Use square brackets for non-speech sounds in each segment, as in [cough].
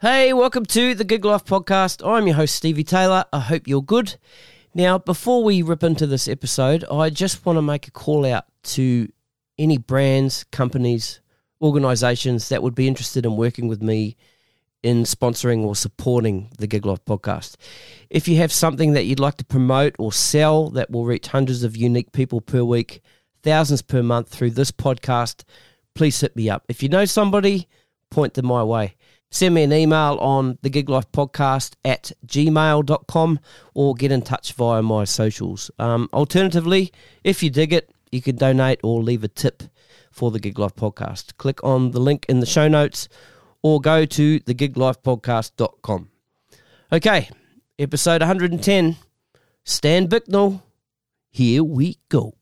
Hey, welcome to the Gig Life podcast. I'm your host, Stevie Taylor. I hope you're good. Now, before we rip into this episode, I just want to make a call out to any brands, companies, organizations that would be interested in working with me in sponsoring or supporting the Gig Life podcast. If you have something that you'd like to promote or sell that will reach hundreds of unique people per week, thousands per month through this podcast, please hit me up. If you know somebody, point them my way. Send me an email on the Gig Life podcast at gmail.com or get in touch via my socials. Um, alternatively, if you dig it, you can donate or leave a tip for the Gig Life podcast. Click on the link in the show notes or go to thegiglifepodcast.com. Okay, episode 110 Stan Bicknell. Here we go.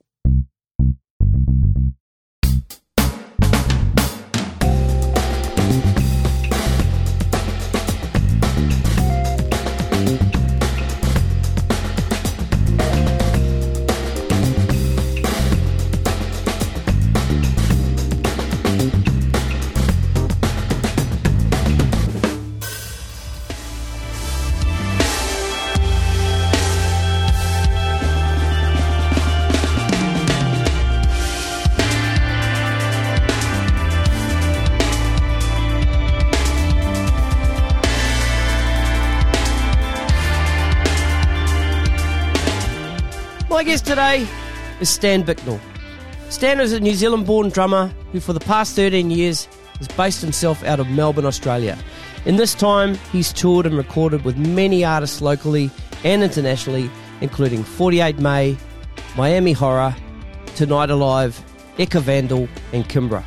Guest today is Stan Bicknell. Stan is a New Zealand born drummer who, for the past 13 years, has based himself out of Melbourne, Australia. In this time, he's toured and recorded with many artists locally and internationally, including 48 May, Miami Horror, Tonight Alive, Ecca Vandal, and Kimbra.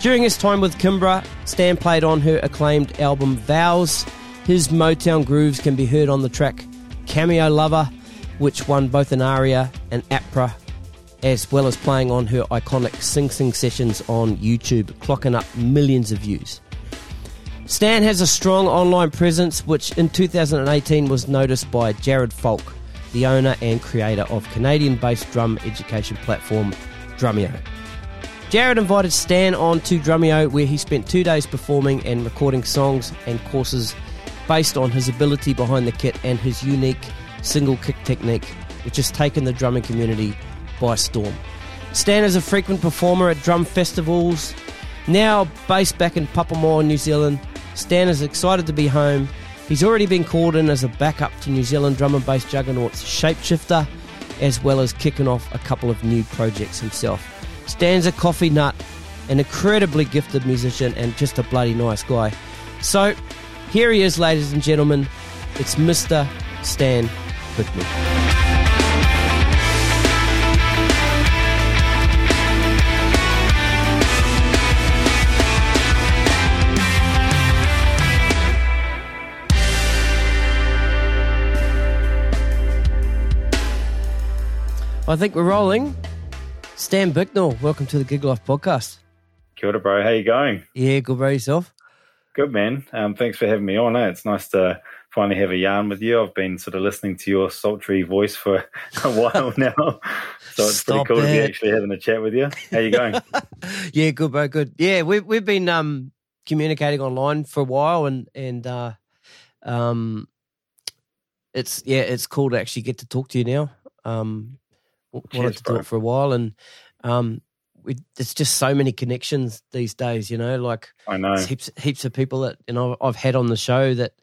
During his time with Kimbra, Stan played on her acclaimed album Vows. His Motown grooves can be heard on the track Cameo Lover, which won both an ARIA and APRA, as well as playing on her iconic Sing Sing sessions on YouTube, clocking up millions of views. Stan has a strong online presence, which in 2018 was noticed by Jared Falk, the owner and creator of Canadian based drum education platform Drumeo. Jared invited Stan on to Drumeo, where he spent two days performing and recording songs and courses based on his ability behind the kit and his unique single kick technique, which has taken the drumming community by storm. Stan is a frequent performer at drum festivals. Now based back in Papamoa, New Zealand, Stan is excited to be home. He's already been called in as a backup to New Zealand drum and bass juggernauts Shapeshifter, as well as kicking off a couple of new projects himself. Stan's a coffee nut, an incredibly gifted musician, and just a bloody nice guy. So, here he is, ladies and gentlemen. It's Mr. Stan Bicknell. I think we're rolling. Stan Bicknell, welcome to the Gig Life podcast. Kia ora, bro. How you going? Yeah, good bro yourself. Good, man. Um, thanks for having me on. Eh? It's nice to finally have a yarn with you. I've been sort of listening to your sultry voice for a while [laughs] now, so it's Stop pretty cool to be actually having a chat with you. How you going? [laughs] yeah, good bro, good. Yeah, we've we've been um communicating online for a while, and and uh, um, it's yeah, it's cool to actually get to talk to you now. Um, w- wanted to bro. talk for a while, and um, we there's just so many connections these days. You know, like I know. Heaps heaps of people that you know I've had on the show that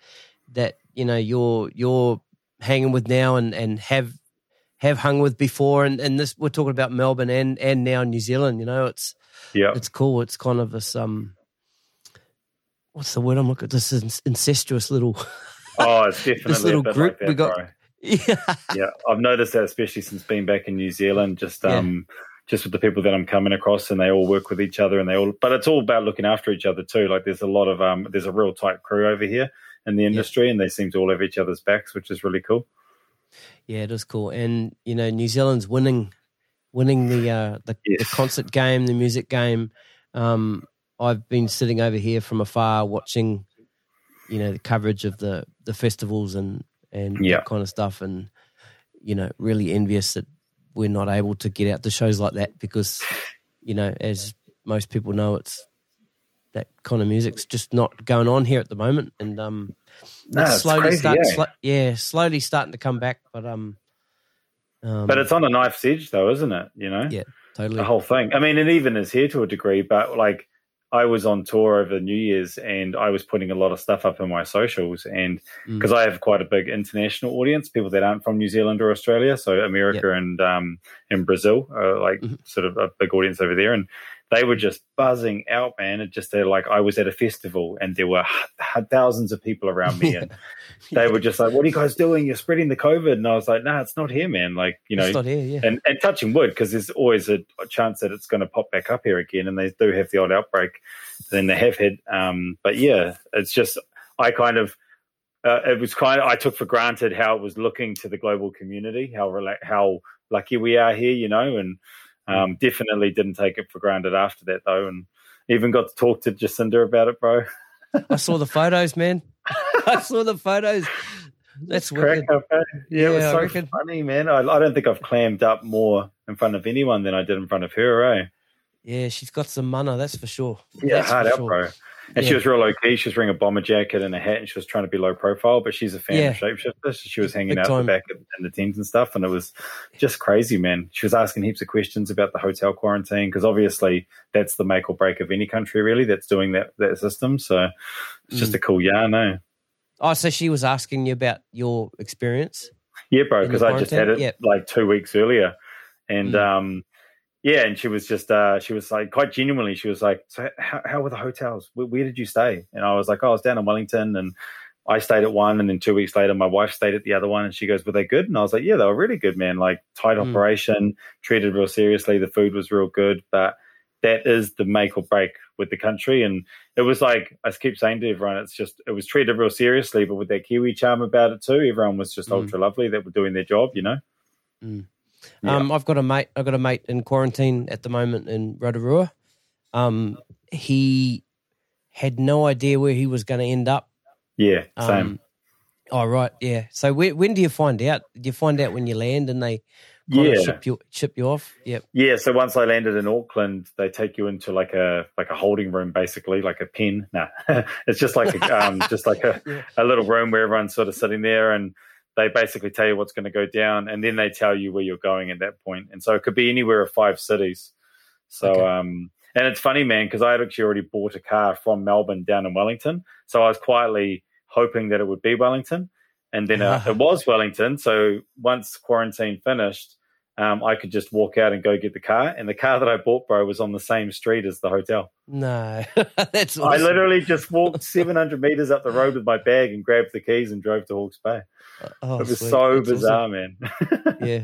that you know you're you're hanging with now and and have have hung with before and and this we're talking about Melbourne and and now New Zealand you know it's Yeah, it's cool it's kind of this um what's the word I'm looking at this is incestuous little oh, it's [laughs] definitely this little group like that, we got- bro. yeah Yeah, I've noticed that especially since being back in New Zealand. Just um, just with the people that I'm coming across, and they all work with each other, and they all. But it's all about looking after each other too. Like there's a lot of um, there's a real tight crew over here in the industry, and they seem to all have each other's backs, which is really cool. yeah it is cool and you know New Zealand's winning winning the uh the, the concert game the music game um I've been sitting over here from afar watching you know the coverage of the the festivals and and Yeah. that kind of stuff and you know really envious that we're not able to get out to shows like that because you know as most people know it's that kind of music's just not going on here at the moment, and um, No, it's slowly crazy, starting, eh? sli- yeah, slowly starting to come back, but um, um But it's on a knife's edge, though, isn't it? You know, yeah, totally. the whole thing. I mean, it even is here to a degree, but like I was on tour over New Year's and I was putting a lot of stuff up in my socials, and Mm. because I have quite a big international audience, people that aren't from New Zealand or Australia, so America and um, and Brazil are like Mhm. sort of a big audience over there, and they were just buzzing out, man. It just they're like I was at a festival and there were thousands of people around me, and [laughs] they were just like, "What are you guys doing? You're spreading the COVID." And I was like, "No, nah, it's not here, man. Like, you know, it's not here, yeah. and, and touching wood because there's always a, a chance that it's going to pop back up here again, and they do have the odd outbreak. Then they have had, um, but yeah, it's just I kind of uh, it was kind of I took for granted how it was looking to the global community, how rela- how lucky we are here, you know, and um, definitely didn't take it for granted after that though, and even got to talk to Jacinda about it, bro. I saw the photos, man. [laughs] I saw the photos. That's. Crack up, eh? Yeah, it was so reckon. funny, man. I, I don't think I've clammed up more in front of anyone than I did in front of her, eh? Yeah, she's got some mana, that's for sure. Yeah, That's hard out, sure. bro. And she was real low key. She was wearing a bomber jacket and a hat, and she was trying to be low profile. But she's a fan Yeah. of shapeshifters. So she was hanging Big out time. the back in the teams and stuff, and it was just crazy, man. She was asking heaps of questions about the hotel quarantine because obviously that's the make or break of any country, really. That's doing that that system. So it's Mm. just a cool yarn, eh? Oh, so she was asking you about your experience? Yeah, bro, because I just had it? Yep. like two weeks earlier. And Mm. um yeah, and she was just uh she was like quite genuinely, she was like, So how, how were the hotels? Where, where did you stay? And I was like, Oh, I was down in Wellington and I stayed at one and then two weeks later my wife stayed at the other one and she goes, Were they good? And I was like, Yeah, they were really good, man. Like tight Mm. operation, treated real seriously, the food was real good, but that is the make or break with the country. And it was like I keep saying to everyone, it's just it was treated real seriously, but with that Kiwi charm about it too. Everyone was just Mm. ultra lovely that were doing their job, you know. Yeah. Um, I've got a mate. I've got a mate in quarantine at the moment in Rotorua. Um, he had no idea where he was going to end up. Yeah, same. Um, oh right, yeah. So where, when do you find out? Do you find out when you land and they kind yeah, of ship you ship you off? Yep. yeah. So once I landed in Auckland, they take you into like a like a holding room, basically like a pen. No, [laughs] it's just like a, um, just like a, [laughs] Yeah. a little room where everyone's sort of sitting there, and they basically tell you what's going to go down, and then they tell you where you're going at that point. And so it could be anywhere of five cities. So Okay. um, and it's funny, man, because I had actually already bought a car from Melbourne down in Wellington, so I was quietly hoping that it would be Wellington, and then uh, it [laughs] was Wellington. So once quarantine finished. Um, I could just walk out and go get the car, and the car that I bought, bro, was on the same street as the hotel. No, [laughs] that's I literally just walked 700 meters up the road with my bag and grabbed the keys and drove to Hawke's Bay. Oh, it was sweet. so That's awesome. bizarre, man. [laughs] yeah,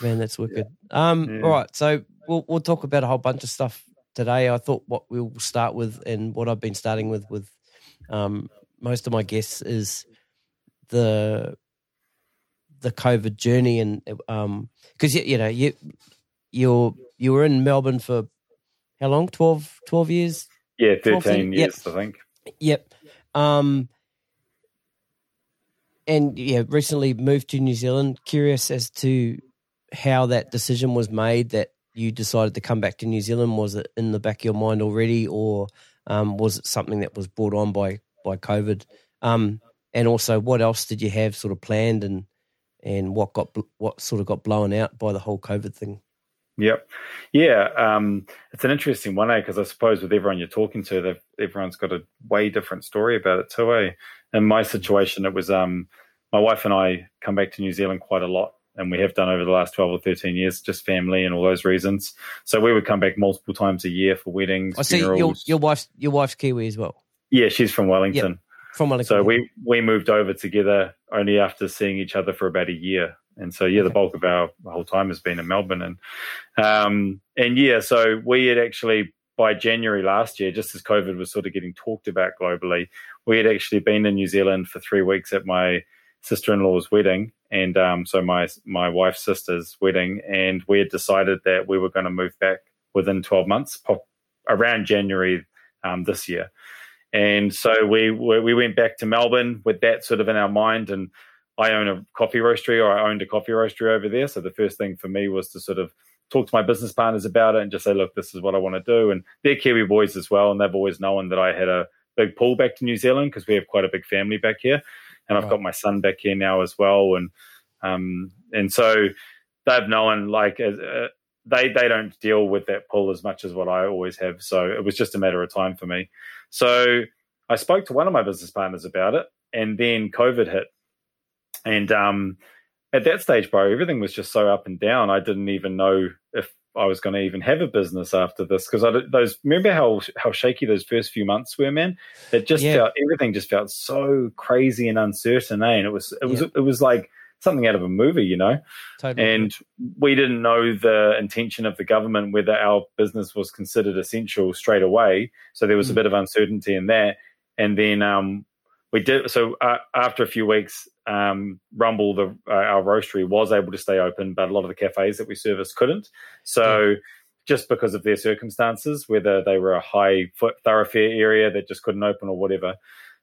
man, that's wicked. Um, Yeah. all right, so we'll we'll talk about a whole bunch of stuff today. I thought what we'll start with, and what I've been starting with with um, most of my guests is the the COVID journey, and um, because you, you know you you're you were in Melbourne for how long? 12, 12 years. yeah, 12, 13 yep. years, I think. Yep. Um, and yeah, recently moved to New Zealand. Curious as to how that decision was made that you decided to come back to New Zealand. Was it in the back of your mind already, or um, was it something that was brought on by by COVID? Um, and also, what else did you have sort of planned, and and what got what sort of got blown out by the whole COVID thing? Yep. Yeah. Um, it's an interesting one, eh? Because I suppose with everyone you're talking to, they've, everyone's got a way different story about it too, eh? In my situation, it was um, my wife and I come back to New Zealand quite a lot, and we have done over the last 12 or 13 years, just family and all those reasons. So we would come back multiple times a year for weddings. I see funerals. your wife's your wife's Kiwi as well Yeah, she's from Wellington. From Wellington. So we we moved over together only after seeing each other for about a year, and so yeah, the bulk of our whole time has been in Melbourne, and um and yeah, so we had actually by January last year, just as COVID was sort of getting talked about globally, we had actually been in New Zealand for three weeks at my sister-in-law's wedding, and um so my my wife's sister's wedding, and we had decided that we were going to move back within twelve months, pop, around January um, this year. And so we we we went back to Melbourne with that sort of in our mind. And I own a coffee roastery, or I owned a coffee roastery over there. So the first thing for me was to sort of talk to my business partners about it and just say, look, this is what I want to do. And they're Kiwi boys as well, and they've always known that I had a big pull back to New Zealand because we have quite a big family back here, and I've got my son back here now as well, and um, and so they've known like uh, they they don't deal with that pull as much as what I always have. So it was just a matter of time for me. So I spoke to one of my business partners about it, and then COVID hit, and um, at that stage, bro, everything was just so up and down. I didn't even know if I was going to even have a business after this because I those remember how how shaky those first few months were, man. It just yeah. felt everything just felt so crazy and uncertain, eh? And it was it was yeah. it was like something out of a movie, you know. Totally. And we didn't know the intention of the government whether our business was considered essential straight away. So there was mm. a bit of uncertainty in that. And then um, we did so uh, after a few weeks um, rumble the uh, our roastery was able to stay open but a lot of the cafes that we service couldn't so yeah. just because of their circumstances whether they were a high foot thoroughfare area that just couldn't open or whatever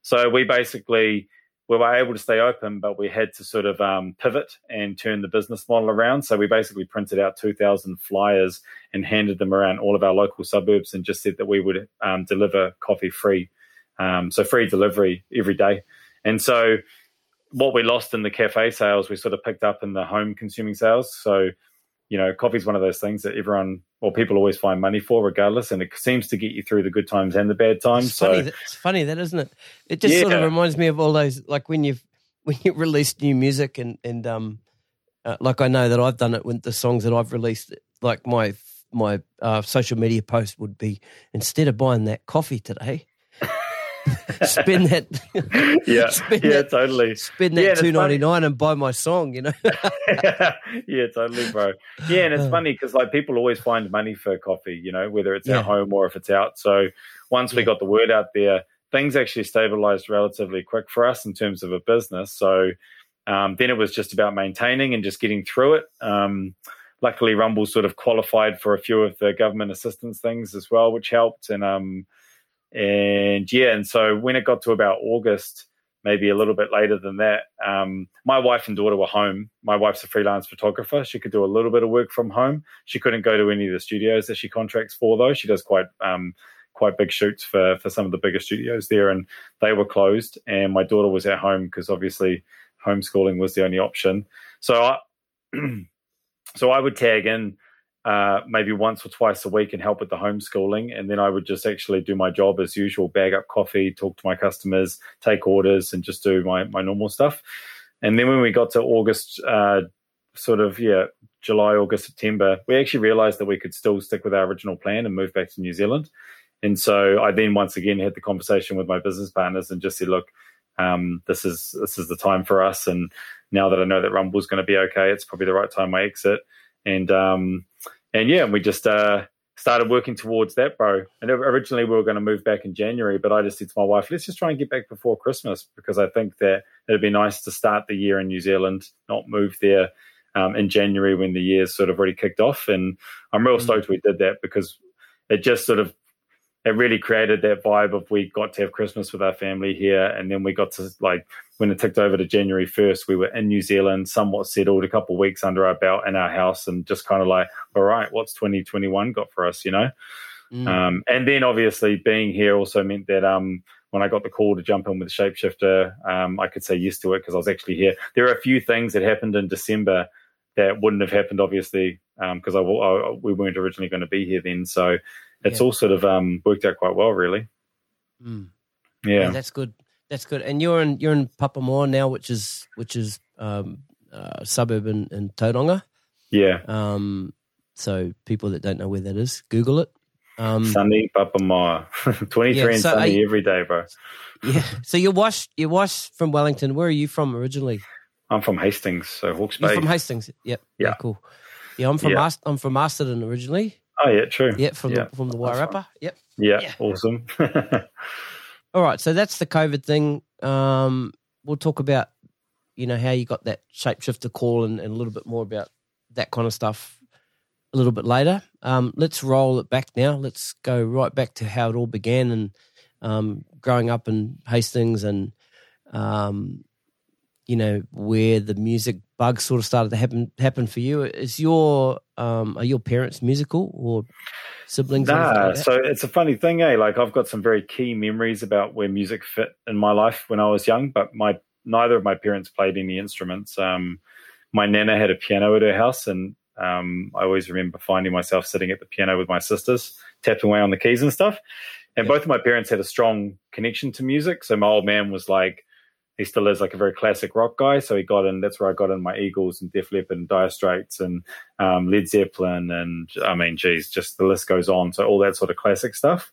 so we basically we were able to stay open but we had to sort of um, pivot and turn the business model around so we basically printed out 2000 flyers and handed them around all of our local suburbs and just said that we would um, deliver coffee free um, so free delivery every day. And so what we lost in the cafe sales, we sort of picked up in the home consuming sales. So, you know, coffee's one of those things that everyone, well, people always find money for regardless. And it seems to get you through the good times and the bad times. It's so funny, it's funny that, isn't it? It just yeah. sort of reminds me of all those, like when you've, when you [laughs] released new music and, and, um, uh, like I know that I've done it with the songs that I've released, like my, my uh, social media post would be instead of buying that coffee today, [laughs] spin that. [laughs] yeah, [laughs] spin yeah, that, totally. Spin that yeah, two ninety nine and buy my song. You know. yeah, totally, bro. Yeah, and it's uh. funny because like people always find money for coffee. You know, whether it's yeah. at home or if it's out. So once we got the word out there, things actually stabilized relatively quick for us in terms of a business. So um, then it was just about maintaining and just getting through it. Um, luckily, Rumble sort of qualified for a few of the government assistance things as well, which helped. And um, and yeah, and so when it got to about August, maybe a little bit later than that, um, my wife and daughter were home. My wife's a freelance photographer. She could do a little bit of work from home. She couldn't go to any of the studios that she contracts for, though. She does quite um, quite big shoots for for some of the bigger studios there, and they were closed. And my daughter was at home because obviously homeschooling was the only option. So I, [clears throat] so I would tag in uh, maybe once or twice a week and help with the homeschooling. And then I would just actually do my job as usual, bag up coffee, talk to my customers, take orders, and just do my, my normal stuff. And then when we got to August, uh, sort of, yeah, July, August, September, we actually realized that we could still stick with our original plan and move back to New Zealand. And so I then once again had the conversation with my business partners and just said, look, um, this is this is the time for us. And now that I know that Rumble's going to be okay, it's probably the right time I exit. And um, and yeah, and we just uh, started working towards that, bro. And originally we were going to move back in January, but I just said to my wife, let's just try and get back before Christmas because I think that it'd be nice to start the year in New Zealand, not move there um, in January when the year's sort of already kicked off. And I'm real mm. stoked we did that because it just sort of it really created that vibe of we got to have Christmas with our family here, and then we got to like when it ticked over to January first, we were in New Zealand, somewhat settled, a couple of weeks under our belt in our house, and just kind of like, all right, what's twenty twenty one got for us, you know? Mm. Um, and then obviously being here also meant that um, when I got the call to jump in with Shapeshifter, um, I could say yes to it because I was actually here. There are a few things that happened in December that wouldn't have happened, obviously, because um, I, I, we weren't originally going to be here then. So it's yeah. all sort of um, worked out quite well, really. Mm. Yeah. yeah. that's good. That's good. And you're in you're in Papamoa now, which is which is um, uh, suburb in, in Tauranga. Yeah. Um, so people that don't know where that is, Google it. Um, sunny Papamoa, [laughs] twenty three yeah, and so sunny you, every day, bro. Yeah. So you're Wash, you're Wash from Wellington. Where are you from originally? I'm from Hastings, so Hawke's Bay. You're from Hastings. Yep. Yeah. yeah. Cool. Yeah, I'm from yeah. I'm from Masterton originally. Oh yeah, true. Yeah, from yeah. the from the Wairarapa. Right. Yep. Yeah, yeah. awesome. [laughs] All right, so that's the COVID thing. Um, we'll talk about you know how you got that shapeshifter call and, and, a little bit more about that kind of stuff a little bit later. Um, let's roll it back now. Let's go right back to how it all began and um, growing up in Hastings and um, you know where the music bug sort of started to happen happen for you. Is your um, are your parents musical or siblings? Nah, like so it's a funny thing, eh? Like I've got some very key memories about where music fit in my life when I was young, but my neither of my parents played any instruments. Um, my nana had a piano at her house, and um, I always remember finding myself sitting at the piano with my sisters, tapping away on the keys and stuff. And both of my parents had a strong connection to music. So my old man was like he still is like a very classic rock guy. So he got in. That's where I got in my Eagles and Def Leppard and Dire Straits and um, Led Zeppelin and I mean, geez, just the list goes on. So all that sort of classic stuff.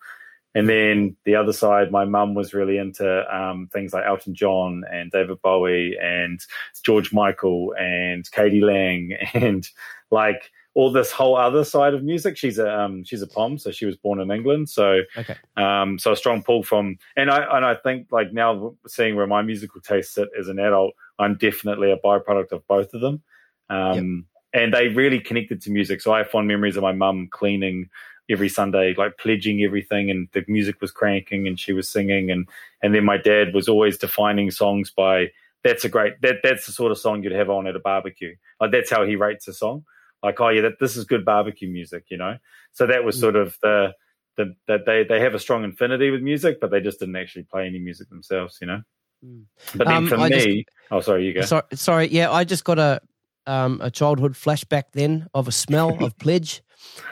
And then the other side, my mum was really into um, things like Elton John and David Bowie and George Michael and k.d. lang [laughs] and like all this whole other side of music. She's a um, she's a pom, so she was born in England. So okay. um, so a strong pull from and I and I think like now seeing where my musical tastes sit as an adult, I'm definitely a byproduct of both of them. Um, yep. and they really connected to music. So I have fond memories of my mum cleaning every Sunday, like pledging everything, and the music was cranking, and she was singing, and and then my dad was always defining songs by that's a great that that's the sort of song you'd have on at a barbecue. Like that's how he rates a song like, oh yeah, that, this is good barbecue music, you know. So that was mm. sort of the the that they they have a strong affinity with music, but they just didn't actually play any music themselves, you know. Mm. But then um, for I me, just, oh sorry, you go. Sorry, sorry, yeah, I just got a um, a childhood flashback then of a smell [laughs] of pledge.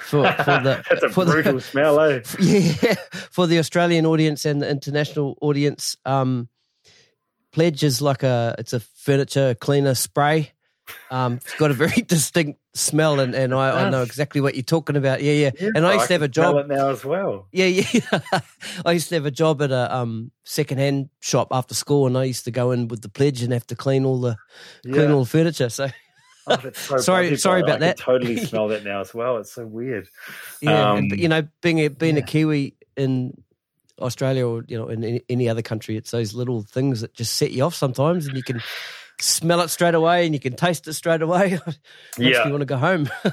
For, for the [laughs] That's a for brutal the, [laughs] smell, eh? Yeah, for the Australian audience and the international audience, um, pledge is like a it's a furniture cleaner spray. Um, it's got a very [laughs] distinct smell, and, and I, I, know exactly what you're talking about. Yeah, yeah. yeah and I used to have a job now as well. Yeah, yeah. [laughs] I used to have a job at a um, secondhand shop after school, and I used to go in with the pledge and have to clean all the yeah. clean all the furniture. So. Oh, so [laughs] sorry, sorry about that. totally smell that now as well. It's so weird. Yeah, um, you know, being a being yeah. a Kiwi in Australia or you know in any, any other country, it's those little things that just set you off sometimes, and you can smell it straight away and you can taste it straight away. [laughs] yeah, you want to go home. [laughs] [laughs]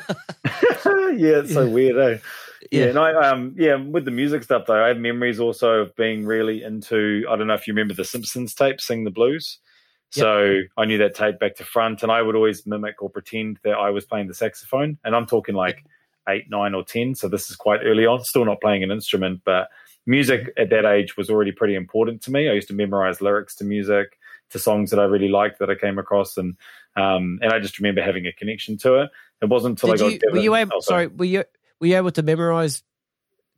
yeah, it's so yeah. weird, eh? Yeah. yeah, and I um yeah with the music stuff though, I have memories also of being really into. I don't know if you remember the Simpsons tape, "Sing the Blues." So yep. I knew that tape back to front, and I would always mimic or pretend that I was playing the saxophone. And I'm talking like eight, nine, or ten. So this is quite early on. Still not playing an instrument, but music at that age was already pretty important to me. I used to memorize lyrics to music to songs that I really liked that I came across, and um, and I just remember having a connection to it. It wasn't until Did I got. You, were you able? Oh, sorry. were you were you able to memorize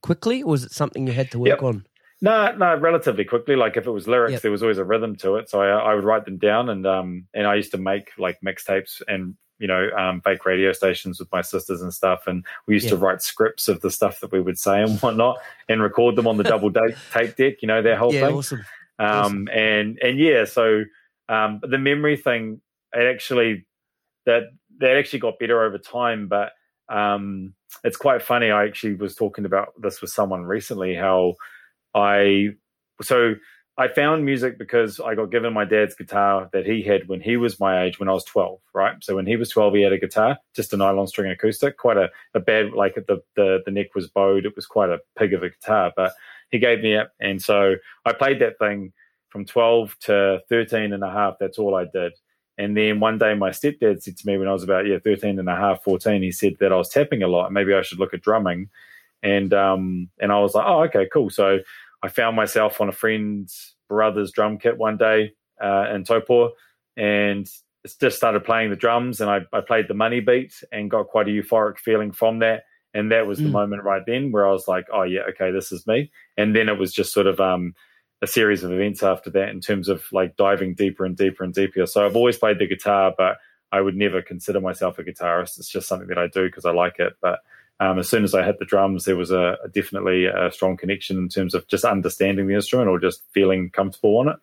quickly, or was it something you had to work yep. on? No, no, relatively quickly. Like if it was lyrics, yep. there was always a rhythm to it, so I, I would write them down, and um, and I used to make like mixtapes and you know um, fake radio stations with my sisters and stuff, and we used to write scripts of the stuff that we would say and whatnot, and record them on the double [laughs] tape deck. You know, their whole yeah, thing. Awesome. Um, and and yeah, so um, the memory thing, it actually that that actually got better over time, but um, it's quite funny. I actually was talking about this with someone recently. How I so I found music because I got given my dad's guitar that he had when he was my age, when I was 12, right? So when he was 12, he had a guitar, just a nylon string acoustic, quite a, a bad, like the, the, the neck was bowed. It was quite a pig of a guitar, but he gave me it. And so I played that thing from 12 to 13 and a half. That's all I did. And then one day my stepdad said to me when I was about, yeah, 13 and a half, 14, he said that I was tapping a lot. Maybe I should look at drumming. And, um, and I was like, oh, okay, cool. So I found myself on a friend's brother's drum kit one day, uh, in Taupo and just started playing the drums and I, I played the money beat and got quite a euphoric feeling from that and that was the mm. moment right then where I was like, oh yeah, okay, this is me. And then it was just sort of um, a series of events after that in terms of like diving deeper and deeper and deeper. So I've always played the guitar, but I would never consider myself a guitarist. It's just something that I do because I like it. But um, as soon as I hit the drums, there was a, a, definitely a strong connection in terms of just understanding the instrument or just feeling comfortable on it.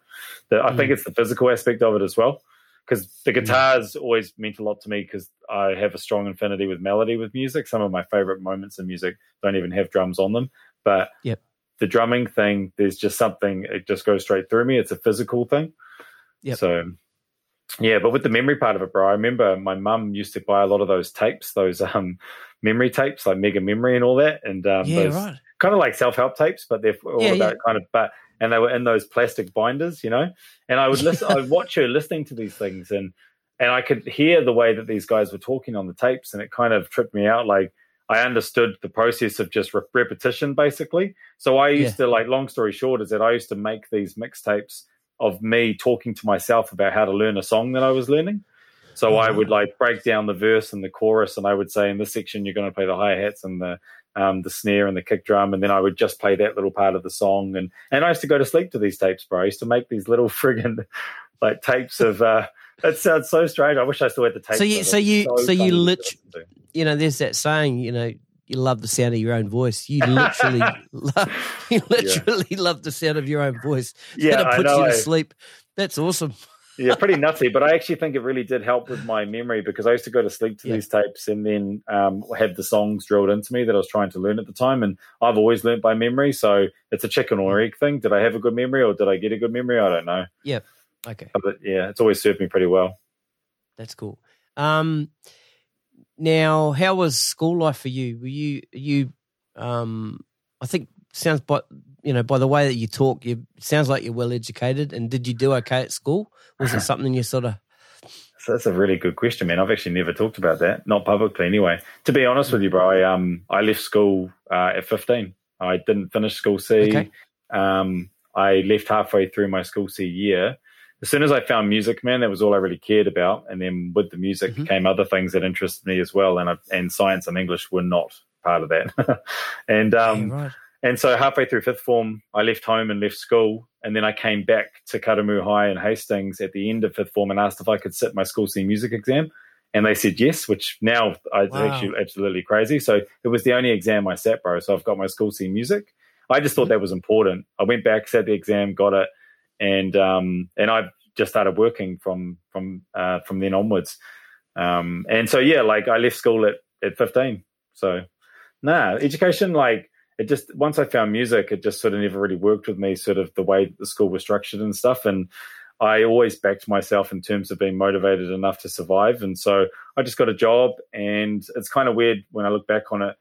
The, I mm. think it's the physical aspect of it as well because the guitars always meant a lot to me because I have a strong affinity with melody with music. Some of my favorite moments in music don't even have drums on them, but yep. the drumming thing, there's just something it just goes straight through me. It's a physical thing. Yep. So yeah, but with the memory part of it, bro, I remember my mum used to buy a lot of those tapes, those um memory tapes like Mega Memory and all that, and um, yeah, right. kind of like self help tapes, but they're all yeah, about yeah. kind of but and they were in those plastic binders, you know. And I would listen, [laughs] I would watch her listening to these things, and and I could hear the way that these guys were talking on the tapes, and it kind of tripped me out. Like I understood the process of just re- repetition, basically. So I used yeah. to like. Long story short, is that I used to make these mixtapes of me talking to myself about how to learn a song that I was learning. So I would like break down the verse and the chorus, and I would say in this section you're going to play the hi hats and the um, the snare and the kick drum, and then I would just play that little part of the song. And and I used to go to sleep to these tapes, bro. I used to make these little [laughs] friggin' like tapes of. uh That sounds so strange. I wish I still had the tape. So you, so you, so, so you literally, you know, there's that saying, you know, you love the sound of your own voice. You literally, [laughs] love, you literally yeah. love the sound of your own voice. Yeah, that puts you to sleep. That's awesome. Yeah, pretty nutty. But I actually think it really did help with my memory because I used to go to sleep to yeah. these tapes and then um, have the songs drilled into me that I was trying to learn at the time. And I've always learned by memory, so it's a chicken or egg thing. Did I have a good memory or did I get a good memory? I don't know. Yeah. Okay. But yeah, it's always served me pretty well. That's cool. Um, now, how was school life for you? Were you you? Um, I think sounds by you know by the way that you talk, you sounds like you're well educated. And did you do okay at school? Was it [laughs] something you sort of? So that's a really good question, man. I've actually never talked about that, not publicly anyway. To be honest with you, bro, I um I left school uh, at 15. I didn't finish school C. Okay. Um, I left halfway through my school C year as soon as I found music, man, that was all I really cared about. And then with the music mm-hmm. came other things that interested me as well. And I, and science and English were not part of that. [laughs] and um, yeah, right. And so halfway through fifth form, I left home and left school. And then I came back to Karamu High in Hastings at the end of fifth form and asked if I could sit my school C music exam. And they said yes, which now I wow. actually absolutely crazy. So it was the only exam I sat, bro. So I've got my school C music. I just thought mm-hmm. that was important. I went back, sat the exam, got it and um, and I just started working from from uh, from then onwards. Um, and so yeah, like I left school at at fifteen. So nah, education like it just once I found music, it just sort of never really worked with me. Sort of the way the school was structured and stuff, and I always backed myself in terms of being motivated enough to survive. And so I just got a job, and it's kind of weird when I look back on it.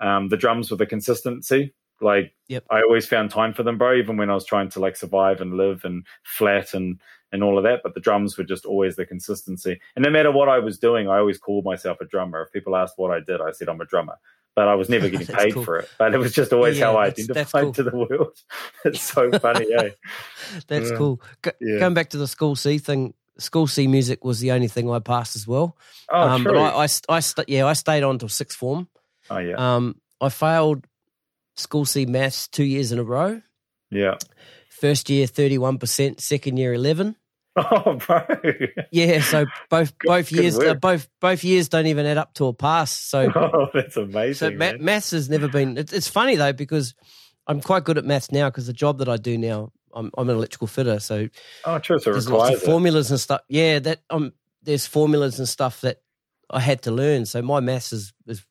Um, the drums were the consistency. Like yep. I always found time for them, bro. Even when I was trying to like survive and live and flat and and all of that. But the drums were just always the consistency. And no matter what I was doing, I always called myself a drummer. If people asked what I did, I said I'm a drummer. But I was never [laughs] getting paid cool. for it. But it was just always yeah, how I identified cool. to the world. [laughs] it's so funny, eh? [laughs] That's yeah. cool. Go, yeah. Going back to the school C thing, school C music was the only thing I passed as well. Oh, um, true. But I, I, I st- yeah, I stayed on till sixth form. Oh, yeah. Um, I failed school C maths two years in a row. Yeah. First year, 31%, second year, 11 [laughs] Oh, bro. Yeah, so both [laughs] good, both years uh, both both years don't even add up to a pass. So [laughs] oh, that's amazing. So ma- maths has never been. It, it's funny though because I'm quite good at maths now because the job that I do now, I'm, I'm an electrical fitter. So oh, true. So there's lots of formulas and stuff. Yeah, that um, there's formulas and stuff that I had to learn. So my maths is is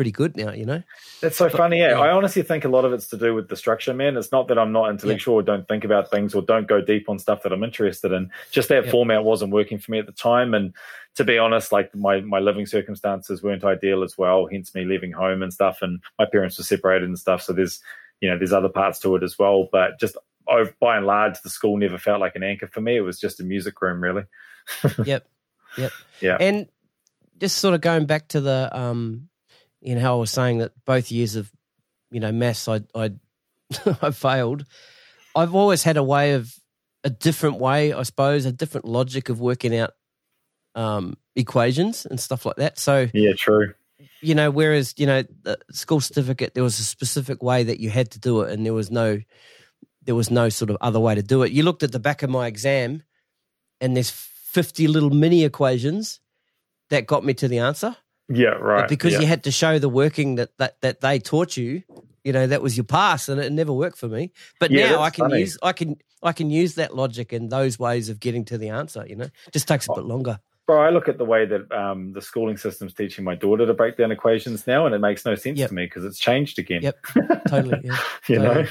pretty good now, you know? That's so but, funny. Yeah. yeah. I honestly think a lot of it's to do with the structure, man. It's not that I'm not intellectual yeah. or don't think about things or don't go deep on stuff that I'm interested in. Just that yeah. format wasn't working for me at the time. And to be honest, like my, my living circumstances weren't ideal as well, hence me leaving home and stuff. And my parents were separated and stuff. So there's, you know, there's other parts to it as well. But just by and large, the school never felt like an anchor for me. It was just a music room, really. [laughs] yep. Yep. Yeah. And just sort of going back to the um you know how I was saying that both years of you know maths I I [laughs] I failed. I've always had a way of a different way, I suppose, a different logic of working out um, equations and stuff like that. So yeah, true. You know, whereas you know the school certificate, there was a specific way that you had to do it, and there was no there was no sort of other way to do it. You looked at the back of my exam, and there's fifty little mini equations that got me to the answer. Yeah, right. But because yeah. you had to show the working that, that that they taught you, you know, that was your pass, and it never worked for me. But yeah, now I can funny. use I can I can use that logic and those ways of getting to the answer. You know, just takes a bit longer. Bro, I look at the way that um, the schooling system's teaching my daughter to break down equations now, and it makes no sense yep. to me because it's changed again. Yep, [laughs] totally. Yeah, you totally. know.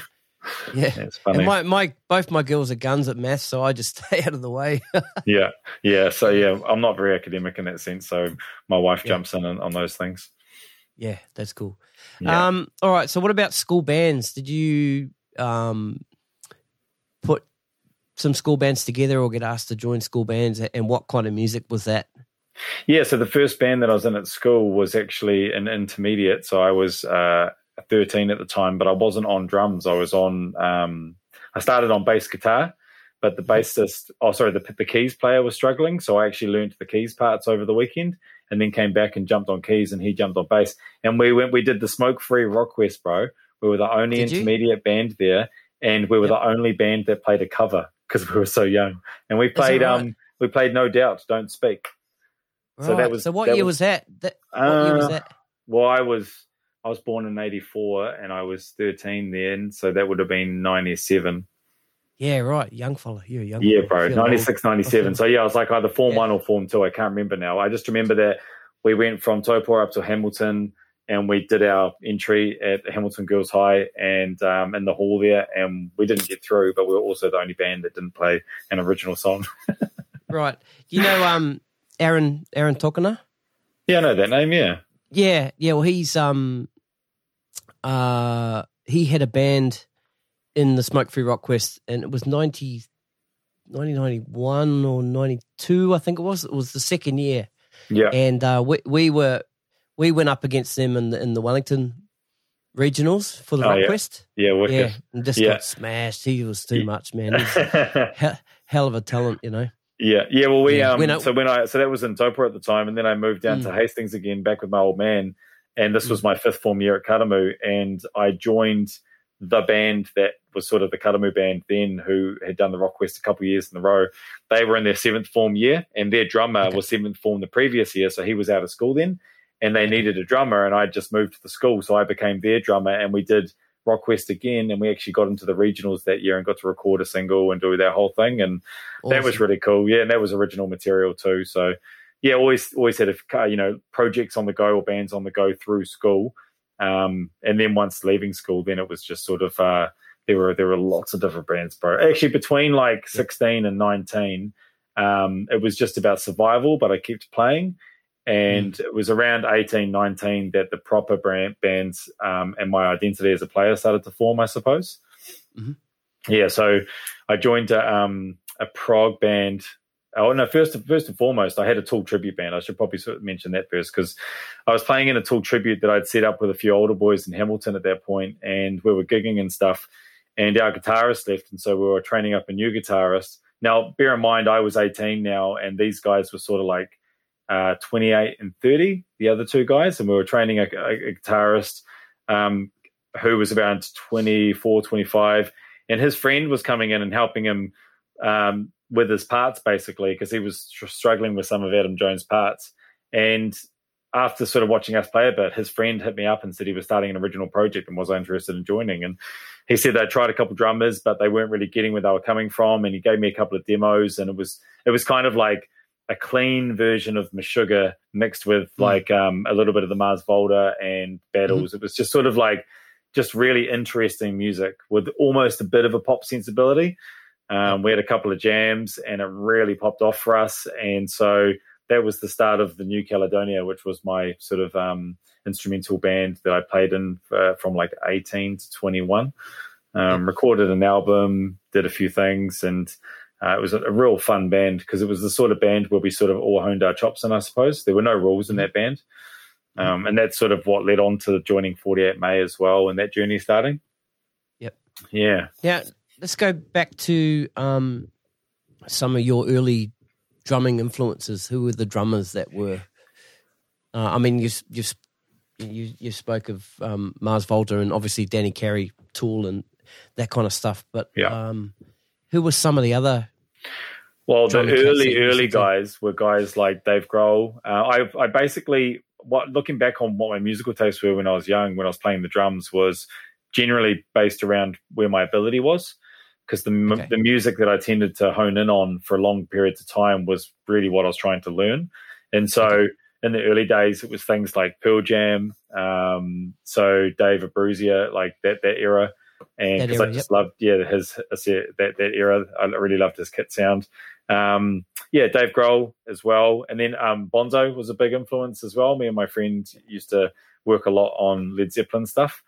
Yeah, it's funny. And my, my both my girls are guns at maths, so I just [laughs] stay out of the way. [laughs] yeah, yeah. So yeah, I'm not very academic in that sense. So my wife jumps in on, on those things. Yeah, that's cool. Yeah. Um, all right. So what about school bands? Did you um, put some school bands together or get asked to join school bands? And what kind of music was that? Yeah, so the first band that I was in at school was actually an intermediate. So I was uh, 13 at the time, but I wasn't on drums. I was on, um, I started on bass guitar, but the bassist, oh, sorry, the, the keys player was struggling. So I actually learned the keys parts over the weekend and then came back and jumped on keys and he jumped on bass. And we went, we did the Smoke Free Rock Quest, bro. We were the only did intermediate you? band there and we were yep. the only band that played a cover because we were so young. And we played, right? um, we played No Doubt, Don't Speak. Right. So that was. So what year was, was that? that? What uh, year was uh, that? Well, I was I was born in '84, and I was 13 then, so that would have been '97. Yeah, right. Young fella. You're young. Yeah, bro. 96, 97. [laughs] So, yeah, I was like either Form yeah. 1 or Form 2. I can't remember now. I just remember that we went from Taupo up to Hamilton and we did our entry at Hamilton Girls High and um, in the hall there. And we didn't get through, but we were also the only band that didn't play an original song. [laughs] right. You know, um, Aaron Aaron Tokona? Yeah, I know that name. Yeah. Yeah, yeah. Well, he's um, uh, he had a band in the Smoke Free Rock Quest, and it was 90, 1991 or ninety two, I think it was. It was the second year. Yeah, and uh, we we were we went up against them in the in the Wellington regionals for the oh, Rock yeah. Quest. Yeah, yeah, and just yeah. got smashed. He was too much, man. [laughs] hell of a talent, you know. Yeah, yeah. Well, we um. When I, so when I so that was in Taupo at the time, and then I moved down mm. to Hastings again, back with my old man, and this mm. was my fifth form year at Karamu, and I joined the band that was sort of the Karamu band then, who had done the Rock Quest a couple of years in a row. They were in their seventh form year, and their drummer okay. was seventh form the previous year, so he was out of school then, and they needed a drummer, and I just moved to the school, so I became their drummer, and we did Rock Quest again, and we actually got into the regionals that year and got to record a single and do that whole thing, and awesome. that was really cool. Yeah, and that was original material too. So yeah, always always had a you know projects on the go or bands on the go through school, um, and then once leaving school, then it was just sort of uh, there were there were lots of different bands, bro. Actually, between like sixteen and nineteen, um, it was just about survival, but I kept playing and mm. it was around 18, 19 that the proper brand bands um, and my identity as a player started to form, I suppose. Mm-hmm. Yeah, so I joined a, um, a prog band. Oh no! First, first and foremost, I had a Tool tribute band. I should probably sort of mention that first because I was playing in a Tool tribute that I'd set up with a few older boys in Hamilton at that point, and we were gigging and stuff. And our guitarist left, and so we were training up a new guitarist. Now, bear in mind, I was 18 now, and these guys were sort of like uh, 28 and 30, the other two guys, and we were training a, a, guitarist um, who was around 24, 25, and his friend was coming in and helping him um, with his parts basically because he was struggling with some of Adam Jones' parts. And after sort of watching us play a bit, his friend hit me up and said he was starting an original project and was interested in joining. And he said they tried a couple drummers, but they weren't really getting where they were coming from. And he gave me a couple of demos, and it was it was kind of like a clean version of Meshuggah mixed with mm. like um, a little bit of the Mars Volta and battles. Mm. It was just sort of like just really interesting music with almost a bit of a pop sensibility. Um, we had a couple of jams and it really popped off for us. And so that was the start of the New Caledonia, which was my sort of um, instrumental band that I played in uh, from like 18 to 21. Um, recorded an album, did a few things, and uh, it was a, a, real fun band because it was the sort of band where we sort of all honed our chops in, I suppose. There were no rules in that band. Um, and that's sort of what led on to joining 48 May as well and that journey starting. Yep. Yeah. Now, let's go back to um, some of your early drumming influences. Who were the drummers that were? Uh, I mean, you, you, you, you spoke of um, Mars Volta and obviously Danny Carey, Tool, and that kind of stuff. But yeah. Um, who were some of the other? Well, the early early guys were guys like Dave Grohl. Uh, I I basically what looking back on what my musical tastes were when I was young, when I was playing the drums, was generally based around where my ability was, because the okay. the music that I tended to hone in on for long periods of time was really what I was trying to learn, and so. Okay. In the early days, it was things like Pearl Jam, um, so Dave Abbruzzese, like that that era and because I just yep. loved yeah his, his, that that era. I really loved his kit sound. Um, yeah, Dave Grohl as well, and then um, Bonzo was a big influence as well. Me and my friend used to work a lot on Led Zeppelin stuff,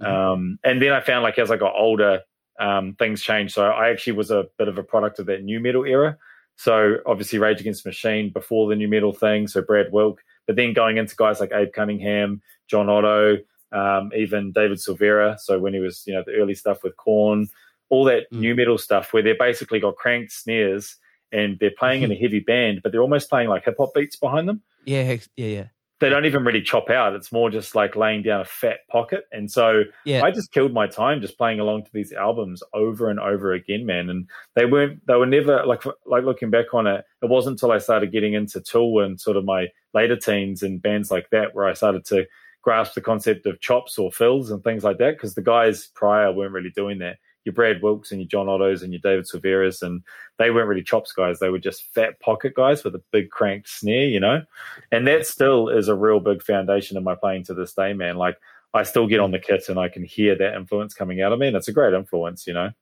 mm-hmm. um, and then I found like as I got older, um, things changed. So I actually was a bit of a product of that nu metal era. So obviously Rage Against the Machine before the nu metal thing. So Brad Wilk, but then going into guys like Abe Cunningham, John Otto, um, even David Silveria. So when he was, you know, the early stuff with Korn, all that mm. nu metal stuff where they basically got cranked snares and they're playing mm-hmm. in a [laughs] heavy band, but they're almost playing like hip hop beats behind them. Yeah, yeah, yeah. They don't even really chop out. It's more just like laying down a fat pocket. And so yeah. I just killed my time just playing along to these albums over and over again, man. And they weren't, they were never like, like looking back on it, it wasn't until I started getting into Tool and sort of my later teens and bands like that where I started to grasp the concept of chops or fills and things like that because the guys prior weren't really doing that your Brad Wilks and your John Ottos and your David Silverias, and they weren't really chops guys. They were just fat pocket guys with a big cranked snare, you know. And that still is a real big foundation in my playing to this day, man. Like I still get on the kit and I can hear that influence coming out of me, and it's a great influence, you know.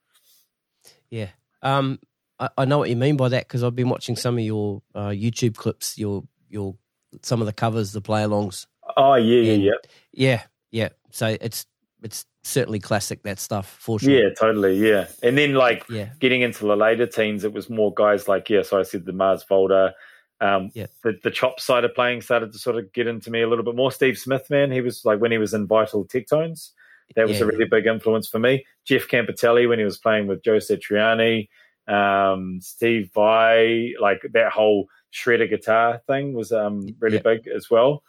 Yeah, um, I, I know what you mean by that because I've been watching some of your uh, YouTube clips, your your some of the covers, the play-alongs. Oh yeah, yeah, yeah, yeah, yeah. So it's it's certainly classic that stuff for sure. Yeah, totally. Yeah, and then like yeah. getting into the later teens, it was more guys like yeah. So I said the Mars Volta. Um, yeah. the, the chop side of playing started to sort of get into me a little bit more. Steve Smith, man, he was like when he was in Vital Tech Tones, that was yeah, a really big influence for me. Jeff Campitelli when he was playing with Joe Satriani, um, Steve Vai, like that whole shredder guitar thing was um, really big as well.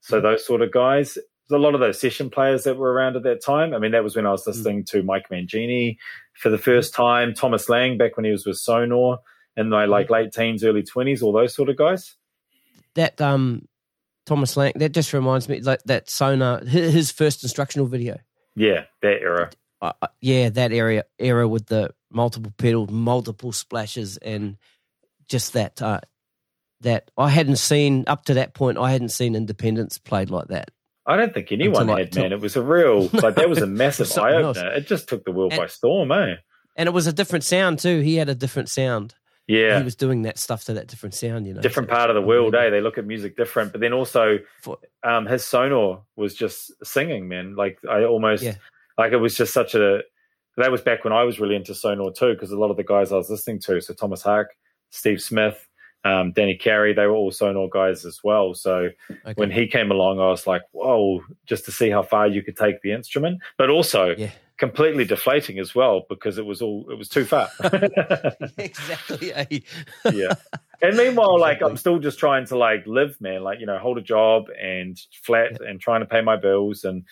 So those sort of guys, a lot of those session players that were around at that time. I mean, that was when I was listening mm. to Mike Mangini for the first time, Thomas Lang back when he was with Sonor in my like mm. late teens, early twenties, all those sort of guys. That um Thomas Lang, that just reminds me like that Sonor his first instructional video. Yeah, that era. Uh, uh, yeah, that area era with the multiple pedals, multiple splashes, and just that uh, that I hadn't seen up to that point. I hadn't seen Independence played like that. I don't think anyone had, man. It was a real, like, that was a [laughs] massive eye opener. It just took the world and, by storm, eh? And it was a different sound, too. He had a different sound. Yeah. He was doing that stuff to that different sound, you know. Different so part of the world, eh? They look at music different. But then also, For, um, his Sonor was just singing, man. Like, I almost, yeah. like, it was just such a, that was back when I was really into Sonor, too, because a lot of the guys I was listening to, so Tomas Haake, Steve Smith, um, Danny Carey, they were all Sonor guys as well. So okay. when he came along, I was like, whoa, just to see how far you could take the instrument, but also yeah. completely deflating as well because it was all, it was too far. [laughs] [laughs] exactly. Eh? yeah. And meanwhile, exactly. like I'm still just trying to like live, man, like, you know, hold a job and flat yeah. and trying to pay my bills. And,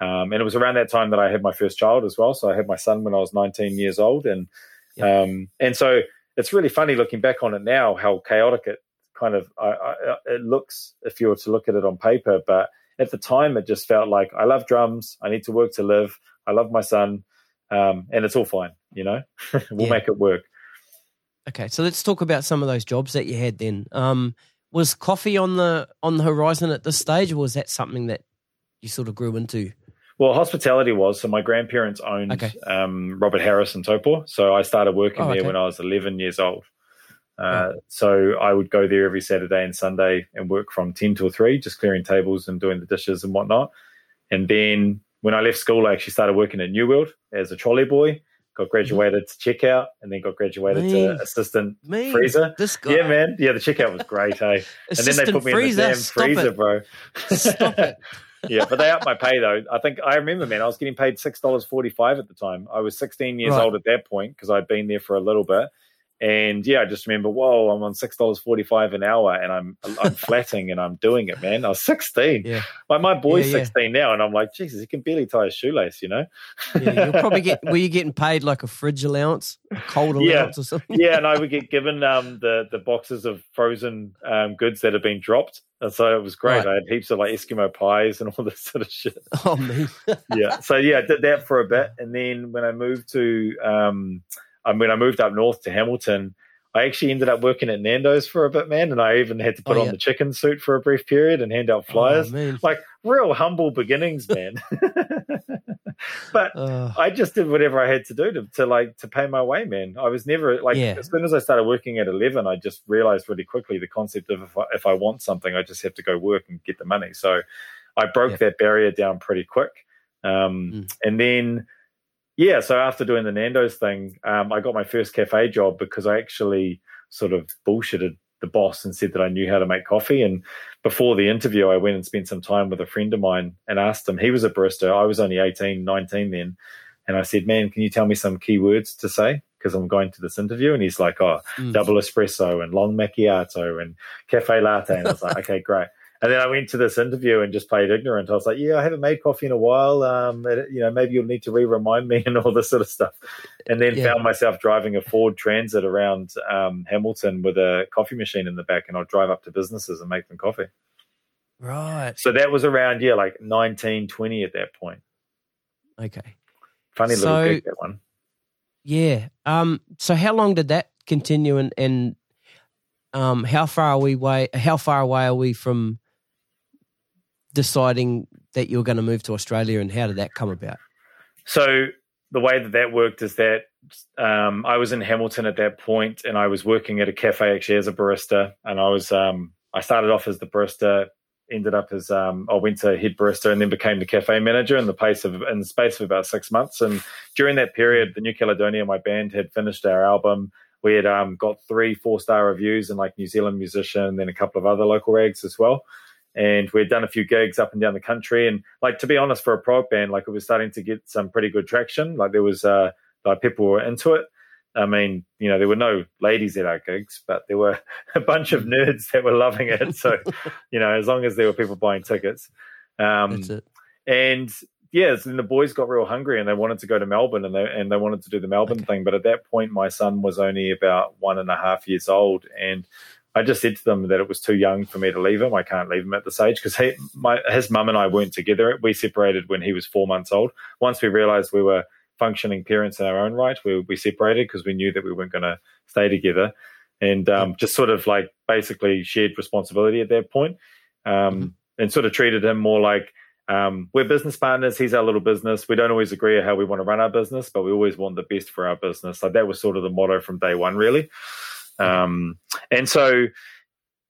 um, and it was around that time that I had my first child as well. So I had my son when I was 19 years old. And, yeah. um, and so, it's really funny looking back on it now how chaotic it kind of I, I, it looks if you were to look at it on paper. But at the time, it just felt like I love drums. I need to work to live. I love my son, um, and it's all fine. You know, [laughs] we'll yeah. make it work. Okay, so let's talk about some of those jobs that you had then. Um, was coffee on the on the horizon at this stage, or was that something that you sort of grew into? Well, hospitality was. So my grandparents owned okay. um, Robert Harris and Taupo. So I started working oh, there when I was 11 years old. Uh, oh. So I would go there every Saturday and Sunday and work from 10 till 3, just clearing tables and doing the dishes and whatnot. And then when I left school, I actually started working at New World as a trolley boy. Got graduated to checkout and then got graduated to assistant freezer. This guy. Yeah, man. Yeah, the checkout was great, hey. [laughs] and then they put me freezer, in the damn freezer, it. bro. Stop it [laughs] yeah, but they upped my pay though. I think I remember, man. I was getting paid six dollars forty five at the time. I was sixteen years right. old at that point because I'd been there for a little bit. And yeah, I just remember, whoa, I'm on six dollars forty five an hour, and I'm I'm flatting and I'm doing it, man. I was sixteen. Yeah. Like my boy's yeah, yeah. sixteen now, and I'm like, Jesus, he can barely tie his shoelace, you know. yeah, you'll [laughs] probably get. Were you getting paid like a fridge allowance, a cold allowance, or something? yeah, and I [laughs] would get given um, the the boxes of frozen um, goods that had been dropped, and so it was great. Right. I had heaps of like Eskimo pies and all [laughs] this sort of shit. Oh man. yeah. So yeah, I did that for a bit, and then when I moved to um, I mean, I moved up north to Hamilton. I actually ended up working at Nando's for a bit, man, and I even had to put oh, yeah. on the chicken suit for a brief period and hand out oh, flyers. Oh, like real humble beginnings, man. [laughs] but uh, I just did whatever I had to do to, to like to pay my way, man. I was never like yeah. as soon as I started working at eleven, I just realized really quickly the concept of if I, if I want something, I just have to go work and get the money. So I broke yeah. that barrier down pretty quick, um, mm. and then yeah, so after doing the Nando's thing, um, I got my first cafe job because I actually sort of bullshitted the boss and said that I knew how to make coffee. And before the interview, I went and spent some time with a friend of mine and asked him. He was a barista. I was only 18, 19 then. And I said, man, can you tell me some key words to say? Because I'm going to this interview. And he's like, oh, mm. double espresso and long macchiato and cafe latte. And I was like, okay, great. And then I went to this interview and just played ignorant. I was like, "Yeah, I haven't made coffee in a while. Um, you know, maybe you'll need to re-remind me [laughs] and all this sort of stuff." And then yeah. found myself driving a Ford Transit around um, Hamilton with a coffee machine in the back, and I'd drive up to businesses and make them coffee. Right. So that was around yeah, like nineteen twenty at that point. Okay. Funny so, little gig that one. Yeah. Um. So how long did that continue, and and um, how far are we way? How far away are we from deciding that you're going to move to Australia, and how did that come about? So the way that that worked is that um, I was in Hamilton at that point, and I was working at a cafe actually as a barista, and I was um, I started off as the barista, ended up as um, I went to head barista, and then became the cafe manager in the pace of in the space of about six months. And during that period, the New Caledonia, my band, had finished our album. We had um, got three four star reviews in like New Zealand Musician, and then a couple of other local rags as well and we'd done a few gigs up and down the country. And like to be honest, for a prog band, like it was starting to get some pretty good traction. Like there was uh, like people were into it. I mean, you know, there were no ladies at our gigs, but there were [laughs] a bunch of nerds that were loving it. So, [laughs] you know, as long as there were people buying tickets, um, and yeah, then the boys got real hungry and they wanted to go to Melbourne and they and they wanted to do the Melbourne okay. thing. But at that point, my son was only about one and a half years old, and I just said to them that it was too young for me to leave him. I can't leave him at this age because his mum and I weren't together. We separated when he was four months old. Once we realized we were functioning parents in our own right, we, we separated because we knew that we weren't going to stay together and um, just sort of like basically shared responsibility at that point um, mm-hmm. and sort of treated him more like um, we're business partners. He's our little business. We don't always agree on how we want to run our business, but we always want the best for our business. Like that was sort of the motto from day one, really. Um, and so,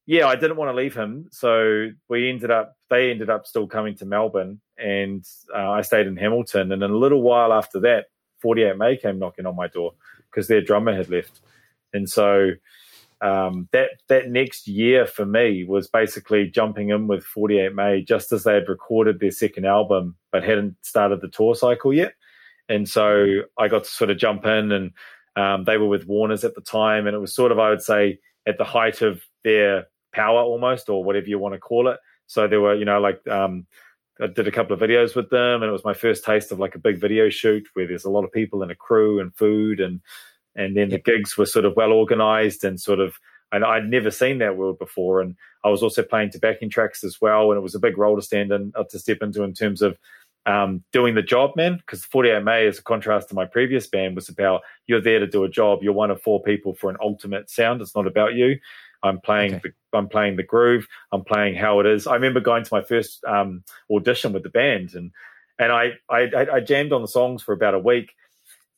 yeah, I didn't want to leave him. So we ended up, they ended up still coming to Melbourne and uh, I stayed in Hamilton. And in a little while after that, 48 May came knocking on my door because their drummer had left. And so um, that that next year for me was basically jumping in with 48 May just as they had recorded their second album but hadn't started the tour cycle yet. And so I got to sort of jump in and um, they were with Warner's at the time, and it was sort of, I would say, at the height of their power almost, or whatever you want to call it. So there were, you know, like um, I did a couple of videos with them, and it was my first taste of like a big video shoot where there's a lot of people and a crew and food, and and then the gigs were sort of well organized and sort of. And I'd never seen that world before, and I was also playing to backing tracks as well, and it was a big role to stand in, uh, to step into in terms of um, doing the job, man. Because 48 May, as a contrast to my previous band, was about you're there to do a job. You're one of four people for an ultimate sound. It's not about you. I'm playing okay. the I'm playing the groove. I'm playing how it is. I remember going to my first um, audition with the band, and and I, I I jammed on the songs for about a week,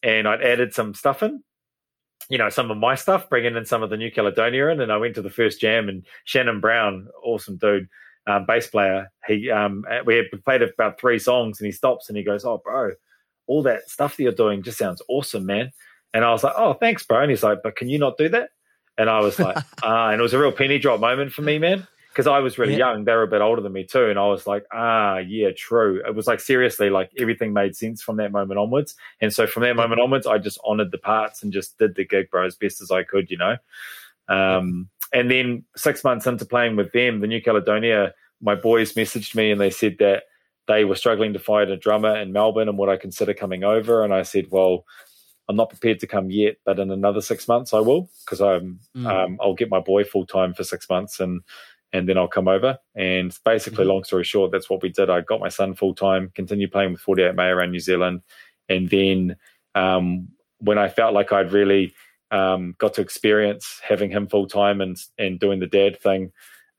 and I'd added some stuff in, you know, some of my stuff, bringing in some of the New Caledonia in, and I went to the first jam, and Shannon Brown, awesome dude um, bass player, he um, we had played about three songs, and he stops and he goes, "Oh, bro, all that stuff that you're doing just sounds awesome, man." And I was like, "Oh, thanks, bro." And he's like, "But can you not do that?" And I was like, [laughs] "Ah," and it was a real penny drop moment for me, man, because I was really yeah. young. They were a bit older than me too, and I was like, "Ah, yeah, true." It was like seriously, like everything made sense from that moment onwards. And so from that moment onwards, I just honored the parts and just did the gig, bro, as best as I could, you know. Um, and then six months into playing with them, the New Caledonia, my boys messaged me and they said that they were struggling to find a drummer in Melbourne and would I consider coming over? And I said, well, I'm not prepared to come yet, but in another six months I will because I'm mm. um, I'll get my boy full time for six months and and then I'll come over. And basically, mm long story short, that's what we did. I got my son full time, continued playing with 48 May around New Zealand, and then um, when I felt like I'd really um, got to experience having him full time and and doing the dad thing.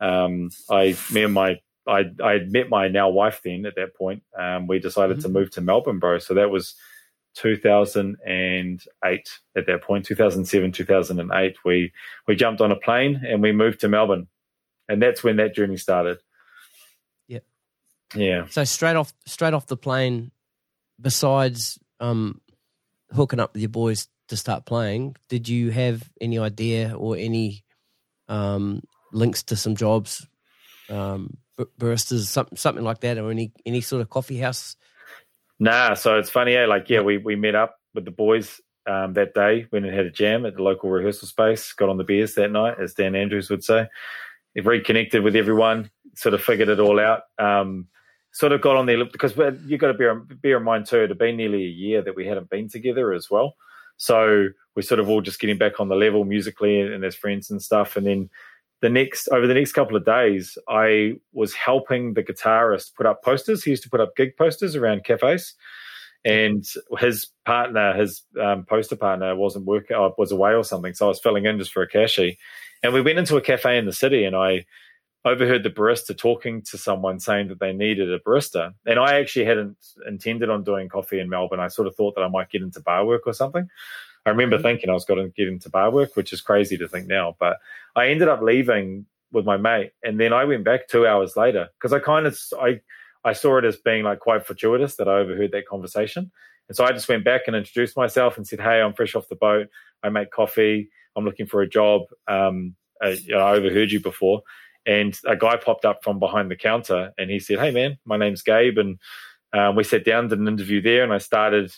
Um, I, me and my, I, I met my now wife then at that point. Um, we decided mm-hmm. to move to Melbourne, bro. So that was 2008 at that point, 2007, 2008. We, we jumped on a plane and we moved to Melbourne. And that's when that journey started. Yeah. Yeah. So straight off, straight off the plane, besides, um, hooking up with your boys to start playing, did you have any idea or any um, links to some jobs, um, baristas, something something like that, or any any sort of coffee house? Nah, so it's funny, eh? Like, yeah, we we met up with the boys um, that day, went and had a jam at the local rehearsal space, got on the beers that night, as Dan Andrews would say. It reconnected with everyone, sort of figured it all out. Um, sort of got on there because you've got to bear, bear in mind too, it had been nearly a year that we hadn't been together as well. So we're sort of all just getting back on the level musically and, as friends and stuff. And then the next over the next couple of days, I was helping the guitarist put up posters. He used to put up gig posters around cafes, and his partner, his um, poster partner, wasn't working, uh, was away or something. So I was filling in just for a cashy, and we went into a cafe in the city, and I overheard the barista talking to someone saying that they needed a barista. And I actually hadn't intended on doing coffee in Melbourne. I sort of thought that I might get into bar work or something. I remember mm-hmm. thinking I was going to get into bar work, which is crazy to think now. But I ended up leaving with my mate, and then I went back two hours later because I kind of I I saw it as being like quite fortuitous that I overheard that conversation, and so I just went back and introduced myself and said, "Hey, I'm fresh off the boat. I make coffee. I'm looking for a job. Um, I, you know, I overheard you before." And a guy popped up from behind the counter and he said, Hey, man, my name's Gabe. And um, we sat down, did an interview there, and I started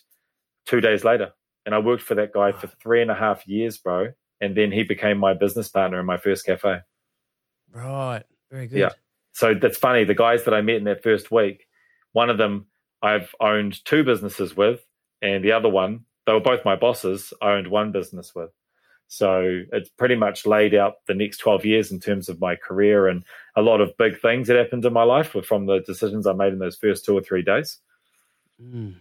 two days later. And I worked for that guy for three and a half years, bro. And then he became my business partner in my first cafe. Right. Very good. Yeah. So that's funny. The guys that I met in that first week, one of them I've owned two businesses with, and the other one, they were both my bosses, I owned one business with. So it's pretty much laid out the next 12 years in terms of my career and a lot of big things that happened in my life were from the decisions I made in those first two or three days. Mm.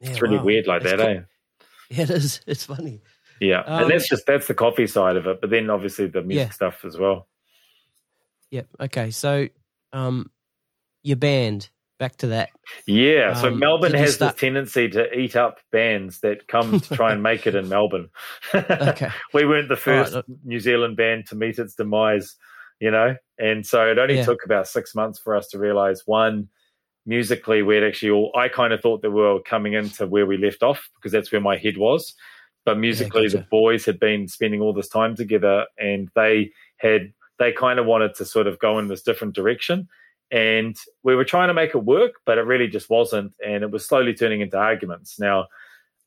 Yeah, it's really wow. weird like it's that, cool. eh? Yeah, [laughs] it is. It's funny. Yeah. Um, and that's just, that's the coffee side of it. But then obviously the music yeah. stuff as well. Yep. Okay. So, um, your band, back to that. Yeah, so um, Melbourne has start... this tendency to eat up bands that come to try and make it in Melbourne. [laughs] okay, we weren't the first right. New Zealand band to meet its demise, you know, and so it only yeah. took about six months for us to realize one. Musically, we'd actually all, I kind of thought that we were coming into where we left off because that's where my head was. But musically, yeah, gotcha. the boys had been spending all this time together and they had, they kind of wanted to sort of go in this different direction and we were trying to make it work, but it really just wasn't. And it was slowly turning into arguments. Now,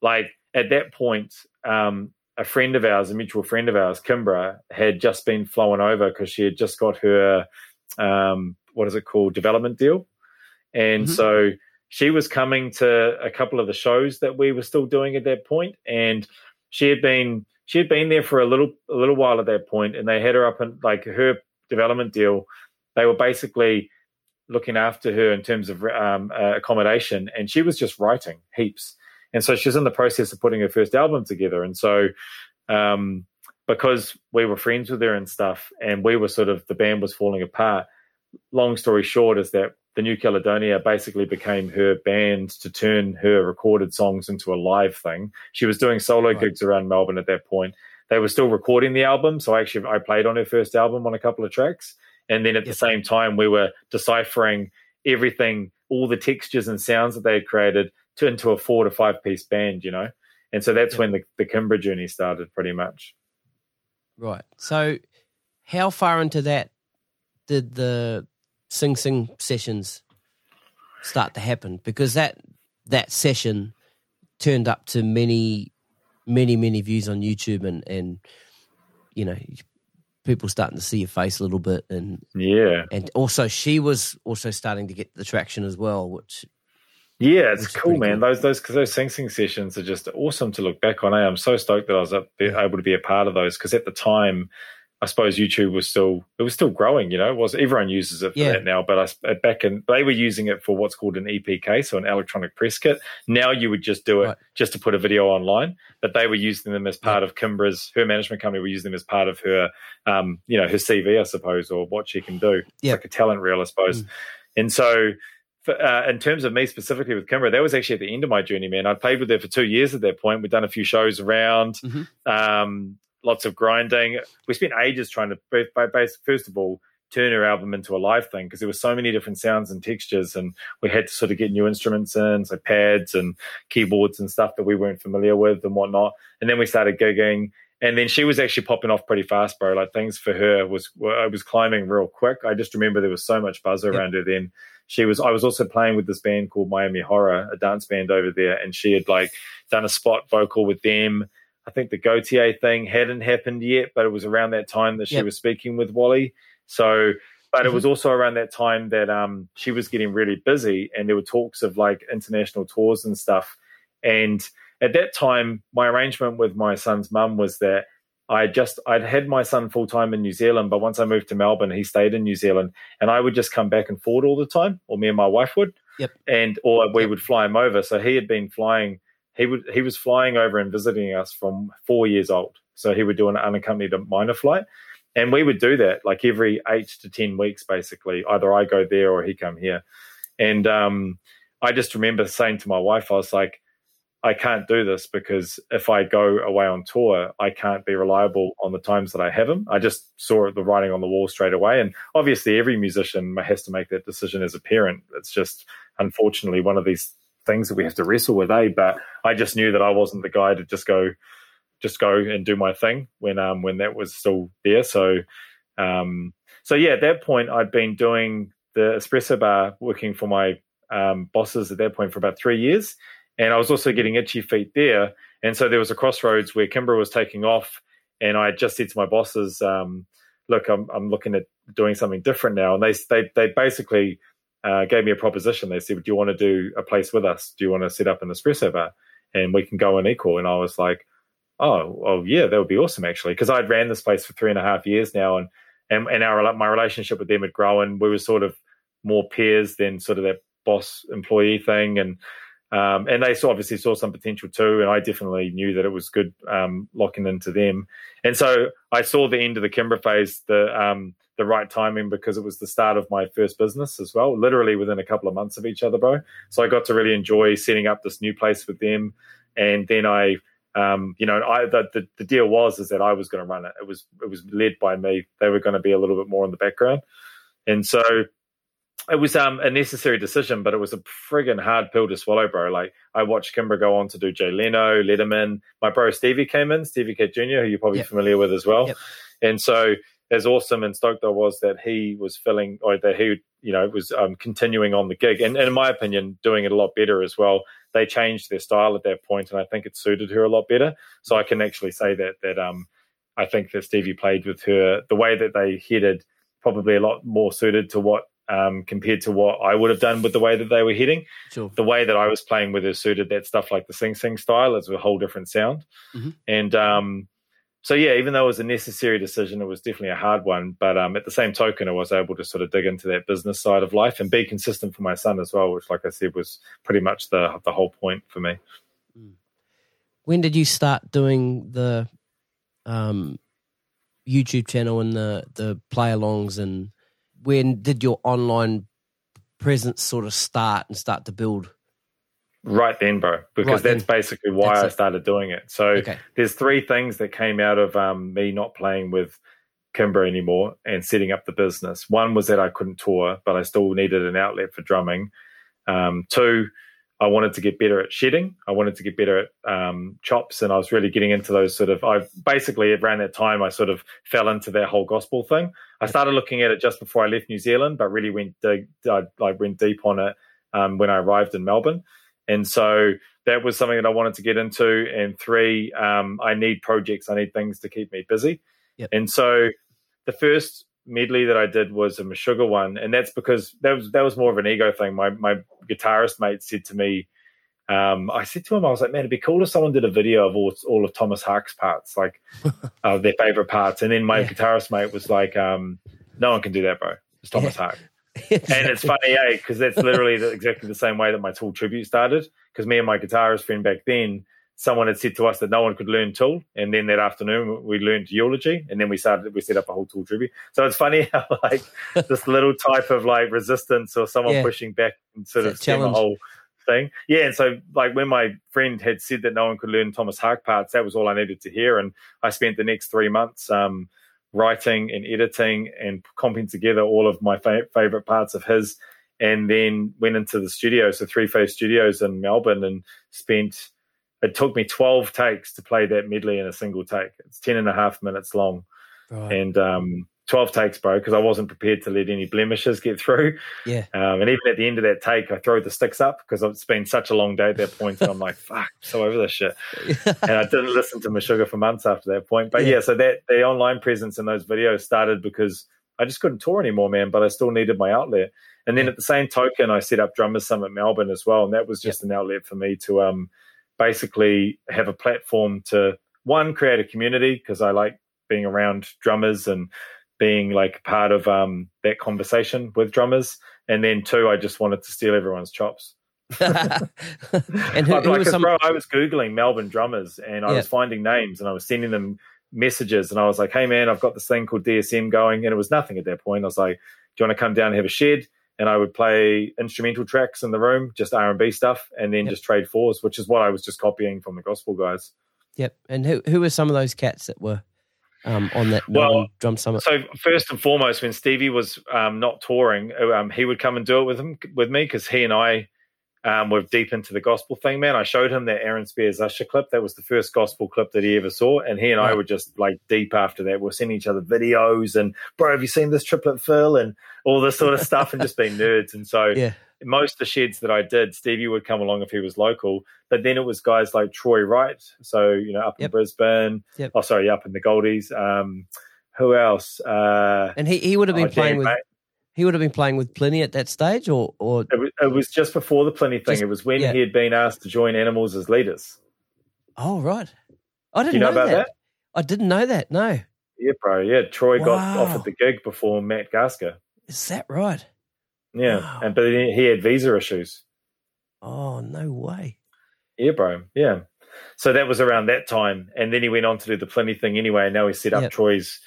like at that point, um, a friend of ours, a mutual friend of ours, Kimbra, had just been flown over because she had just got her, um, what is it called, development deal. And mm-hmm. so she was coming to a couple of the shows that we were still doing at that point, and she had been she had been there for a little a little while at that point, and they had her up in like her development deal. They were basically looking after her in terms of um, uh, accommodation, and she was just writing heaps. And so she's in the process of putting her first album together. And so, um, because we were friends with her and stuff, and we were sort of the band was falling apart. Long story short is that the New Caledonia basically became her band to turn her recorded songs into a live thing. She was doing solo right. gigs around Melbourne at that point. They were still recording the album, so I actually I played on her first album on a couple of tracks. And then at yep. the same time, we were deciphering everything, all the textures and sounds that they had created to into a four to five piece band, you know? And so that's yep. when the, the Kimbra journey started pretty much. Right. So how far into that did the Sing Sing sessions start to happen? Because that that session turned up to many, many, many views on YouTube and, and you know, people starting to see your face a little bit and yeah and also she was also starting to get the traction as well which yeah it's cool man cool. those those because those sing sing sessions are just awesome to look back on eh? i'm so stoked that i was able to be a part of those because at the time I suppose YouTube was still it was still growing. You know, it was everyone uses it for yeah. that now, but I back in they were using it for what's called an EPK, so an electronic press kit. Now you would just do it right. just to put a video online, but they were using them as part of Kimbra's her management company were using them as part of her, um, you know, her CV, I suppose, or what she can do. Yeah, like a talent reel, I suppose. Mm. And so uh, in terms of me specifically with Kimbra, that was actually at the end of my journey, man. I played with her for two years at that point. We'd done a few shows around. Mm-hmm. Um, lots of grinding. We spent ages trying to, first of all, turn her album into a live thing because there were so many different sounds and textures, and we had to sort of get new instruments in, so pads and keyboards and stuff that we weren't familiar with and whatnot. And then we started gigging, and then she was actually popping off pretty fast, bro. Like things for her was I was climbing real quick. I just remember there was so much buzz around her then. She was I was also playing with this band called Miami Horror, a dance band over there, and she had like done a spot vocal with them. I think the Gotye thing hadn't happened yet, but it was around that time that she yep. was speaking with Wally. So, but mm-hmm. it was also around that time that um, she was getting really busy, and there were talks of like international tours and stuff. And at that time, my arrangement with my son's mum was that I just I'd had my son full time in New Zealand, but once I moved to Melbourne, he stayed in New Zealand, and I would just come back and forward all the time, or me and my wife would, yep. and or we yep. would fly him over. So he had been flying. He would he was flying over and visiting us from four years old. So he would do an unaccompanied minor flight, and we would do that like every eight to ten weeks, basically. Either I go there or he come here, and um, I just remember saying to my wife, I was like, I can't do this because if I go away on tour, I can't be reliable on the times that I have him. I just saw the writing on the wall straight away, and obviously every musician has to make that decision as a parent. It's just unfortunately one of these things that we have to wrestle with, eh? But I just knew that I wasn't the guy to just go just go and do my thing when um when that was still there. So um so yeah, at that point I'd been doing the espresso bar working for my um, bosses at that point for about three years. And I was also getting itchy feet there. And so there was a crossroads where Kimbra was taking off. And I just said to my bosses, um, look, I'm, I'm looking at doing something different now. And they, they, they basically uh, gave me a proposition. They said, do you want to do a place with us? Do you want to set up an espresso bar? And we can go and equal. And I was like, oh, oh yeah, that would be awesome actually, because I'd ran this place for three and a half years now, and and and our my relationship with them had grown. We were sort of more peers than sort of that boss employee thing, and um, and they saw, obviously saw some potential too, and I definitely knew that it was good um, locking into them. And so I saw the end of the Kimbra phase, the um, the right timing because it was the start of my first business as well, literally within a couple of months of each other, bro. So I got to really enjoy setting up this new place with them, and then I um, you know, I the, the, the deal was is that I was going to run it. It was it was led by me. They were going to be a little bit more in the background, and so it was um, a necessary decision, but it was a friggin' hard pill to swallow, bro. Like I watched Kimbra go on to do Jay Leno, Letterman. My bro Stevie came in, Stevie Cat Jr., who you're probably yep. familiar with as well, yep. and so as awesome and stoked I was that he was filling or that he you know was um, continuing on the gig and, and, in my opinion doing it a lot better as well they changed their style at that point and I think it suited her a lot better so I can actually say that that um I think that Stevie played with her the way that they headed probably a lot more suited to what um, compared to what I would have done with the way that they were hitting. Sure. The way that I was playing with her suited that stuff like the sing sing style. It's a whole different sound. Mm-hmm. And um, so yeah, even though it was a necessary decision, it was definitely a hard one. But um, at the same token, I was able to sort of dig into that business side of life and be consistent for my son as well, which, like I said, was pretty much the the whole point for me. Mm. When did you start doing the um, YouTube channel and the the play alongs, and when did your online presence sort of start and start to build? Right then, bro, because right that's then. basically why that's I started doing it. So okay. there's three things that came out of um, me not playing with Kimbra anymore and setting up the business. One was that I couldn't tour, but I still needed an outlet for drumming. Um, two, I wanted to get better at shedding. I wanted to get better at um, chops, and I was really getting into those sort of. I basically around that time I sort of fell into that whole gospel thing. I started looking at it just before I left New Zealand, but really went dig, I, I went deep on it um, when I arrived in Melbourne. And so that was something that I wanted to get into. And three, um, I need projects, I need things to keep me busy. Yep. And so the first medley that I did was a Meshuggah one, and that's because that was that was more of an ego thing. My my guitarist mate said to me, um, I said to him, I was like, man, it'd be cool if someone did a video of all, all of Tomas Haake's parts, like [laughs] uh, their favorite parts. And then my yeah. guitarist mate was like, um, no one can do that, bro. It's Tomas yeah. Haake. Exactly. And it's funny, eh? Because that's literally the, exactly the same way that my Tool tribute started. Because me and my guitarist friend back then, someone had said to us that no one could learn Tool, and then that afternoon we learned Eulogy, and then we started we set up a whole Tool tribute. So it's funny [laughs] how like [laughs] this little type of like resistance or someone yeah. pushing back and sort of stem a whole thing. Yeah, and so like when my friend had said that no one could learn Tomas Haake parts, that was all I needed to hear, and I spent the next three months. Um, writing and editing and comping together all of my fa- favorite parts of his. And then went into the studio, so Three Phase Studios in Melbourne, and spent. It took me 12 takes to play that medley in a single take. It's 10 and a half minutes long. And um, 12 takes, bro, because I wasn't prepared to let any blemishes get through. Yeah. Um, and even at the end of that take, I throw the sticks up because it's been such a long day at that point. And I'm like, [laughs] fuck, I'm so over this shit. [laughs] and I didn't listen to Meshuggah for months after that point. But yeah. yeah, so that the online presence in those videos started because I just couldn't tour anymore, man, but I still needed my outlet. And then at the same token, I set up Drummers Summit Melbourne as well. And that was just yeah. an outlet for me to um, basically have a platform to, one, create a community because I like being around drummers and being like part of um, that conversation with drummers. And then two, I just wanted to steal everyone's chops. [laughs] [laughs] and who, like, who was some... bro, I was googling Melbourne drummers and I yeah. was finding names and I was sending them messages and I was like, "Hey man, I've got this thing called DSM going," and it was nothing at that point. I was like, "Do you want to come down and have a shed?" And I would play instrumental tracks in the room, just R and B stuff, and then yep. just trade fours, which is what I was just copying from the gospel guys. Yep. And who who were some of those cats that were um, on that well, drum summit? So first and foremost, when Stevie was um, not touring, um, he would come and do it with him with me because he and I um, were deep into the gospel thing. Man, I showed him that Aaron Spears Usher clip. That was the first gospel clip that he ever saw, and he and right. I were just like deep after that. We're sending each other videos and bro, have you seen this triplet fill and all this sort of stuff, and just being nerds. And so [laughs] yeah most of the sheds that I did, Stevie would come along if he was local. But then it was guys like Troy Wright, so you know up yep. in Brisbane. Yep. Oh, sorry, up in the Goldies. Um, who else? Uh, and he, he would have been oh, playing with. Mate. He would have been playing with Plini at that stage, or or it was, it was just before the Plini thing. Just, it was when yeah. he had been asked to join Animals as leaders. Oh right, I didn't you know, know about that. that. I didn't know that. No. Yeah, bro. Yeah, Troy wow. got offered the gig before Matt Garstka. Is that right? Yeah, wow. and but he had visa issues. Oh no way! Yeah, bro. Yeah. So that was around that time, and then he went on to do the Plini thing anyway. And now he's set up yep. Troy's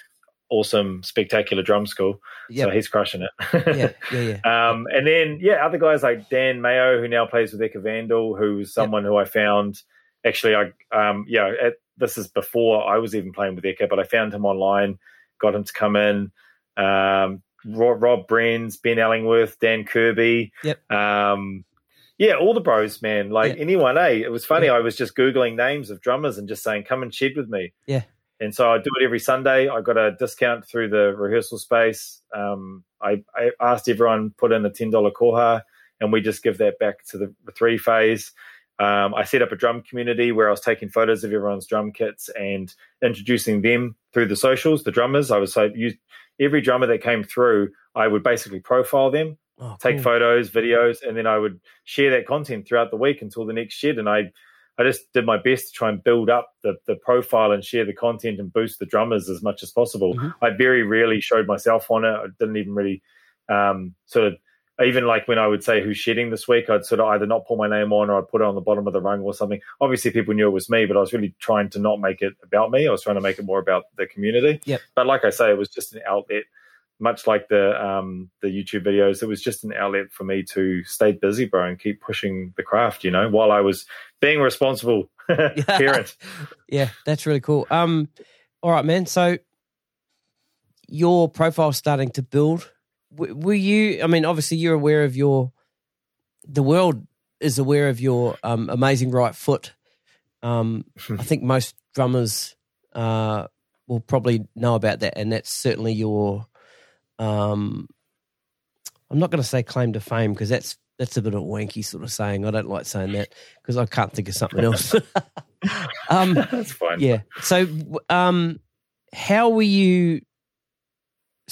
awesome, spectacular drum school. Yep. So he's crushing it. yeah, yeah, [laughs] yeah. Um, and then yeah, other guys like Dan Mayo, who now plays with Ecca Vandal, who's someone yep. who I found actually. I um, yeah, at, this is before I was even playing with Ecca, but I found him online, got him to come in. Um, Rob, Rob Brenz, Ben Ellingworth, Dan Kirby. Yep. Um, yeah, all the bros, man. Like yeah. anyone, eh? It was funny. Yeah. I was just Googling names of drummers and just saying, come and shed with me. Yeah. And so I do it every Sunday. I got a discount through the rehearsal space. Um, I, I, asked everyone put in a ten dollar koha, and we just give that back to the, three phase. Um, I set up a drum community where I was taking photos of everyone's drum kits and introducing them through the socials. The drummers, I was so use, every drummer that came through, I would basically profile them, oh, take cool. photos, videos, and then I would share that content throughout the week until the next shed. And I, I just did my best to try and build up the, the profile and share the content and boost the drummers as much as possible. Mm-hmm. I very rarely showed myself on it. I didn't even really um, sort of even like when I would say who's shedding this week, I'd sort of either not put my name on or I'd put it on the bottom of the rung or something. Obviously, people knew it was me, but I was really trying to not make it about me. I was trying to make it more about the community. Yep. But like I say, it was just an outlet, much like the um, the YouTube videos. It was just an outlet for me to stay busy, bro, and keep pushing the craft. You know, while I was being responsible [laughs] [laughs] parent. yeah, that's really cool. Um, all right, man. So your profile starting to build were you? I mean, obviously, you're aware of your. The world is aware of your um, amazing right foot. Um, I think most drummers uh, will probably know about that, and that's certainly your. Um, I'm not going to say claim to fame because that's that's a bit of a wanky sort of saying. I don't like saying that because I can't think of something else. [laughs] um, that's fine. Yeah. So, um, how were you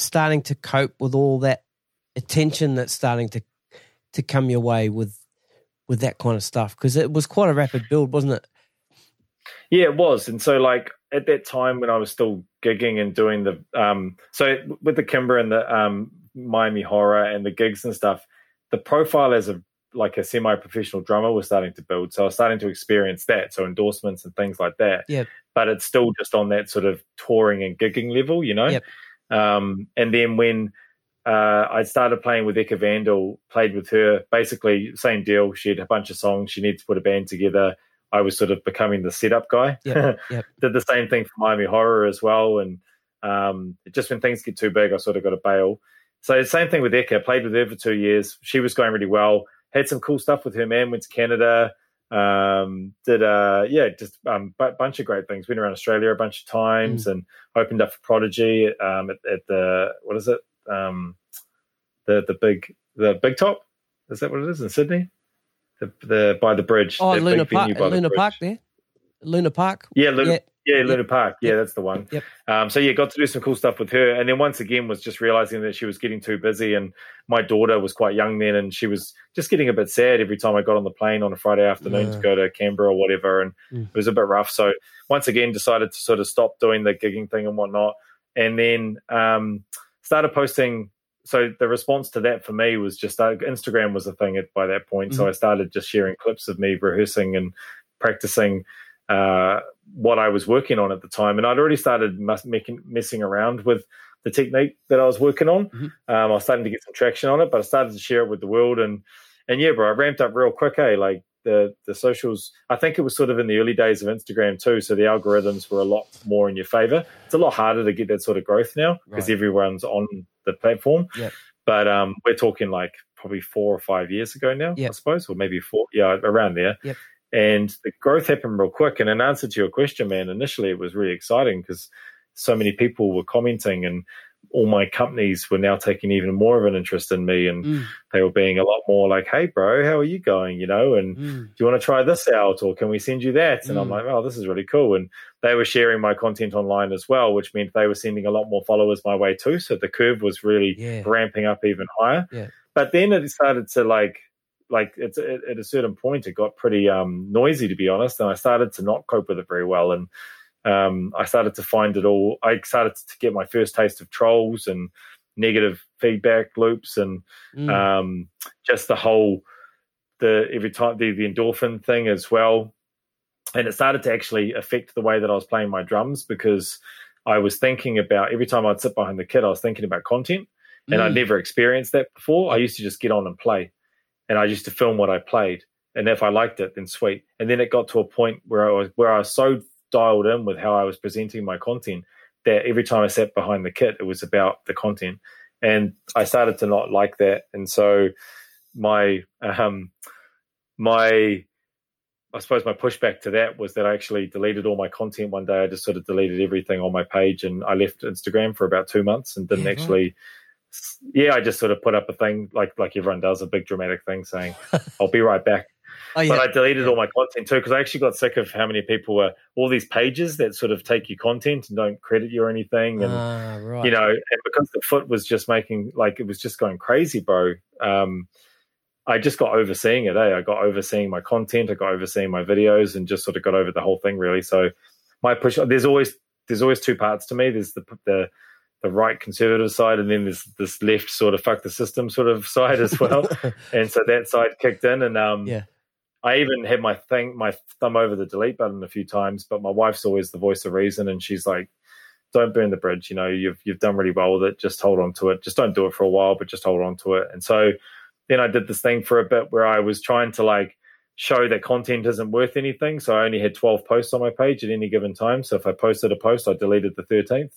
starting to cope with all that attention that's starting to to come your way with with that kind of stuff. Because it was quite a rapid build wasn't it? Yeah it was. And so like at that time when i was still gigging and doing the um so with the kimbra and the um miami horror and the gigs and stuff the profile as a like a semi-professional drummer was starting to build. So i was starting to experience that. So endorsements and things like that. Yeah. But it's still just on that sort of touring and gigging level you know? Yep. Um, and then when uh, I started playing with Ecca Vandal, played with her, basically same deal. She had a bunch of songs. She needed to put a band together. I was sort of becoming the setup guy. Yep, [laughs] yep. Did the same thing for Miami Horror as well. And Um, just when things get too big, I sort of got to bail. So same thing with Ecca. Played with her for two years. She was going really well. Had some cool stuff with her man. Went to Canada. Um, did uh yeah, just um a bunch of great things. Went around Australia a bunch of times mm. and opened up for Prodigy um at, at, the what is it? Um the the big the big top? Is that what it is in Sydney? The the by the bridge. Oh Luna Park Luna Park there? Luna Park? Yeah Luna, yeah. Yeah, Luna Park. Yeah, that's the one. Yep. Um, so yeah, got to do some cool stuff with her, and then once again was just realizing that she was getting too busy, and my daughter was quite young then, and she was just getting a bit sad every time I got on the plane on a Friday afternoon yeah. to go to Canberra or whatever, and mm. it was a bit rough. So once again, decided to sort of stop doing the gigging thing and whatnot, and then um, started posting. So the response to that for me was just uh, Instagram was a thing at, by that point. Mm-hmm. So I started just sharing clips of me rehearsing and practicing uh, what I was working on at the time, and I'd already started making, messing around with the technique that I was working on. Mm-hmm. Um, I was starting to get some traction on it, but I started to share it with the world, and and yeah, bro, I ramped up real quick. Eh, like the the socials. I think it was sort of in the early days of Instagram too, so the algorithms were a lot more in your favor. It's a lot harder to get that sort of growth now because right. everyone's on the platform. Yep. But um, we're talking like probably four or five years ago now, yep. I suppose, or maybe four, yeah, around there. Yep and the growth happened real quick. And in answer to your question, man, initially it was really exciting because so many people were commenting and all my companies were now taking even more of an interest in me and mm. they were being a lot more like, Hey bro, how are you going? You know, and mm. do you want to try this out or can we send you that? And mm. I'm like, Oh, this is really cool. And they were sharing my content online as well, which meant they were sending a lot more followers my way too. So the curve was really yeah. ramping up even higher. Yeah. But then it started to like like it's at a certain point it got pretty um, noisy to be honest and i started to not cope with it very well and um, i started to find it all i started to get my first taste of trolls and negative feedback loops and mm. um, just the whole the every time the, the endorphin thing as well and it started to actually affect the way that i was playing my drums because i was thinking about every time i'd sit behind the kit i was thinking about content and mm. i'd never experienced that before i used to just get on and play and I used to film what I played. And if I liked it, then sweet. And then it got to a point where I was where I was so dialed in with how I was presenting my content that every time I sat behind the kit, it was about the content. And I started to not like that. And so my um my I suppose my pushback to that was that I actually deleted all my content one day. I just sort of deleted everything on my page and I left Instagram for about two months and didn't yeah, actually yeah, I just sort of put up a thing like like everyone does, a big dramatic thing saying, [laughs] "I'll be right back." Oh, yeah. But I deleted all my content too because I actually got sick of how many people were all these pages that sort of take your content and don't credit you or anything, and uh, right. you know, and because the foot was just making like it was just going crazy, bro. Um, I just got overseeing it. Eh? I got overseeing my content, I got overseeing my videos, and just sort of got over the whole thing really. So my push, there's always there's always two parts to me. There's the the the right conservative side, and then there's this left sort of fuck the system sort of side as well. [laughs] and so that side kicked in, and um, yeah. I even had my thing, my thumb over the delete button a few times, but my wife's always the voice of reason, and she's like, "Don't burn the bridge. You know, you've you've done really well with it. Just hold on to it. Just don't do it for a while, but just hold on to it." And so then I did this thing for a bit where I was trying to like show that content isn't worth anything. So I only had 12 posts on my page at any given time. So if I posted a post, I deleted the 13th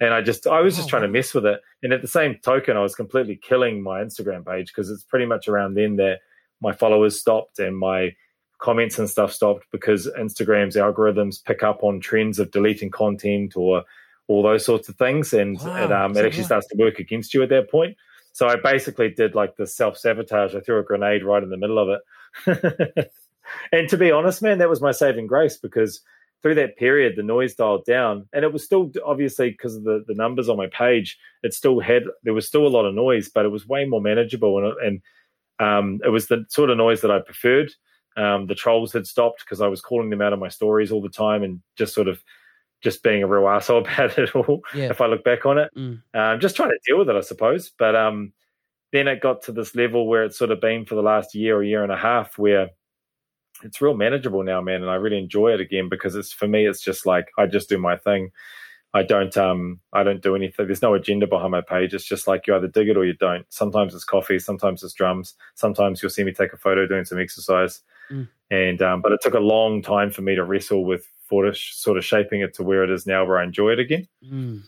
and I just I was just oh, trying to mess with it. And at the same token, I was completely killing my Instagram page because it's pretty much around then that my followers stopped and my comments and stuff stopped because Instagram's algorithms pick up on trends of deleting content or all those sorts of things, and wow, it, um, it actually right? starts to work against you at that point. So I basically did like the self sabotage. I threw a grenade right in the middle of it. [laughs] and to be honest, man, that was my saving grace because through that period, the noise dialed down, and it was still obviously because of the, the numbers on my page. It still had there was still a lot of noise, but it was way more manageable, and and um, it was the sort of noise that I preferred. Um, the trolls had stopped because I was calling them out on my stories all the time, and just sort of just being a real [laughs] asshole about it all. Yeah. If I look back on it, mm. um, just trying to deal with it, I suppose. But um, then it got to this level where it's sort of been for the last year or year and a half, where it's real manageable now, man, and I really enjoy it again because it's for me. It's just like I just do my thing. I don't um I don't do anything. There's no agenda behind my page. It's just like you either dig it or you don't. Sometimes it's coffee, sometimes it's drums, sometimes you'll see me take a photo doing some exercise. Mm. And um, but it took a long time for me to wrestle with Fortish sort of shaping it to where it is now, where I enjoy it again. Mm.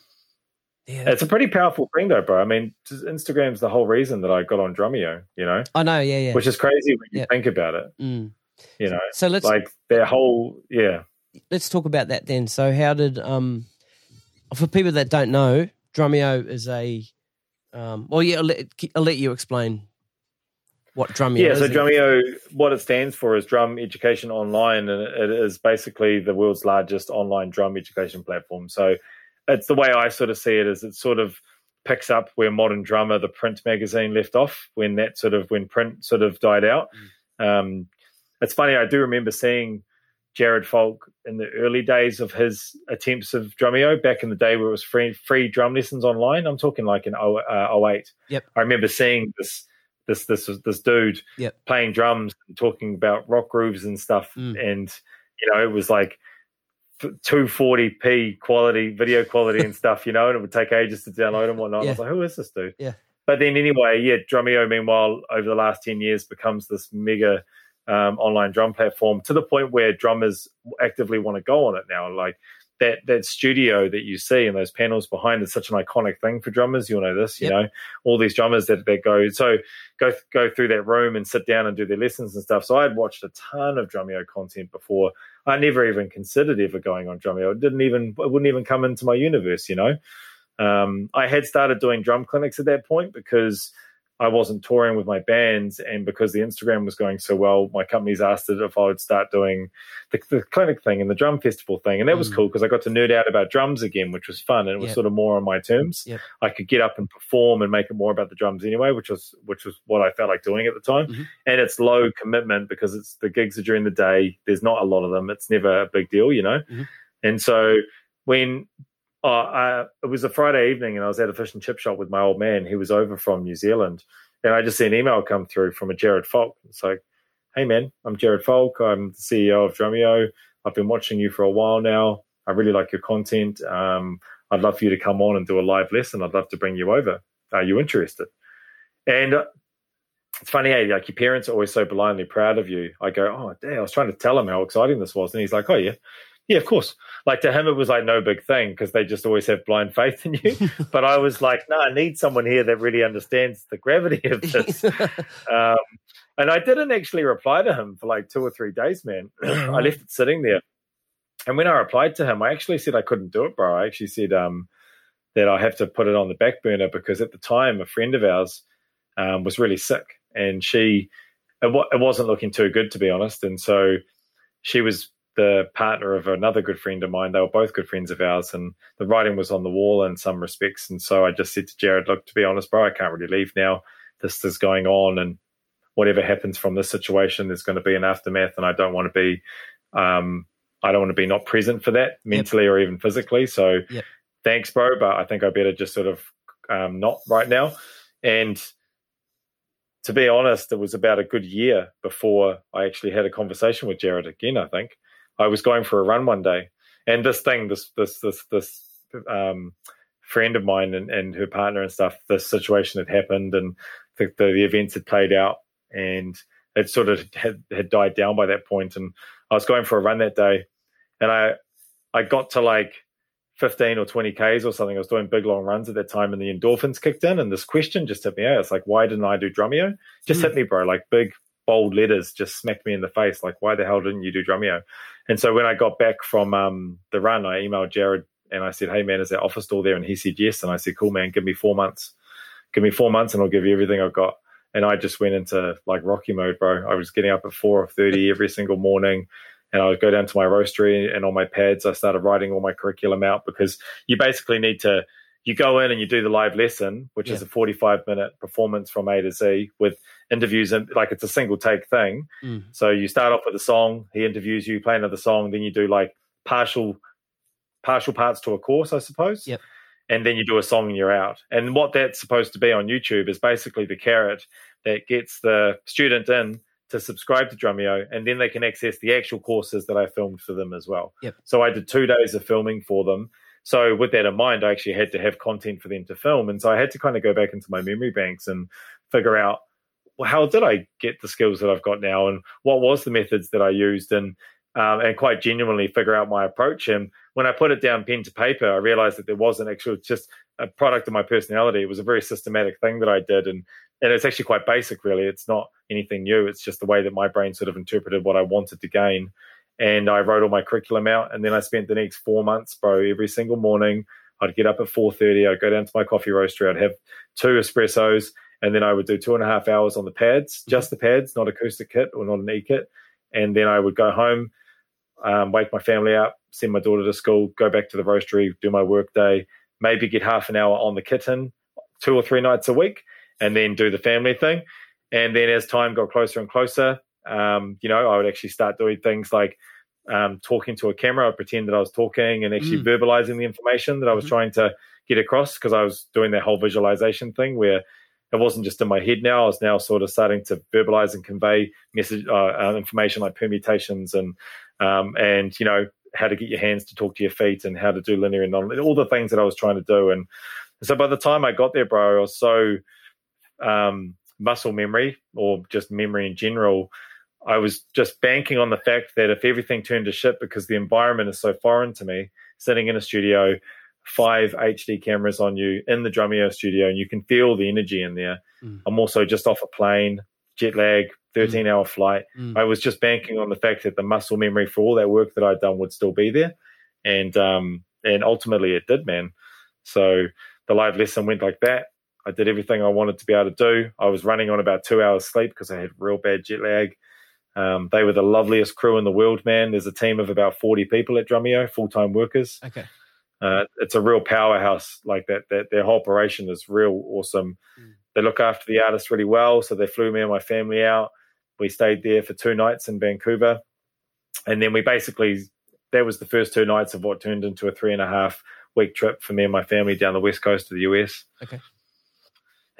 Yeah. It's a pretty powerful thing, though, bro. I mean, Instagram's the whole reason that I got on Drumeo. You know, I know, yeah, yeah. Which is crazy when you think about it. Mm. You know, so let's like their whole yeah. Let's talk about that then. So, how did um for people that don't know, Drumeo is a um well, yeah, I'll let, I'll let you explain what Drumeo yeah, so Drumeo, what it stands for is Drum Education Online, and it is basically the world's largest online drum education platform. So it's the way I sort of see it is it sort of picks up where Modern Drummer, the print magazine, left off when that sort of when print sort of died out. Mm. Um, it's funny, I do remember seeing Jared Falk in the early days of his attempts of Drumeo back in the day where it was free free drum lessons online. I'm talking like in 0, uh, 08. Yep. I remember seeing this this this this dude yep. playing drums and talking about rock grooves and stuff, mm. and you know it was like 240p quality, video quality and [laughs] stuff, you know, and it would take ages to download and whatnot. Yeah. I was like, who is this dude? Yeah. But then anyway, yeah, Drumeo, meanwhile, over the last 10 years becomes this mega um, online drum platform to the point where drummers actively want to go on it now. Like that that studio that you see and those panels behind is such an iconic thing for drummers. You'll know this, you yep. know, all these drummers that, that go so go go through that room and sit down and do their lessons and stuff. So I had watched a ton of Drumeo content before. I never even considered ever going on Drumeo. It didn't even it wouldn't even come into my universe, you know. Um, I had started doing drum clinics at that point because I wasn't touring with my bands, and because the Instagram was going so well, my companies asked it if I would start doing the, the clinic thing and the drum festival thing, and that was mm. cool because I got to nerd out about drums again, which was fun, and it was yep. sort of more on my terms. Yep. I could get up and perform and make it more about the drums anyway, which was which was what I felt like doing at the time. Mm-hmm. And it's low commitment because it's the gigs are during the day. There's not a lot of them. It's never a big deal, you know. Mm-hmm. And so when Oh, I, it was a Friday evening, and I was at a fish and chip shop with my old man. He was over from New Zealand, and I just see an email come through from a Jared Falk. It's like, "Hey man, I'm Jared Falk. I'm the CEO of Drumeo. I've been watching you for a while now. I really like your content. Um, I'd love for you to come on and do a live lesson. I'd love to bring you over. Are you interested?" And uh, it's funny, hey, like your parents are always so blindly proud of you. I go, "Oh, damn!" I was trying to tell him how exciting this was, and he's like, "Oh yeah." Yeah, of course. Like to him, it was like no big thing because they just always have blind faith in you. [laughs] but I was like, no, I need someone here that really understands the gravity of [laughs] this. um, and I didn't actually reply to him for like two or three days, man. [clears throat] I left it sitting there. And when I replied to him, I actually said I couldn't do it, bro. I actually said um, that I have to put it on the back burner because at the time, a friend of ours um, was really sick and she, it, w- it wasn't looking too good, to be honest. And so she was the partner of another good friend of mine. They were both good friends of ours, and the writing was on the wall in some respects. And so I just said to Jared, "Look, to be honest, bro, I can't really leave now. This is going on, and whatever happens from this situation, there's going to be an aftermath, and I don't want to be, um, I don't want to be not present for that mentally yep. or even physically. So, yep. thanks, bro, but I think I better just sort of um, not right now." And to be honest, it was about a good year before I actually had a conversation with Jared again. I think I was going for a run one day, and this thing, this this this this um, friend of mine and, and her partner and stuff, this situation had happened, and the, the, the events had played out, and it sort of had, had died down by that point. And I was going for a run that day, and I I got to like 15 or 20 Ks or something. I was doing big long runs at that time and the endorphins kicked in and this question just hit me out. It's like, why didn't I do Drumeo? Just mm. hit me, bro. Like big, bold letters just smacked me in the face. Like, why the hell didn't you do Drumeo? And so when I got back from um, the run, I emailed Jared and I said, "Hey man, is that offer still there?" And he said yes. And I said, "Cool man, give me four months. Give me four months, and I'll give you everything I've got." And I just went into like Rocky mode, bro. I was getting up at four thirty every single morning, and I would go down to my roastery and on my pads, I started writing all my curriculum out because you basically need to you go in and you do the live lesson, which yeah. is a 45 minute performance from A to Z with interviews and like it's a single take thing. Mm. So you start off with a song, he interviews you, play another song, then you do like partial partial parts to a course, I suppose. Yep. And then you do a song and you're out. And what that's supposed to be on YouTube is basically the carrot that gets the student in to subscribe to Drumeo, and then they can access the actual courses that I filmed for them as well. Yep. So I did two days of filming for them so with that in mind, I actually had to have content for them to film, and so I had to kind of go back into my memory banks and figure out well, how did I get the skills that I've got now, and what was the methods that I used, and um, and quite genuinely figure out my approach. And when I put it down pen to paper, I realized that there wasn't actually just a product of my personality. It was a very systematic thing that I did, and and it's actually quite basic, really. It's not anything new. It's just the way that my brain sort of interpreted what I wanted to gain. And I wrote all my curriculum out, and then I spent the next four months, bro, every single morning. I'd get up at four thirty. I'd go down to my coffee roaster. I'd have two espressos, and then I would do two and a half hours on the pads, just the pads, not acoustic kit or not an e kit. And then I would go home, um, wake my family up, send my daughter to school, go back to the roastery, do my work day, maybe get half an hour on the kitten two or three nights a week, and then do the family thing. And then as time got closer and closer, um, you know, I would actually start doing things like um, talking to a camera. I'd pretend that I was talking and actually mm. verbalizing the information that I was mm-hmm. trying to get across because I was doing that whole visualization thing where it wasn't just in my head now. I was now sort of starting to verbalize and convey message uh, uh, information like permutations and um, and you know how to get your hands to talk to your feet and how to do linear and non all the things that I was trying to do. And so by the time I got there, bro, I was so um, muscle memory or just memory in general. I was just banking on the fact that if everything turned to shit because the environment is so foreign to me, sitting in a studio, five HD cameras on you in the Drumeo studio, and you can feel the energy in there. Mm. I'm also just off a plane, jet lag, 13 mm. hour flight. Mm. I was just banking on the fact that the muscle memory for all that work that I'd done would still be there. And um, and ultimately it did, man. So the live lesson went like that. I did everything I wanted to be able to do. I was running on about two hours sleep because I had real bad jet lag. Um, they were the loveliest crew in the world, man. There's a team of about 40 people at Drumeo, full time workers. Okay. Uh, it's a real powerhouse like that. That their whole operation is real awesome. Mm. They look after the artists really well, so they flew me and my family out. We stayed there for two nights in Vancouver, and then we basically that was the first two nights of what turned into a three and a half week trip for me and my family down the west coast of the US. Okay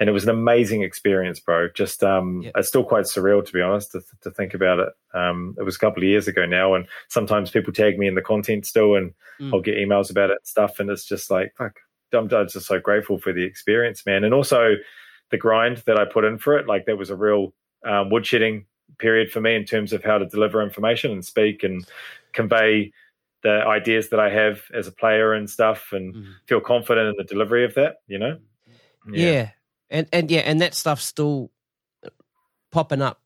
and it was an amazing experience, bro. Just um, it's still quite surreal to be honest to, to think about it. Um, it was a couple of years ago now, and sometimes people tag me in the content still, and mm. I'll get emails about it and stuff, and it's just like fuck. I'm just so grateful for the experience, man, and also the grind that I put in for it. Like that was a real um, woodshedding period for me in terms of how to deliver information and speak and convey the ideas that I have as a player and stuff, and mm. feel confident in the delivery of that. You know. Yeah. yeah and and yeah, and that stuff's still popping up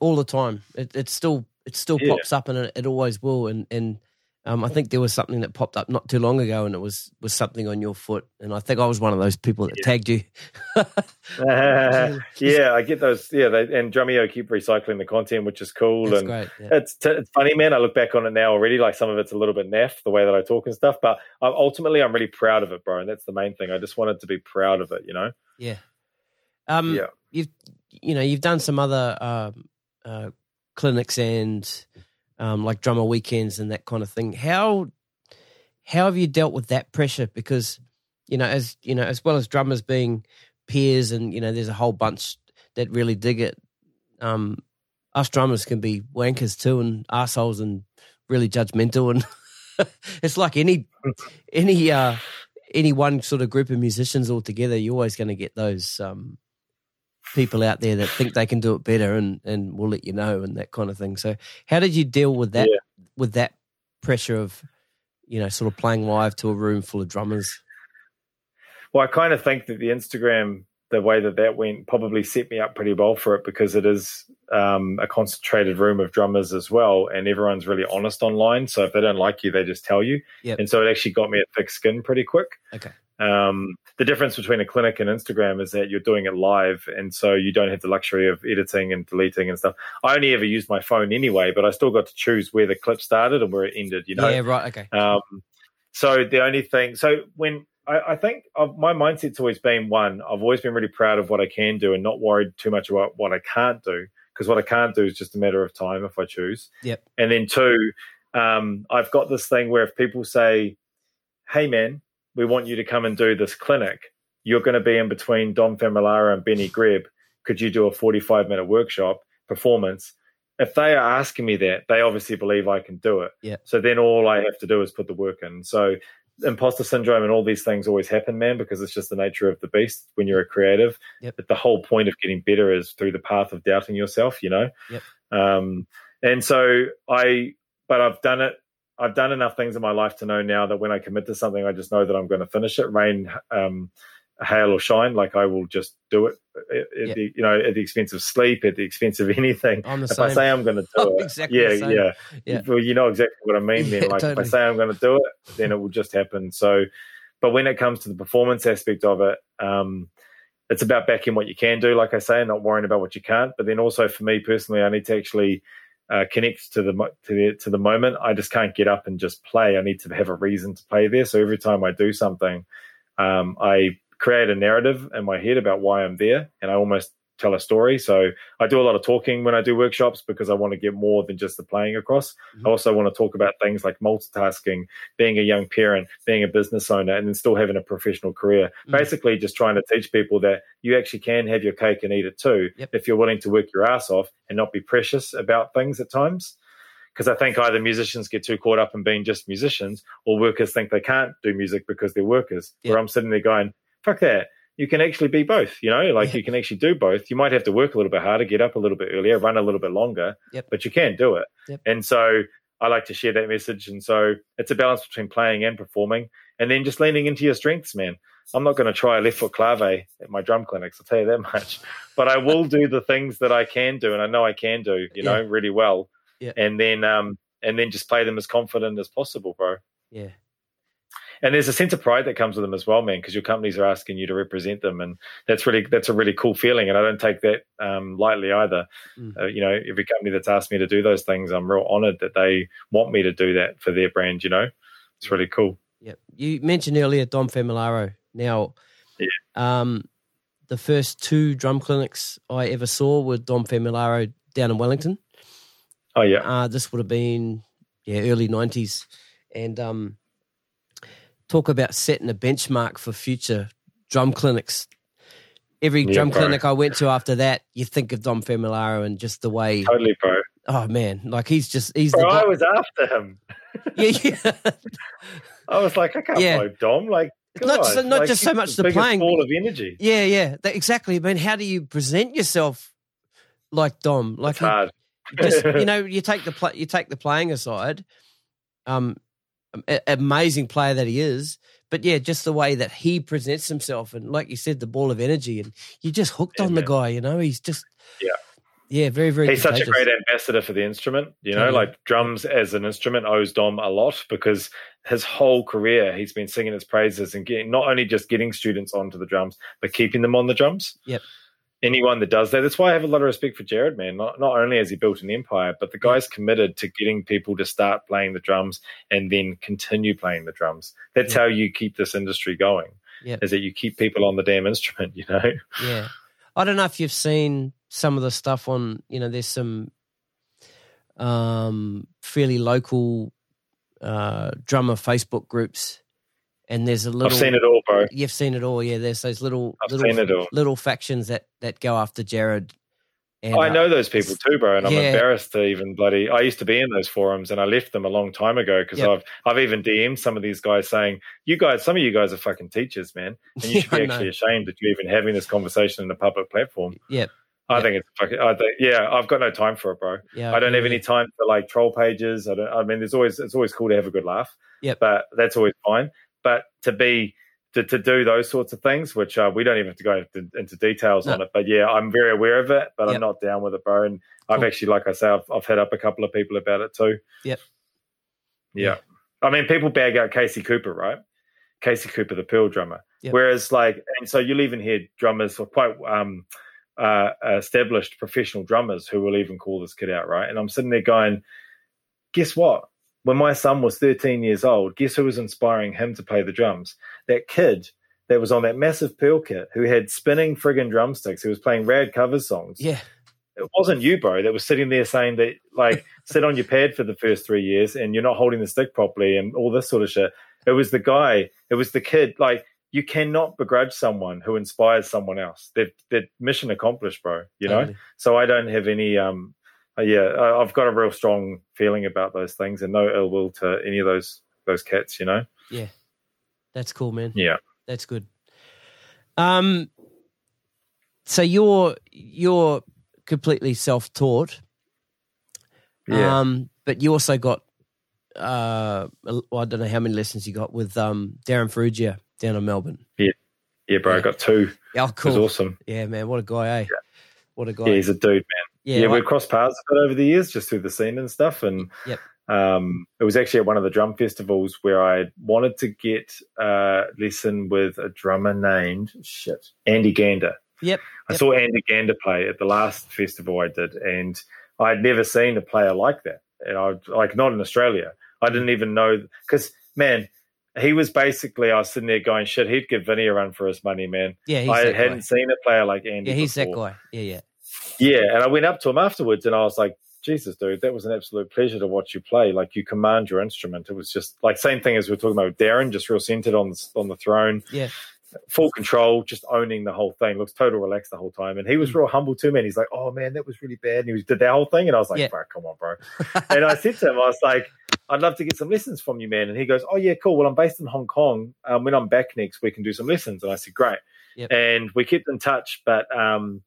all the time. It, it still it still yeah. pops up, and it, it, always will. And and um, I think there was something that popped up not too long ago, and it was was something on your foot. And I think I was one of those people that yeah. tagged you. uh, [laughs] yeah, I get those. Yeah, they, and Drumeo keep recycling the content, which is cool. That's and great. Yeah. It's t- it's funny, man. I look back on it now already. Like some of it's a little bit naff the way that I talk and stuff, but uh, ultimately, I'm really proud of it, bro. And that's the main thing. I just wanted to be proud of it, you know. Yeah, um, yeah. You've you know you've done some other um, uh, clinics and um, like drummer weekends and that kind of thing. How how have you dealt with that pressure? Because you know as you know as well as drummers being peers and you know there's a whole bunch that really dig it. Um, us drummers can be wankers too and assholes and really judgmental and [laughs] it's like any any uh any one sort of group of musicians all together you're always going to get those um people out there that think they can do it better and and we'll let you know and that kind of thing. So how did you deal with that yeah. with that pressure of you know sort of playing live to a room full of drummers? Well, I kind of think that the Instagram the way that that went probably set me up pretty well for it because it is um, a concentrated room of drummers as well, and everyone's really honest online. So if they don't like you, they just tell you. Yep. And so it actually got me a thick skin pretty quick. Okay. Um, the difference between a clinic and Instagram is that you're doing it live, and so you don't have the luxury of editing and deleting and stuff. I only ever used my phone anyway, but I still got to choose where the clip started and where it ended. You know? Yeah, right. Okay. Um, so the only thing, so when I, I think I've, my mindset's always been one, I've always been really proud of what I can do and not worried too much about what I can't do because what I can't do is just a matter of time if I choose. Yep. And then two, um, I've got this thing where if people say, "Hey, man," we want you to come and do this clinic. You're going to be in between Dom Famularo and Benny Greb. Could you do a 45 minute workshop performance? If they are asking me that, they obviously believe I can do it. Yeah. So then all I have to do is put the work in. So imposter syndrome and all these things always happen, man, because it's just the nature of the beast when you're a creative. Yep. But the whole point of getting better is through the path of doubting yourself, you know? Yep. Um, and so I but I've done it. I've done enough things in my life to know now that when I commit to something, I just know that I'm going to finish it. Rain, um, hail or shine, like I will just do it. At, Yeah. the, you know, at the expense of sleep, at the expense of [laughs] anything. I'm the if same. I say I'm going to do [laughs] I'm it, exactly yeah, yeah, Yeah. Well, you know exactly what I mean. [laughs] Yeah, then, like if. I say I'm going to do it, then it will just happen. So, but when it comes to the performance aspect of it, um, it's about backing what you can do, like I say, and not worrying about what you can't. But then also for me personally, I need to actually uh, connect to the to the to the moment. I just can't get up and just play. I need to have a reason to play there. So every time I do something, um, I create a narrative in my head about why I'm there, and I almost tell a story. So I do a lot of talking when I do workshops because I want to get more than just the playing across. Mhm. I also want to talk about things like multitasking, being a young parent, being a business owner, and then still having a professional career. Mm. Basically, just trying to teach people that you actually can have your cake and eat it too Yep. if you're willing to work your ass off and not be precious about things at times. Because I think either musicians get too caught up in being just musicians, or workers think they can't do music because they're workers. Yep. Where I'm sitting there going, "Fuck that." You can actually be both, you know, like Yeah. you can actually do both. You might have to work a little bit harder, get up a little bit earlier, run a little bit longer, Yep. but you can do it. Yep. And so I like to share that message. And so it's a balance between playing and performing, and then just leaning into your strengths, man. I'm not going to try a left foot clave at my drum clinics, I'll tell you that [laughs] much. But I will do the things that I can do, and I know I can do, you know, really well. Yeah. And then, um, and then just play them as confident as possible, bro. Yeah. And there's a sense of pride that comes with them as well, man, because your companies are asking you to represent them, and that's really that's a really cool feeling. And I don't take that um, lightly either. Mm. Uh, you know, every company that's asked me to do those things, I'm real honoured that they want me to do that for their brand. You know, it's really cool. Yeah, You mentioned earlier Dom Famularo. Now, Yeah. um, the first two drum clinics I ever saw were Dom Famularo down in Wellington. Oh yeah, Uh, this would have been yeah early nineties, and um, talk about setting a benchmark for future drum clinics. Every Yeah, drum bro. clinic I went to after that, you think of Dom Famularo and just the way. totally, bro. Oh man, like he's just he's Bro, the I was after him. yeah, yeah. [laughs] I was like, I can't Yeah. follow Dom. Like, Not just- not like, just so much the playing, ball of energy. Yeah, yeah, that, exactly. I mean, how do you present yourself like Dom? Like It's he- hard. just you [laughs] know, you take the play, you take the playing aside. Um, amazing player that he is, but yeah, just the way that he presents himself, and like you said, the ball of energy, and you're just hooked Yeah, on the guy. You know, he's just Yeah. yeah, very very. He's such a great ambassador for the instrument. You know, Totally. like drums as an instrument owes Dom a lot because his whole career he's been singing his praises and getting not only just getting students onto the drums, but keeping them on the drums. Yep. Anyone that does that, that's why I have a lot of respect for Jared, man. Not not only has he built an empire, but the guy's committed to getting people to start playing the drums and then continue playing the drums. That's Yeah. how you keep this industry going. Yep. Is that you keep people on the damn instrument, [laughs] you know? Yeah. I don't know if you've seen some of the stuff on, you know, there's some um, fairly local uh, drummer Facebook groups, and there's a little. I've seen it all, bro. You've seen it all, yeah. There's those little I've little seen it all. little factions that that go after Jared. And, I uh, know those people too, bro, and I'm embarrassed to even bloody. I used to be in those forums, and I left them a long time ago because Yep. I've I've even DM'd some of these guys saying, "You guys, some of you guys are fucking teachers, man, and you [laughs] should be actually ashamed that you're even having this conversation in a public platform." Yep. I Yep. think it's fucking. I think, yeah, I've got no time for it, bro. Yeah, I don't agree have any time for like troll pages. I don't. I mean, there's always it's always cool to have a good laugh. Yep. But that's always fine. But to be to, to do those sorts of things, which uh, we don't even have to go into, into details No. on it. But yeah, I'm very aware of it. But Yep. I'm not down with it, bro. And I've actually, like I say, I've, I've hit up a couple of people about it too. Yep. Yeah. I mean, people bag out Casey Cooper, right? Casey Cooper, the Pearl drummer. Yep. Whereas, like, and so you'll even hear drummers or quite um, uh, established professional drummers who will even call this kid out, right? And I'm sitting there going, guess what? When my son was 13 years old, guess who was inspiring him to play the drums? That kid that was on that massive Pearl kit who had spinning friggin' drumsticks, who was playing rad cover songs. Yeah, It wasn't you, bro, that was sitting there saying that, like, [laughs] sit on your pad for the first three years and you're not holding the stick properly and all this sort of shit. It was the guy, it was the kid. Like, you cannot begrudge someone who inspires someone else. That that mission accomplished, bro. You know. totally. So I don't have any. Um, uh, yeah, I- I've got a real strong feeling about those things and no ill will to any of those those cats. You know. Yeah, that's cool, man. Yeah. That's good. Um, so you're you're completely self taught. Yeah. Um, but you also got uh, well, I don't know how many lessons you got with um, Darren Ferrugia down in Melbourne. Yeah, yeah, bro. Yeah. I got two. Oh, cool. It was awesome. Yeah, man. What a guy, eh? Yeah. What a guy. Yeah, he's a dude, man. Yeah, yeah we've crossed paths over the years just through the scene and stuff. And yep. um, it was actually at one of the drum festivals where I wanted to get a lesson with a drummer named shit Andy Gander. Yep. I yep. saw Andy Gander play at the last festival I did, and I'd never seen a player like that. And I like not in Australia. I didn't even know because man, he was basically I was sitting there going, shit, he'd give Vinny a run for his money, man. Yeah, I hadn't guy. seen a player like Andy. Yeah, he's before. that guy. Yeah, yeah. Yeah, and I went up to him afterwards and I was like, Jesus, dude, that was an absolute pleasure to watch you play. Like you command your instrument. It was just like same thing as we are talking about with Darren, just real centered on the, on the throne. Yeah full control, just owning the whole thing. Looks total relaxed the whole time, and he was mm. real humble too, man. He's like, "Oh man, that was really bad," and he was, did that whole thing, and I was like, yeah. "Bro, come on, bro." [laughs] and I said to him, I was like, "I'd love to get some lessons from you, man." And he goes, "Oh yeah, cool. Well, I'm based in Hong Kong. Um, when I'm back next, we can do some lessons." And I said, "Great." Yep. And we kept in touch, but um,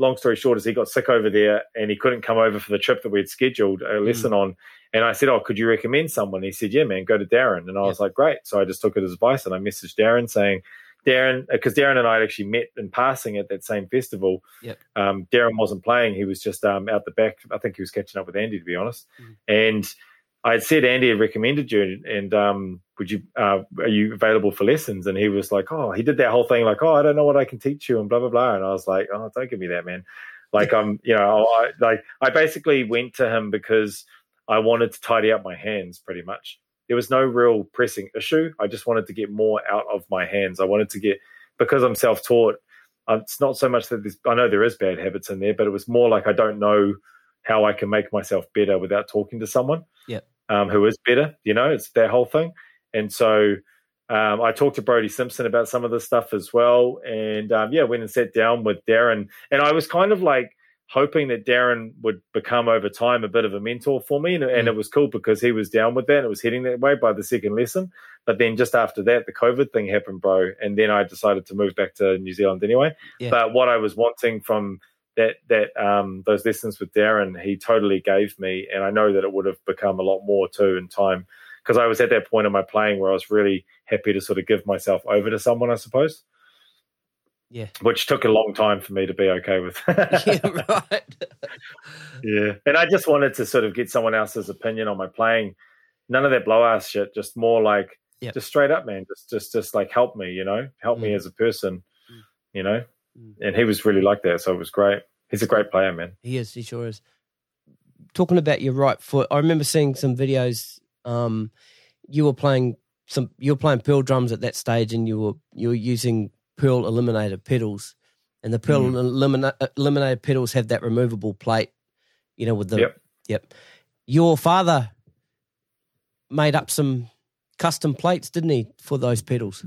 long story short is he got sick over there and he couldn't come over for the trip that we had scheduled a lesson mm. on. And I said, Oh, could you recommend someone? He said, Yeah, man, go to Darren. And I yep. was like, Great. So I just took his advice and I messaged Darren saying, Darren, because Darren and I had actually met in passing at that same festival. Yep. Um, Darren wasn't playing; he was just um, out the back. I think he was catching up with Andy, to be honest. Mm. And I had said Andy had recommended you, and um, would you uh, are you available for lessons? And he was like, oh, he did that whole thing, like, oh, I don't know what I can teach you, and blah blah blah. And I was like, oh, don't give me that, man. Like I'm, you know, I, like I basically went to him because I wanted to tidy up my hands, pretty much there was no real pressing issue. I just wanted to get more out of my hands. I wanted to get because I'm self-taught. Uh, it's not so much that I know there is bad habits in there, but it was more like I don't know how I can make myself better without talking to someone yeah. um, who is better. You know, it's that whole thing. And so um, I talked to Brody Simpson about some of this stuff as well. And um, yeah, went and sat down with Darren. And I was kind of like hoping that Darren would become over time a bit of a mentor for me. And, mm. and, it was cool because he was down with that. And it was heading that way by the second lesson. But then just after that, the COVID thing happened, bro. And then I decided to move back to New Zealand anyway. Yeah. But what I was wanting from that, that, um, those lessons with Darren, he totally gave me. And I know that it would have become a lot more too in time because I was at that point in my playing where I was really happy to sort of give myself over to someone, I suppose. Yeah. Which took a long time for me to be okay with. [laughs] yeah, right. yeah. And I just wanted to sort of get someone else's opinion on my playing. None of that blow ass shit, just more like yep. just straight up, man. Just just just like help me, you know, help mm. me as a person, mm. you know. Mm. And he was really like that, so it was great. He's a great player, man. He is, he sure is. Talking about your right foot, I remember seeing some videos. Um, you were playing some you were playing pearl drums at that stage and you were you were using Pearl Eliminator pedals, and the Pearl mm. Elimina- Eliminator pedals have that removable plate. You know, with the yep. yep. Your father made up some custom plates, didn't he, for those pedals?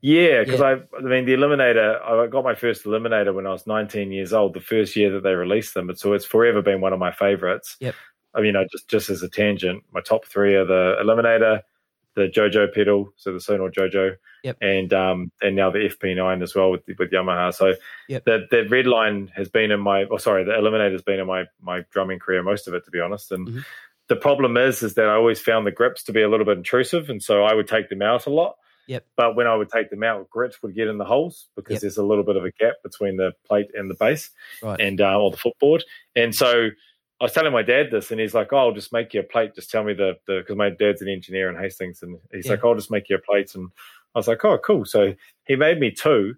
Yeah, because yeah. I, I mean, the Eliminator. I got my first Eliminator when I was 19 years old, the first year that they released them. So it's forever been one of my favorites. Yep. I mean, I just just as a tangent, my top three are the Eliminator, the JoJo pedal, so the Sonor JoJo, yep. and um, and now the FP9 as well with with Yamaha. So yep. that that red line has been in my, oh sorry, the Eliminator has been in my my drumming career most of it, to be honest. And mm-hmm. the problem is, is that I always found the grips to be a little bit intrusive, and so I would take them out a lot. Yep. But when I would take them out, grips would get in the holes because yep. there's a little bit of a gap between the plate and the base, right. and uh, or the footboard, and so I was telling my dad this, and he's like, "Oh, I'll just make you a plate. Just tell me the the because my dad's an engineer in Hastings, and he's yeah. like, I'll just make you a plate." And I was like, "Oh, cool." So he made me two,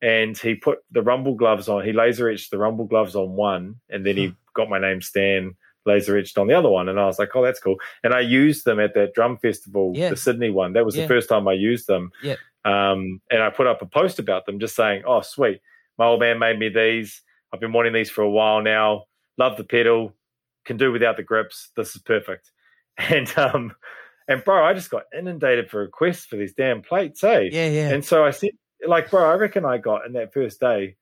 and he put the rumble gloves on. He laser etched the rumble gloves on one, and then he got my name Stan laser etched on the other one. And I was like, "Oh, that's cool." And I used them at that drum festival, yeah. the Sydney one. That was yeah. the first time I used them. Yeah. Um, and I put up a post about them, just saying, "Oh, sweet, my old man made me these. I've been wanting these for a while now. Love the pedal." can do without the grips. This is perfect. [laughs] And um, and bro, I just got inundated for requests for these damn plates, hey. Yeah, yeah. And so I said, like, bro, I reckon I got in that first day,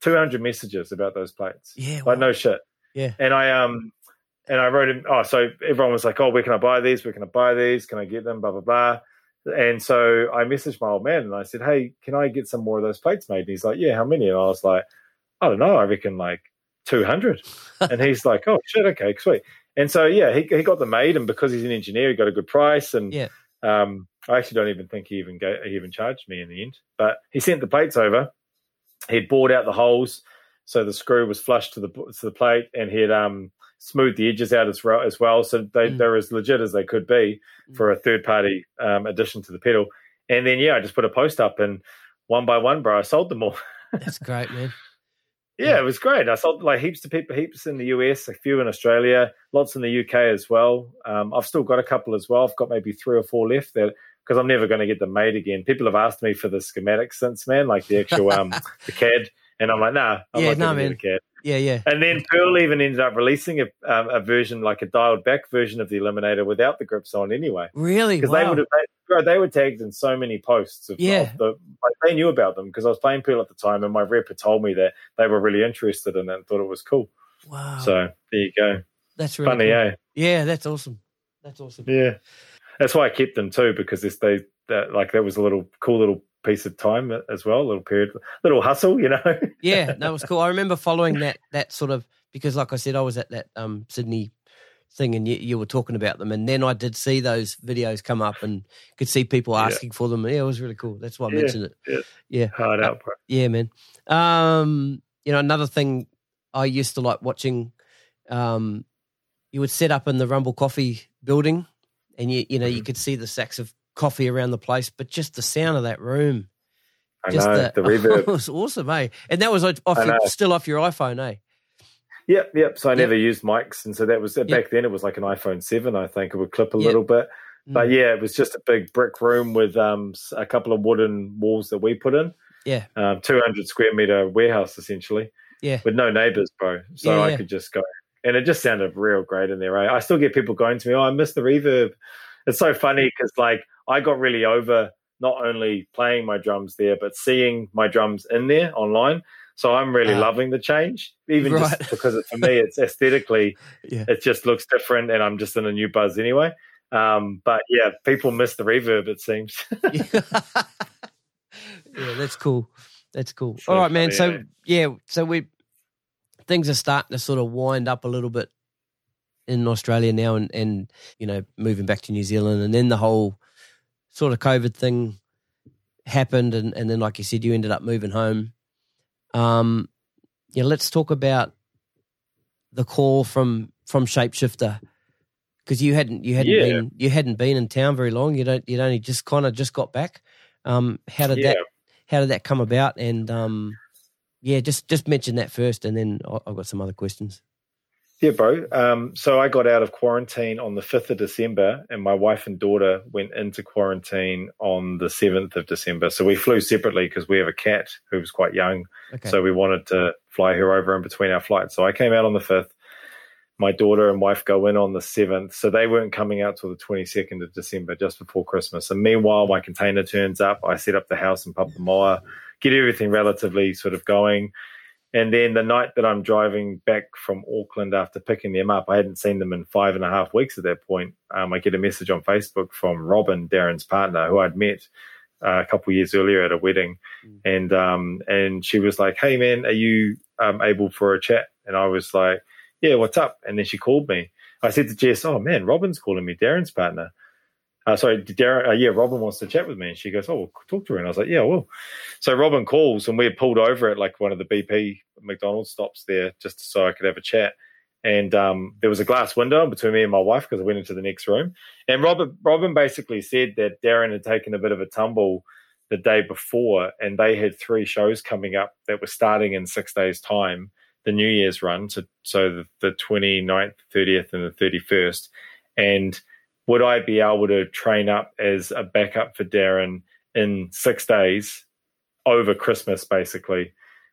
two hundred messages about those plates. Yeah, like no shit. Yeah. And I um, and I wrote him. Oh, so everyone was like, oh, where can I buy these? Where can I buy these? Can I get them? Blah blah blah. And so I messaged my old man and I said, hey, can I get some more of those plates made? And he's like, yeah, how many? And I was like, I don't know. I reckon like 200. [laughs] and he's like, oh, shit, okay, sweet. And so yeah, he he got them made, and because he's an engineer, he got a good price. And Yeah. um, I actually don't even think he even go, he even charged me in the end. But he sent the plates over. He'd bored out the holes, so the screw was flush to the to the plate, and he'd um smoothed the edges out as well. As well, so they Mm. they're as legit as they could be for a third party um, addition to the pedal. And then yeah, I just put a post up, and one by one, bro, I sold them all. [laughs] That's great, man. Yeah, it was great. I sold like heaps to people, heaps in the US, a few in Australia, lots in the UK as well. Um, I've still got a couple as well. I've got maybe three or four left that because I'm never going to get them made again. People have asked me for the schematics since, man, like the actual um, [laughs] the CAD, and I'm like, nah, I'm Yeah, nah, man. Yeah, yeah. And then Pearl even ended up releasing a, um, a version, like a dialed back version of the Eliminator without the grips on anyway. Really? Because Wow. they would have, they, they were tagged in so many posts. Of, Yeah. of the, like they knew about them because I was playing Pearl at the time, and my rep had told me that they were really interested in it and thought it was cool. wow. So there you go. that's really Funny, cool. eh? Yeah, that's awesome. That's awesome. Yeah, that's why I kept them too because this they that like that was a little cool little piece of time as well, a little period, little hustle, you know. [laughs] Yeah, that was cool. I [laughs] remember following that that sort of because, like I said, I was at that um, Sydney thing, and you, you were talking about them, and then I did see those videos come up, and could see people Yeah. asking for them. Yeah, it was really cool. That's why I Yeah, mentioned it. yeah. yeah, Hard out, bro. yeah, man. Um, you know, another thing I used to like watching. Um, you would set up in the Rumble Coffee building, and you you know you Mhm. could see the sacks of coffee around the place, but just the sound of that room. I Just know the, the reverb. [laughs] it was awesome, eh? And that was off your, still off your iPhone, eh? Yep, yep. So I Yep. never used mics, and so that was back then. It was like an iPhone seven, I think. It would clip a Yep. little bit, but Mm. yeah, it was just a big brick room with um a couple of wooden walls that we put in. Yeah. um, two hundred square meter warehouse essentially. Yeah. with no neighbors, bro. So Yeah, I yeah. could just go, and it just sounded real great in there. Right? I still get people going to me, "Oh, I miss the reverb." It's so funny because like I got really over not only playing my drums there, but seeing my drums in there online. So I'm really Ah. loving the change, even Right. just because it, for me, it's aesthetically, [laughs] Yeah. it just looks different, and I'm just in a new buzz anyway. Um, but yeah, people miss the reverb. It seems. [laughs] [laughs] yeah, that's cool. That's cool. All right, man. funny, So yeah, so we things are starting to sort of wind up a little bit in Australia now, and and you know moving back to New Zealand, and then the whole sort of COVID thing happened, and and then like you said, you ended up moving home. Um, yeah, let's talk about the call from from Shapeshifter because you hadn't you hadn't Yeah. been you hadn't been in town very long. You don't you'd only just kind of just got back. Um, how did yeah. that how did that come about? And um, yeah, just just mention that first, and then I've got some other questions. Yeah, bro. Um, so I got out of quarantine on the 5th of December, and my wife and daughter went into quarantine on the 7th of December. So we flew separately because we have a cat who was quite young. Okay. So we wanted to fly her over in between our flights. So I came out on the 5th. My daughter and wife go in on the 7th. So they weren't coming out till the 22nd of December, just before Christmas. And meanwhile, my container turns up. I set up the house in Papamoa, get everything relatively sort of going. And then the night that I'm driving back from Auckland after picking them up, I hadn't seen them in five and a half weeks at that point. Um, I get a message on Facebook from Robin, Darren's partner, who I'd met uh, a couple of years earlier at a wedding, Mm. and um, and she was like, "Hey man, are you um, able for a chat?" And I was like, "Yeah, what's up?" And then she called me. I said to Jess, "Oh man, Robin's calling me, Darren's partner." Uh, sorry, Darren. Uh, yeah, Robin wants to chat with me, and she goes, "Oh, well, talk to her." And I was like, "Yeah, well." So Robin calls, and we had pulled over at like one of the BP McDonald's stops there, just so I could have a chat. And um, there was a glass window between me and my wife because I went into the next room. And Robin, Robin basically said that Darren had taken a bit of a tumble the day before, and they had three shows coming up that were starting in six days' time, the New Year's run, so, so the, the 29th, 30th, and the 31st. And would I be able to train up as a backup for Darren in six days over Christmas, basically?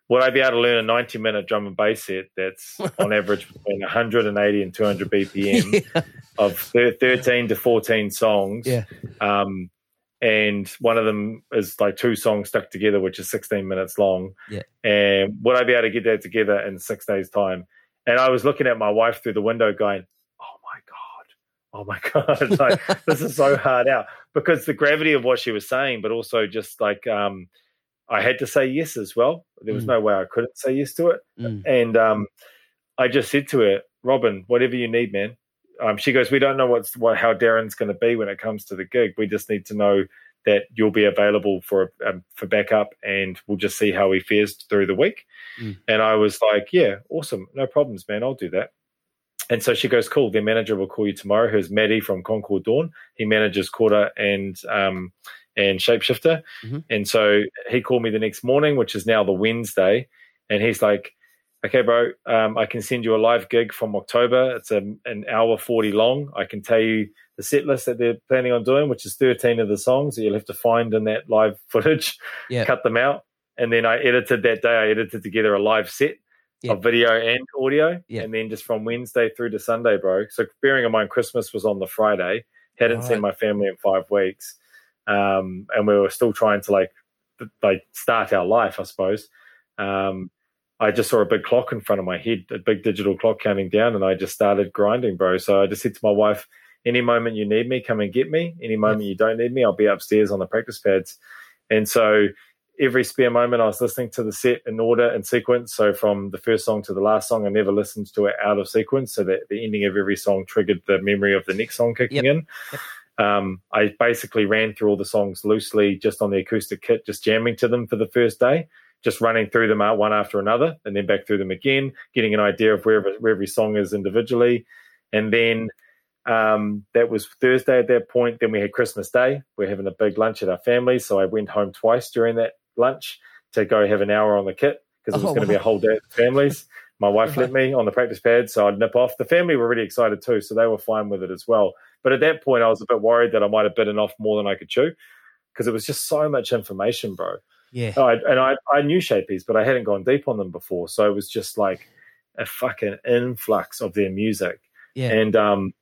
Would I be able to learn a 90 minute drum and bass set that's [laughs] on average between 180 and 200 BPM [laughs] yeah. of 13 to 14 songs? Yeah. Um, and one of them is like two songs stuck together, which is 16 minutes long. Yeah. And would I be able to get that together in six days' time? And I was looking at my wife through the window going, oh my [laughs] God, like this is so [laughs] hard out because the gravity of what she was saying, but also just like, um, I had to say yes as well. There was Mm. no way I couldn't say yes to it. Mm. And um, I just said to her, Robin, whatever you need, man, um, she goes, we don't know what's what how Darren's going to be when it comes to the gig. We just need to know that you'll be available for um, for backup, and we'll just see how he fares through the week. Mm. And I was like, yeah, awesome, no problems, man. I'll do that. And so she goes, cool. Their manager will call you tomorrow. Who's Maddie from Concord Dawn. He manages Quarter and um, and Shapeshifter. Mm-hmm. And so he called me the next morning, which is now the Wednesday, and he's like, okay, bro, um, I can send you a live gig from October. It's a, an hour 40 long. I can tell you the set list that they're planning on doing, which is 13 of the songs that you'll have to find in that live [laughs] footage, yeah. cut them out. And then I edited that day, I edited together a live set yeah. of video and audio. Yeah. And then just from Wednesday through to Sunday, bro. So bearing in mind, Christmas was on the Friday, hadn't right. seen my family in five weeks. Um, and we were still trying to like, like start our life, I suppose. Um, I just saw a big clock in front of my head, a big digital clock counting down, and I just started grinding, bro. So I just said to my wife, any moment you need me, come and get me. Any moment you don't need me, I'll be upstairs on the practice pads. And so every spare moment I was listening to the set in order and sequence. So from the first song to the last song, I never listened to it out of sequence. So that the ending of every song triggered the memory of the next song kicking yep. in. Yep. Um, I basically ran through all the songs loosely just on the acoustic kit, just jamming to them for the first day just running through them out one after another and then back through them again, getting an idea of where, where every song is individually. And then um, that was Thursday at that point. Then we had Christmas Day. We're having a big lunch at our family. So I went home twice during that lunch to go have an hour on the kit because it was oh, going to wow. be a whole day the families. My wife let me on the practice pad, so I'd nip off. The family were really excited too, so they were fine with it as well. But at that point, I was a bit worried that I might have bitten off more than I could chew because it was just so much information, bro. Yeah. I, and I, I knew Shapies, but I hadn't gone deep on them before. So it was just like a fucking influx of their music. Yeah. And, um,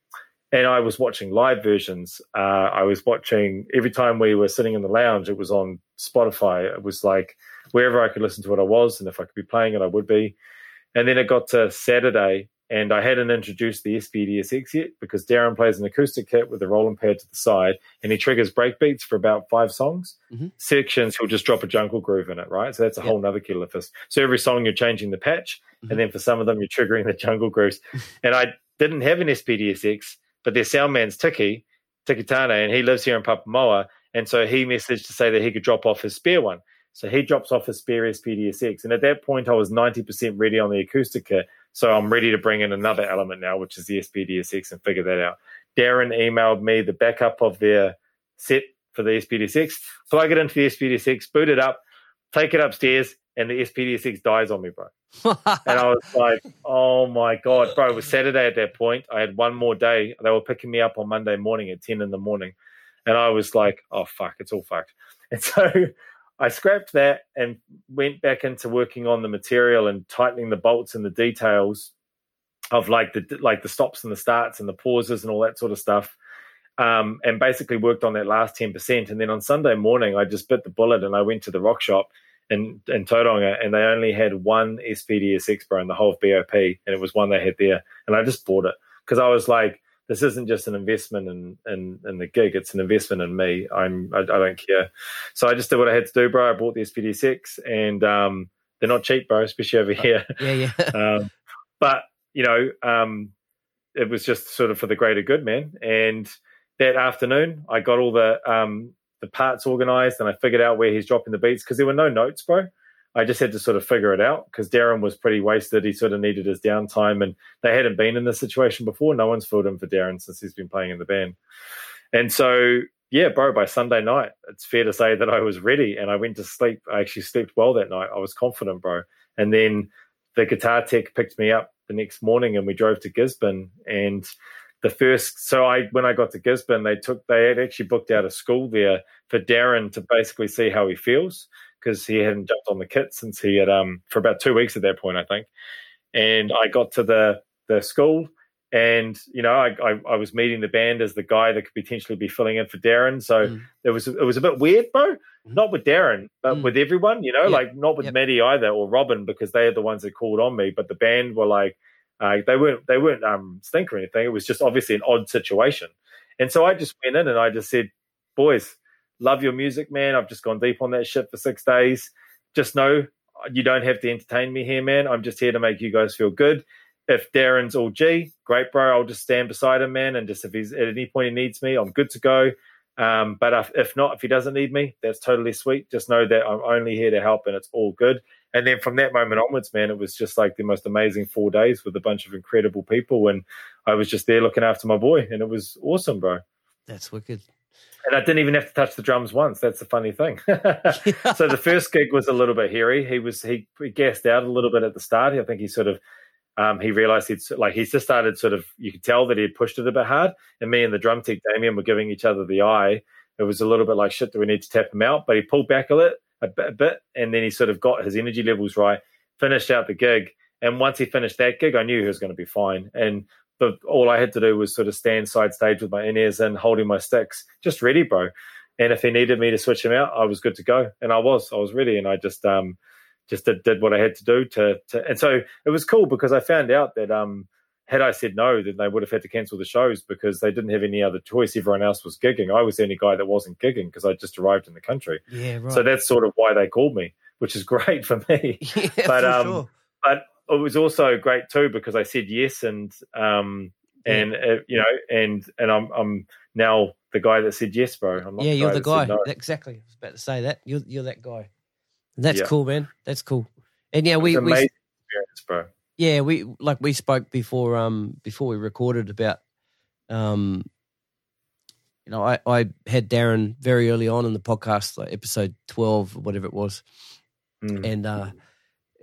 and I was watching live versions. Uh, I was watching every time we were sitting in the lounge, it was on Spotify. It was like wherever I could listen to what I was. And if I could be playing it, I would be. And then it got to Saturday and I hadn't introduced the SPDSX yet because Darren plays an acoustic kit with a Roland pad to the side and he triggers breakbeats for about five songs. Mm-hmm. Sections, he'll just drop a jungle groove in it, right? So that's a whole nother kettle of fish. So every song you're changing the patch mm-hmm. and then for some of them you're triggering the jungle grooves. [laughs] and I didn't have an SPDSX, but their sound man's Tiki, Tiki Taane, and he lives here in Papamoa. And so he messaged to say that he could drop off his spare one. So he drops off his spare SPDSX. And at that point, I was 90% ready on the acoustic kit. So I'm ready to bring in another element now, which is the SPDSX and figure that out. Darren emailed me the backup of their set for the SPDSX. Plug it into the SPDSX, boot it up, take it upstairs, and the SPDSX dies on me, bro. [laughs] and I was like, oh my God, bro. It was Saturday at that point. I had one more day. They were picking me up on Monday morning at 10 in the morning. And I was like, oh, fuck, it's all fucked. [laughs] And so I scrapped that and went back into working on the material and tightening the bolts and the details of like the like the stops and the starts and the pauses and all that sort of stuff. Um, and basically worked on that last ten percent. And then on Sunday morning, I just bit the bullet and I went to the rock shop in in Tauranga, and they only had one SPDSX bro in the whole of BOP, and it was one they had there. And I just bought it because I was like, this isn't just an investment in, in, in the gig; it's an investment in me. I'm I, I, don't care. So I just did what I had to do, bro. I bought the SPDSX, and um, they're not cheap, bro, especially over here. [laughs] Yeah, yeah. [laughs] um, but you know, um, it was just sort of for the greater good, man. And that afternoon, I got all the um, the parts organized, and I figured out where he's dropping the beats because there were no notes, bro. I just had to sort of figure it out because Darren was pretty wasted. He sort of needed his downtime, and they hadn't been in this situation before. No one's filled in for Darren since he's been playing in the band. And so, yeah, bro, by Sunday night, it's fair to say that I was ready and I went to sleep. I actually slept well that night. I was confident, bro. And then the guitar tech picked me up the next morning and we drove to Gisborne. And the first, so I, when I got to Gisborne, they took, they had actually booked out a school there for Darren to basically see how he feels because he hadn't jumped on the kit since he had um for about two weeks at that point, I think. And I got to the the school, and you know, I, I, I was meeting the band as the guy that could potentially be filling in for Darren. So mm. it was it was a bit weird, bro. Mm. Not with Darren, but mm. with everyone. You know, yep. like not with yep. Maddie either or Robin because they are the ones that called on me. But the band were like, uh, they weren't they weren't um stink or anything. It was just obviously an odd situation. And so I just went in and I just said, boys, love your music, man. I've just gone deep on that shit for six days. Just know you don't have to entertain me here, man. I'm just here to make you guys feel good. if Darren's all G, great, bro. I'll just stand beside him, man. And just if he's at any point he needs me, I'm good to go. Um, but if, if not, if he doesn't need me, that's totally sweet. Just know that I'm only here to help and it's all good. And then from that moment onwards, man, it was just like the most amazing four days with a bunch of incredible people. And I was just there looking after my boy, and it was awesome, bro. That's wicked. And I didn't even have to touch the drums once. That's the funny thing. [laughs] so the first gig was a little bit hairy. He was he, he gassed out a little bit at the start. I think he sort of um, he realized he'd like he just started sort of you could tell that he had pushed it a bit hard. And me and the drum tech Damien were giving each other the eye. It was a little bit like shit. Do we need to tap him out? But he pulled back a, lit, a, bit, a bit, and then he sort of got his energy levels right. Finished out the gig, and once he finished that gig, I knew he was going to be fine. And but all I had to do was sort of stand side stage with my in ears and holding my sticks, just ready, bro. And if he needed me to switch him out, I was good to go, and I was, I was ready, and I just um just did, did what I had to do to, to, and so it was cool because I found out that um, had I said no, then they would have had to cancel the shows because they didn't have any other choice. Everyone else was gigging. I was the only guy that wasn't gigging because I just arrived in the country. Yeah, right. So that's sort of why they called me, which is [laughs] great for me. [laughs] yeah, but for um, sure. but it was also great too because I said yes and um and uh, you know and and I'm I'm now the guy that said yes, bro. I'm not yeah, you're the guy. no. Exactly. I was about to say that. You're you're that guy. That's Yeah. cool, man. That's cool. And yeah, we, we experience, bro. yeah we like we spoke before um before we recorded about um you know I I had Darren very early on in the podcast like episode twelve or whatever it was Mm. and uh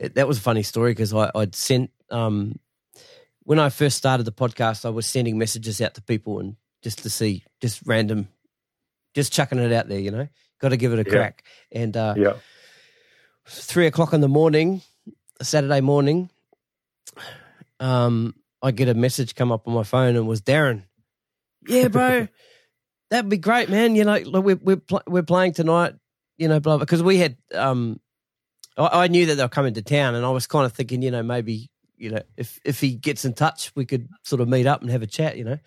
it, that was a funny story because I I'd sent um when I first started the podcast I was sending messages out to people and just to see just random just chucking it out there you know got to give it a Yeah. crack and uh Yeah. three o'clock in the morning, Saturday morning, um, I get a message come up on my phone and it was Darren. Yeah, bro, [laughs] that'd be great, man. You know, like we're we're pl- we're playing tonight. You know, blah because we had. Um, I, I knew that they were coming to town, and I was kind of thinking, you know, maybe you know, if if he gets in touch, we could sort of meet up and have a chat. You know,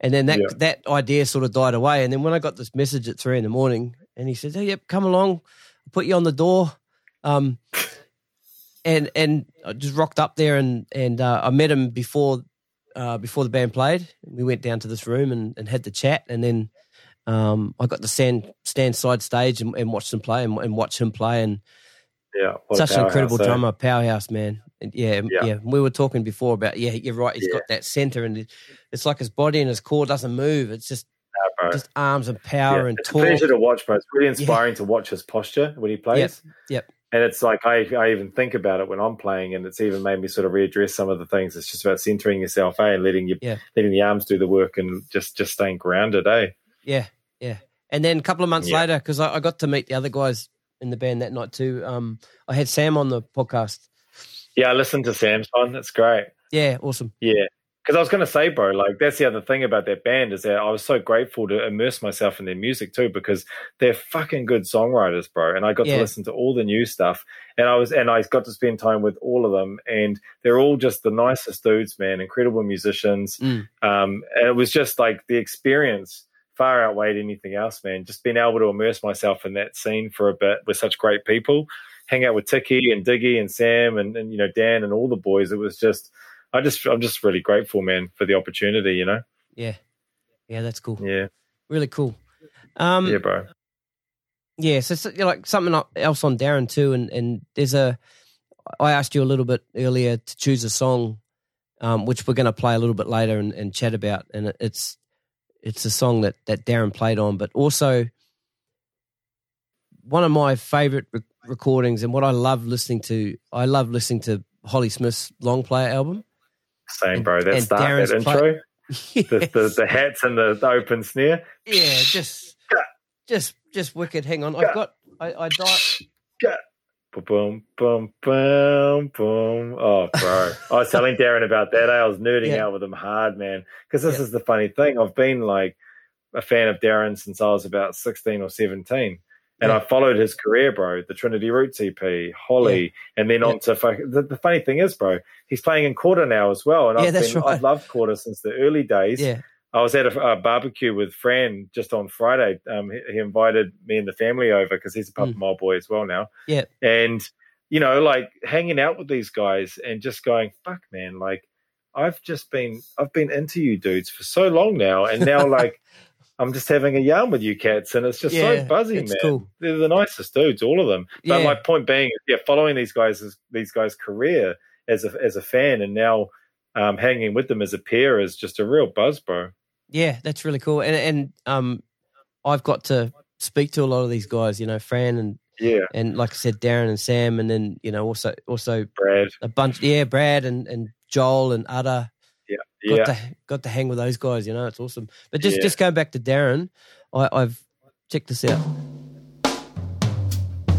and then that Yeah. that idea sort of died away. And then when I got this message at three in the morning, and he says, "Oh, yep, come along, I'll put you on the door." Um, and and I just rocked up there and and uh, I met him before uh, before the band played. We went down to this room and, and had the chat, and then um, I got to stand stand side stage and, and watch them play and, and watch him play. And Yeah. Such an incredible powerhouse, eh? drummer, powerhouse man. Yeah, yeah, Yeah. We were talking before about yeah, you're right. He's Yeah. got that center, and it, it's like his body and his core doesn't move. It's just bro. just arms and power Yeah, and it's a pleasure to watch, bro. It's really [laughs] inspiring to watch his posture when he plays. yep. And it's like I, I even think about it when I'm playing, and it's even made me sort of readdress some of the things. It's just about centering yourself, eh, and letting you Yeah. letting the arms do the work, and just just staying grounded, eh. Yeah, yeah. And then a couple of months later, because I, I got to meet the other guys in the band that night too. Um, I had Sam on the podcast. Yeah, I listened to Sam's one. It's great. Yeah, awesome. Yeah. Because I was going to say, bro, like that's the other thing about that band is that I was so grateful to immerse myself in their music too, because they're fucking good songwriters, bro. And I got Yeah. to listen to all the new stuff, and I was, and I got to spend time with all of them, and they're all just the nicest dudes, man. Incredible musicians, Mm. um, and it was just like the experience far outweighed anything else, man. Just being able to immerse myself in that scene for a bit with such great people, hang out with Tiki and Diggy and Sam and, and you know Dan and all the boys. It was just, I just, I'm just really grateful, man, for the opportunity. You know, Yeah, yeah, that's cool. yeah, Really cool. Um, yeah, bro. Yeah, so, so, like something else on Darren too, and and there's a. I asked you a little bit earlier to choose a song, um, which we're going to play a little bit later and, and chat about, and it's it's a song that that Darren played on, but also one of my favorite re- recordings and what I love listening to. I love listening to Hollie Smith's long player album. Same, bro. That's and start, Darren's that play- intro, the, the the [laughs] hats and the, the open snare. yeah, just just just wicked. Hang on, I've got I, I died. Boom, boom, boom, boom. Oh, bro. I was telling Darren about that. I was nerding Yeah. out with him hard, man. Because this Yeah. is the funny thing. I've been like a fan of Darren since I was about 16 or 17. And Yeah. I followed his career, bro. The Trinity Roots EP, Hollie, and then on to the, the funny thing is, bro, he's playing in Kora now as well. And Yeah, I've that's been, right. I've loved Kora since the early days. Yeah, I was at a, a barbecue with Fran just on Friday. Um, he, he invited me and the family over because he's a Papa Mm. Mile boy as well now. Yeah. And, you know, like hanging out with these guys and just going, fuck, man, like, I've just been I've been into you dudes for so long now, and now [laughs] like I'm just having a yarn with you cats, and it's just Yeah, so buzzy, man. cool. They're the nicest dudes, all of them. But Yeah. my point being, is, yeah, following these guys these guys' career as a as a fan, and now um, hanging with them as a peer is just a real buzz, bro. Yeah, that's really cool. And and um, I've got to speak to a lot of these guys. You know, Fran and Yeah, and like I said, Darren and Sam, and then you know also also Brad. a bunch. Yeah, Brad and and Joel and Ada. Yeah, Got yeah. to got to hang with those guys. You know, it's awesome. But just Yeah. just going back to Darren, I, I've checked this out.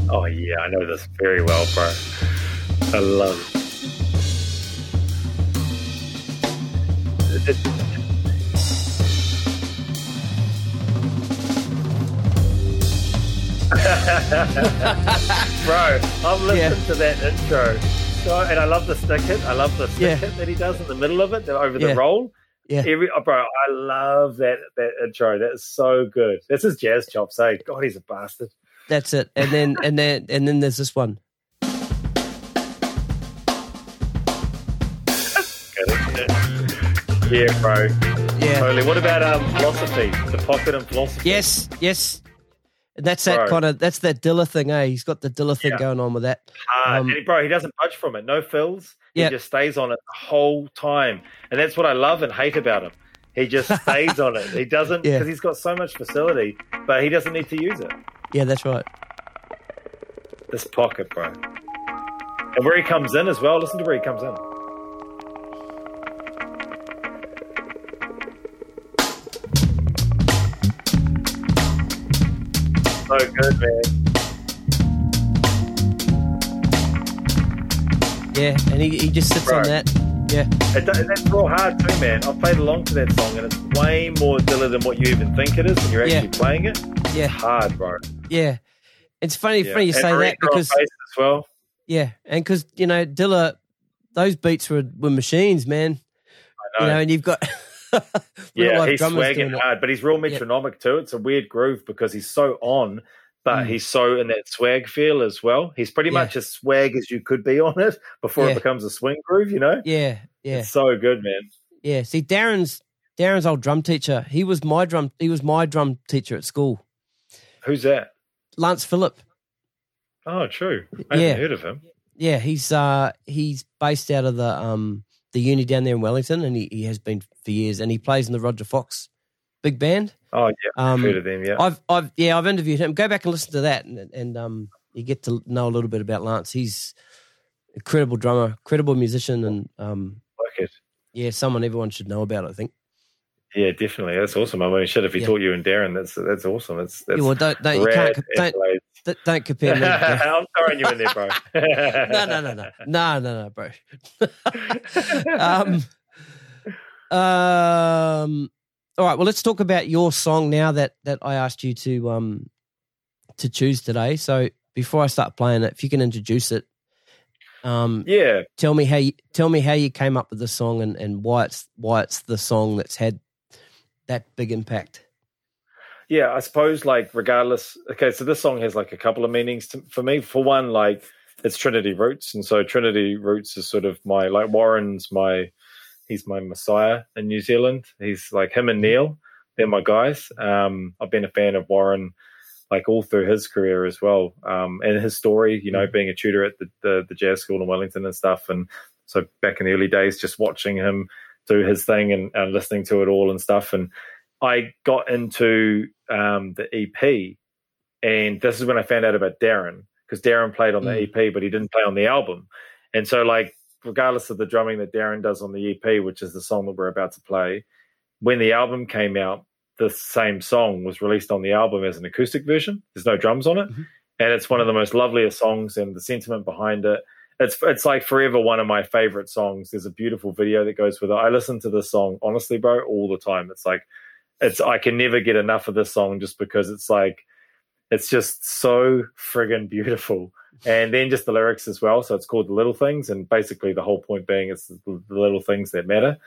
Oh yeah, I know this very well, bro. I love it. [laughs] Bro, I'm listening Yeah. to that intro. So, and I love the stick hit. I love the stick Yeah. hit that he does in the middle of it, over the Yeah. roll. Yeah. Every, oh, bro, I love that that intro. That is so good. That's his jazz chops, eh? God, he's a bastard. That's it. And then and then and then there's this one. Yeah, bro. Yeah. Totally. What about um philosophy? The pocket and philosophy. Yes. Yes. And that's that Bro. kind of that's that Dilla thing, eh? He's got the Dilla thing Yeah. going on with that. Hard. Um, and bro, he doesn't budge from it. No fills. Yeah. He just stays on it the whole time, and that's what I love and hate about him. He just [laughs] stays on it. He doesn't Yeah. because he's got so much facility, but he doesn't need to use it. Yeah, that's right. This pocket, bro. And where he comes in as well. Listen to where he comes in. So good, man. Yeah, and he, he just sits on that. Yeah. It, that's real hard too, man. I've played along to that song, and it's way more Dilla than what you even think it is when you're Yeah. actually playing it. Yeah. Hard, bro. Yeah. It's funny, Yeah. funny you And say that because as well. yeah, and because you know Dilla, those beats were were machines, man. I You know. know, and you've got [laughs] [laughs] yeah, he's swagging hard, but he's real metronomic too. It's a weird groove because he's so on, but Mm. he's so in that swag feel as well. He's pretty Yeah. much as swag as you could be on it [laughs] before Yeah. it becomes a swing groove. You know, Yeah, yeah, it's so good, man. yeah. See, Darren's Darren's old drum teacher. He was my drum. He was my drum teacher at school. Who's that? Lance Philip. Oh, true. I Yeah. haven't heard of him. Yeah, he's uh he's based out of the um the uni down there in Wellington, and he, he has been for years, and he plays in the Roger Fox big band. Oh, yeah, I've Um, heard of them. Yeah, I've I've yeah I've interviewed him. Go back and listen to that, and and um you get to know a little bit about Lance. He's a credible drummer, credible musician, and um like it. yeah, someone everyone should know about. I think. Yeah, definitely. That's awesome. I mean, shit, if he Yeah. taught you and Darren, that's that's awesome. That's that's Yeah, well, don't don't you can't don't don't- don't compare me. [laughs] I'm throwing you in there, bro. [laughs] no, no, no, no, no, no, no, bro. [laughs] um, um, all right. Well, let's talk about your song now that that I asked you to um to choose today. So before I start playing it, if you can introduce it, um, yeah, tell me how you tell me how you came up with the song and and why it's why it's the song that's had that big impact. yeah. I suppose like regardless. Okay, so this song has like a couple of meanings to, for me. For one, like it's Trinity Roots, and so Trinity Roots is sort of my like Warren's my he's my messiah in New Zealand. He's like him and Neil. They're my guys. Um, I've been a fan of Warren like all through his career as well, um, and his story. You know, being a tutor at the, the the jazz school in Wellington and stuff, and so back in the early days, just watching him do his thing and, and listening to it all and stuff. And I got into um, the EP, and this is when I found out about Darren because Darren played on the Mm. EP, but he didn't play on the album. And so, like, regardless of the drumming that Darren does on the EP, which is the song that we're about to play, when the album came out, the same song was released on the album as an acoustic version. There's no drums on it, Mhm. and it's one of the most loveliest songs, and the sentiment behind it. It's it's like forever one of my favorite songs. There's a beautiful video that goes with it. I listen to this song honestly, bro, all the time. It's like it's I can never get enough of this song just because it's like it's just so friggin' beautiful. And then just the lyrics as well. So it's called The Little Things. And basically the whole point being it's the little things that matter.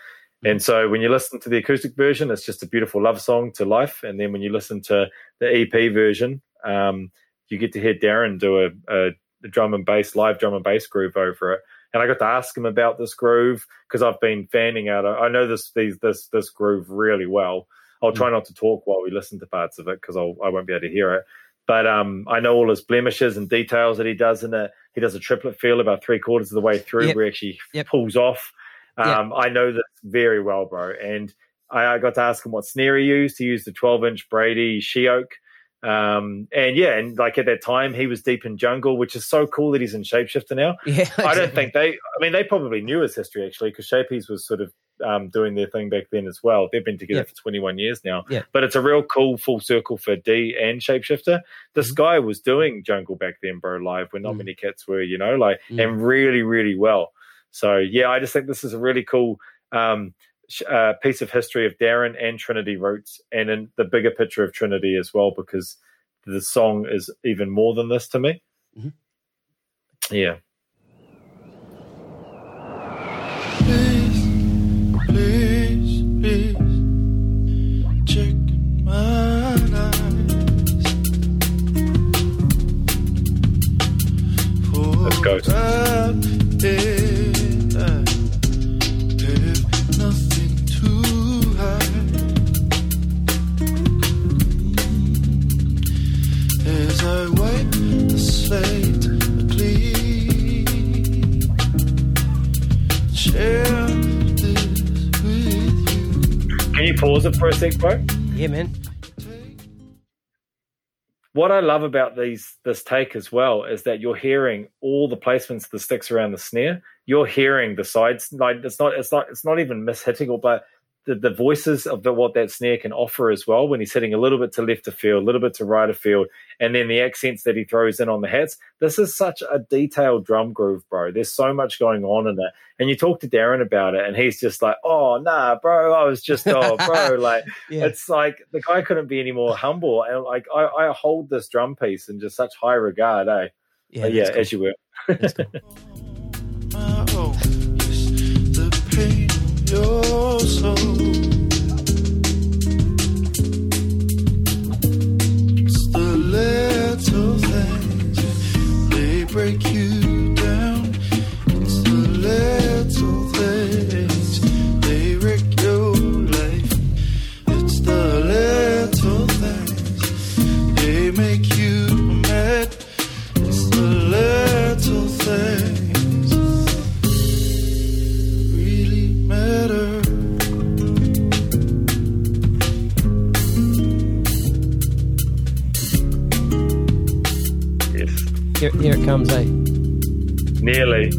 And so when you listen to the acoustic version, it's just a beautiful love song to life. And then when you listen to the EP version, um, you get to hear Darren do a, a, a drum and bass, live drum and bass groove over it. and I got to ask him about this groove because I've been fanning out. I know this these this this groove really well. I'll try not to talk while we listen to parts of it because I won't be able to hear it. But um, I know all his blemishes and details that he does in it. He does a triplet feel about three quarters of the way through Yep. where he actually Yep. pulls off. Yep. Um, I know this very well, bro. And I, I got to ask him what snare he used. He used the 12 inch Brady Sheoak. Um, and yeah, and like at that time, he was deep in jungle, which is so cool that he's in Shapeshifter now. [laughs] Yeah, I don't think they. I mean, they probably knew his history actually, because Shapies was sort of um, doing their thing back then as well. They've been together for 21 years now. Yeah. But it's a real cool full circle for D and Shapeshifter. This Mhm. guy was doing jungle back then, bro, live when not Mm. many cats were, you know, like Mm. and really, really well. So yeah, I just think this is a really cool. Um, uh, piece of history of Darren and Trinity roots, and in the bigger picture of Trinity as well, because the song is even more than this to me. Mhm. Yeah. Pause it for a sec, bro? Yeah, man. what I love about these this take as well is that you're hearing all the placements of the sticks around the snare. You're hearing the sides like it's not it's not it's not even mishitting or but the, the voices of the, what that snare can offer as well when he's hitting a little bit to left of field, a little bit to right of field, and then the accents that he throws in on the hats. This is such a detailed drum groove, bro. There's so much going on in it. And you talk to Darren about it, and he's just like, "Oh nah, bro, I was just oh, [laughs] bro, like." Yeah. it's like the guy couldn't be any more humble and like I, I hold this drum piece in just such high regard eh yeah, yeah cool. as you were [laughs] your soul. It's the little things they break you Here, here it comes, eh? nearly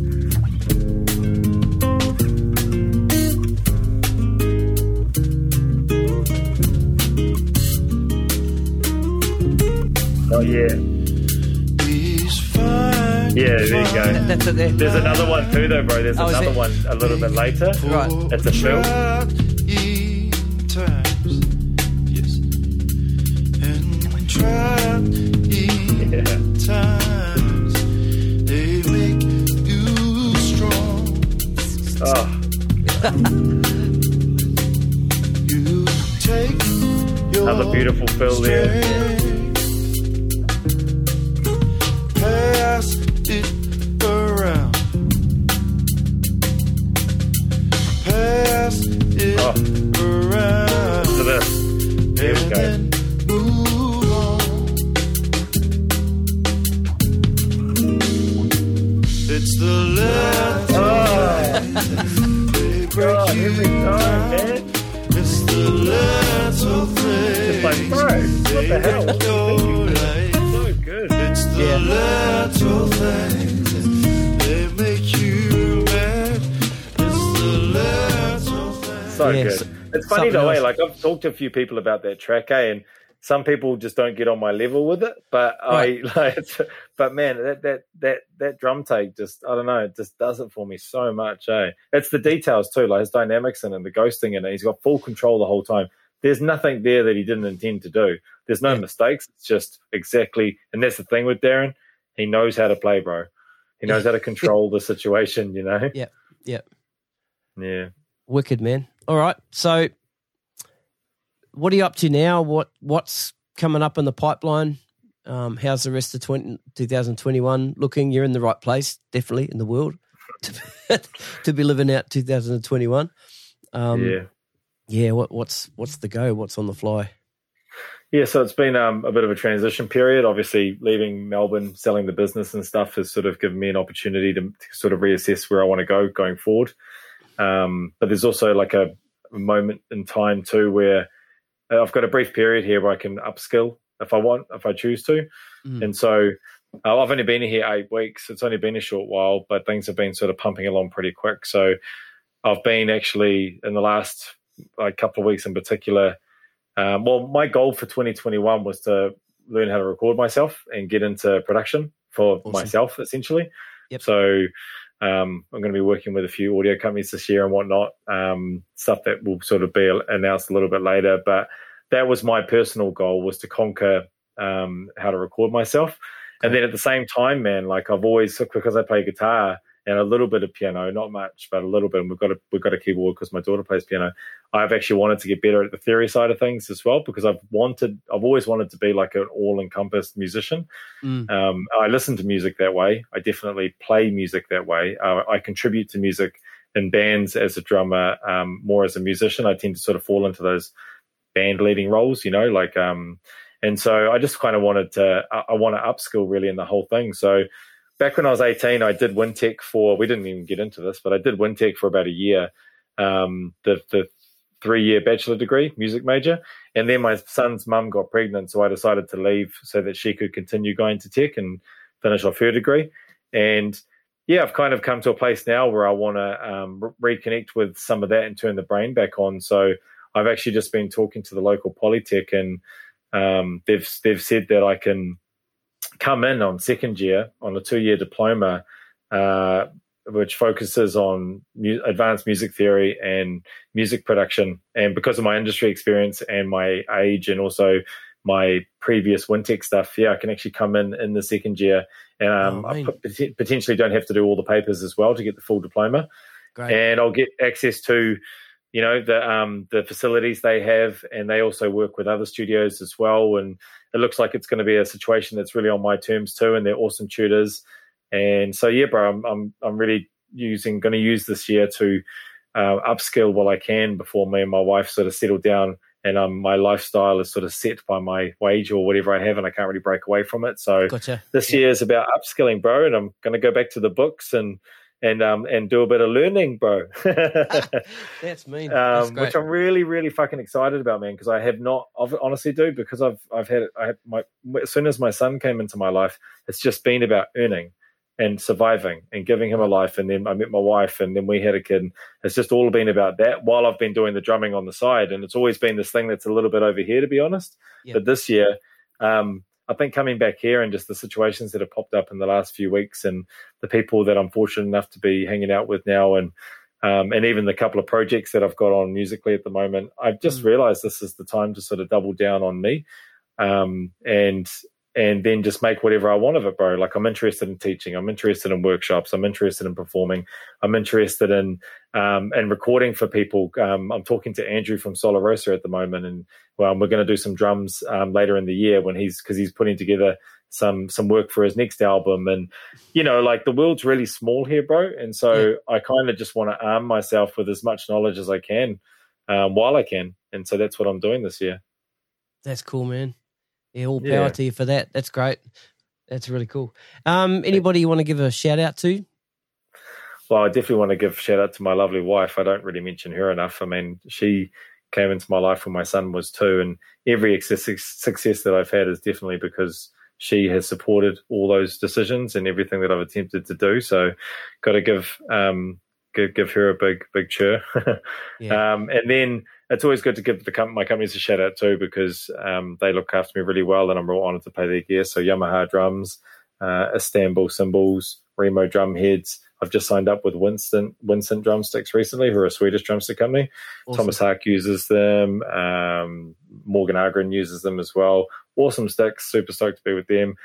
oh yeah. Yeah, there you go. That's it there. there's another one too though bro there's Oh, is another it? one a little bit later Right. It's a fill. Oh You take your another beautiful fill there pass it around, pass it Oh. around. to this here we go then move on. It's the break God, you down. man It's the little it's like bro what the hell they What's make your thinking? life. so good It's the Yeah. little things make you mad. It's the little things. so Yeah, good. it's funny something the way, else. like I've talked to a few people about that track, eh, and some people just don't get on my level with it. But Right. I, [laughs] like, but man, that that that that drum take just, I don't know, it just does it for me so much, eh. It's the details too, like his dynamics in it, and the ghosting in it. He's got full control the whole time. There's nothing there that he didn't intend to do. There's no Yeah. mistakes. It's just exactly, and that's the thing with Darren. He knows how to play, bro. He knows how to [laughs] control the situation. You know. Yeah, yeah. Yeah. Wicked, man. All right. So, what are you up to now? What What's coming up in the pipeline? Um, how's the rest of 20, 2021 looking? You're in the right place, definitely in the world. [laughs] to, [laughs] to be living out 2021. Um, yeah. yeah. What, what's what's the go? What's on the fly? Yeah, so it's been um, a bit of a transition period. Obviously, leaving Melbourne, selling the business and stuff has sort of given me an opportunity to, to sort of reassess where I want to go going forward. Um, but there's also like a, a moment in time too where uh, I've got a brief period here where I can upskill if I want, if I choose to. Mm. And so uh, I've only been here eight weeks. It's only been a short while, but things have been sort of pumping along pretty quick. So I've been actually in the last like couple of weeks in particular. Um, well, my goal for 2021 was to learn how to record myself and get into production for Awesome. myself, essentially. Yep. So um, I'm going to be working with a few audio companies this year and whatnot. Um, stuff that will sort of be announced a little bit later, but that was my personal goal was to conquer um, how to record myself. And then at the same time, man, like I've always because I play guitar and a little bit of piano, not much, but a little bit. And we've got a we've got a keyboard because my daughter plays piano. I've actually wanted to get better at the theory side of things as well because I've wanted I've always wanted to be like an all encompassed musician. Mm. Um, I listen to music that way. I definitely play music that way. Uh, I contribute to music in bands as a drummer, um, more as a musician. I tend to sort of fall into those band leading roles, you know, like, um, and so I just kind of wanted to, I, I want to upskill really in the whole thing. So back when I was 18, I did Wintec for, we didn't even get into this, but I did Wintec for about a year, um, the, the three year bachelor degree, music major. And then my son's mum got pregnant. So I decided to leave so that she could continue going to tech and finish off her degree. And yeah, I've kind of come to a place now where I want to um, re- reconnect with some of that and turn the brain back on. So I've actually just been talking to the local Polytech, and um, they've they've said that I can come in on second year on a two year diploma, uh, which focuses on mu- advanced music theory and music production. And because of my industry experience and my age, and also my previous Wintec stuff, yeah, I can actually come in in the second year, and um, Oh, I pot- pot- potentially don't have to do all the papers as well to get the full diploma Great. and I'll get access to, you know, the um, the facilities they have, and they also work with other studios as well. And it looks like it's going to be a situation that's really on my terms too, and they're awesome tutors. And so, yeah, bro, I'm I'm I'm really using going to use this year to uh, upskill while I can before me and my wife sort of settle down. And um, my lifestyle is sort of set by my wage or whatever I have, and I can't really break away from it. So Gotcha. this Yeah. year is about upskilling, bro, and I'm going to go back to the books and and um and do a bit of learning, bro. [laughs] [laughs] That's mean. That's um, which I'm really, really fucking excited about, man. Because I have not, I've, honestly, dude, because I've I've had I had my as soon as my son came into my life, it's just been about earning and surviving and giving him a life. And then I met my wife, and then we had a kid. It's just all been about that. While I've been doing the drumming on the side, and it's always been this thing that's a little bit over here, to be honest. But this year, um, I think coming back here and just the situations that have popped up in the last few weeks, and the people that I'm fortunate enough to be hanging out with now, and um, and even the couple of projects that I've got on musically at the moment, I've just Mm. realized this is the time to sort of double down on me, um, and and then just make whatever I want of it, bro. Like I'm interested in teaching, I'm interested in workshops, I'm interested in performing, I'm interested in um, and recording for people. Um, I'm talking to Andrew from Sola Rosa at the moment, and well, we're going to do some drums um, later in the year when he's because he's putting together some some work for his next album, and you know, like the world's really small here, bro. And so I kind of just want to arm myself with as much knowledge as I can um, while I can, and so that's what I'm doing this year. That's cool, man. Yeah, all power Yeah. to you for that. That's great. That's really cool. Um, anybody you want to give a shout out to? Well, I definitely want to give a shout out to my lovely wife. I don't really mention her enough. I mean, she came into my life when my son was two, and every success, success that I've had is definitely because she has supported all those decisions and everything that I've attempted to do. So, got to give um, give, give her a big big cheer. [laughs] Yeah. um, and then it's always good to give the com- my companies a shout out too because um, they look after me really well, and I'm real honoured to play their gear. So Yamaha drums, uh, Istanbul cymbals, Remo drum heads. I've just signed up with Wincent Wincent drumsticks recently, who are a Swedish drumstick company. Awesome. Tomas Haake uses them. Um, Morgan Agren uses them as well. Awesome sticks. Super stoked to be with them.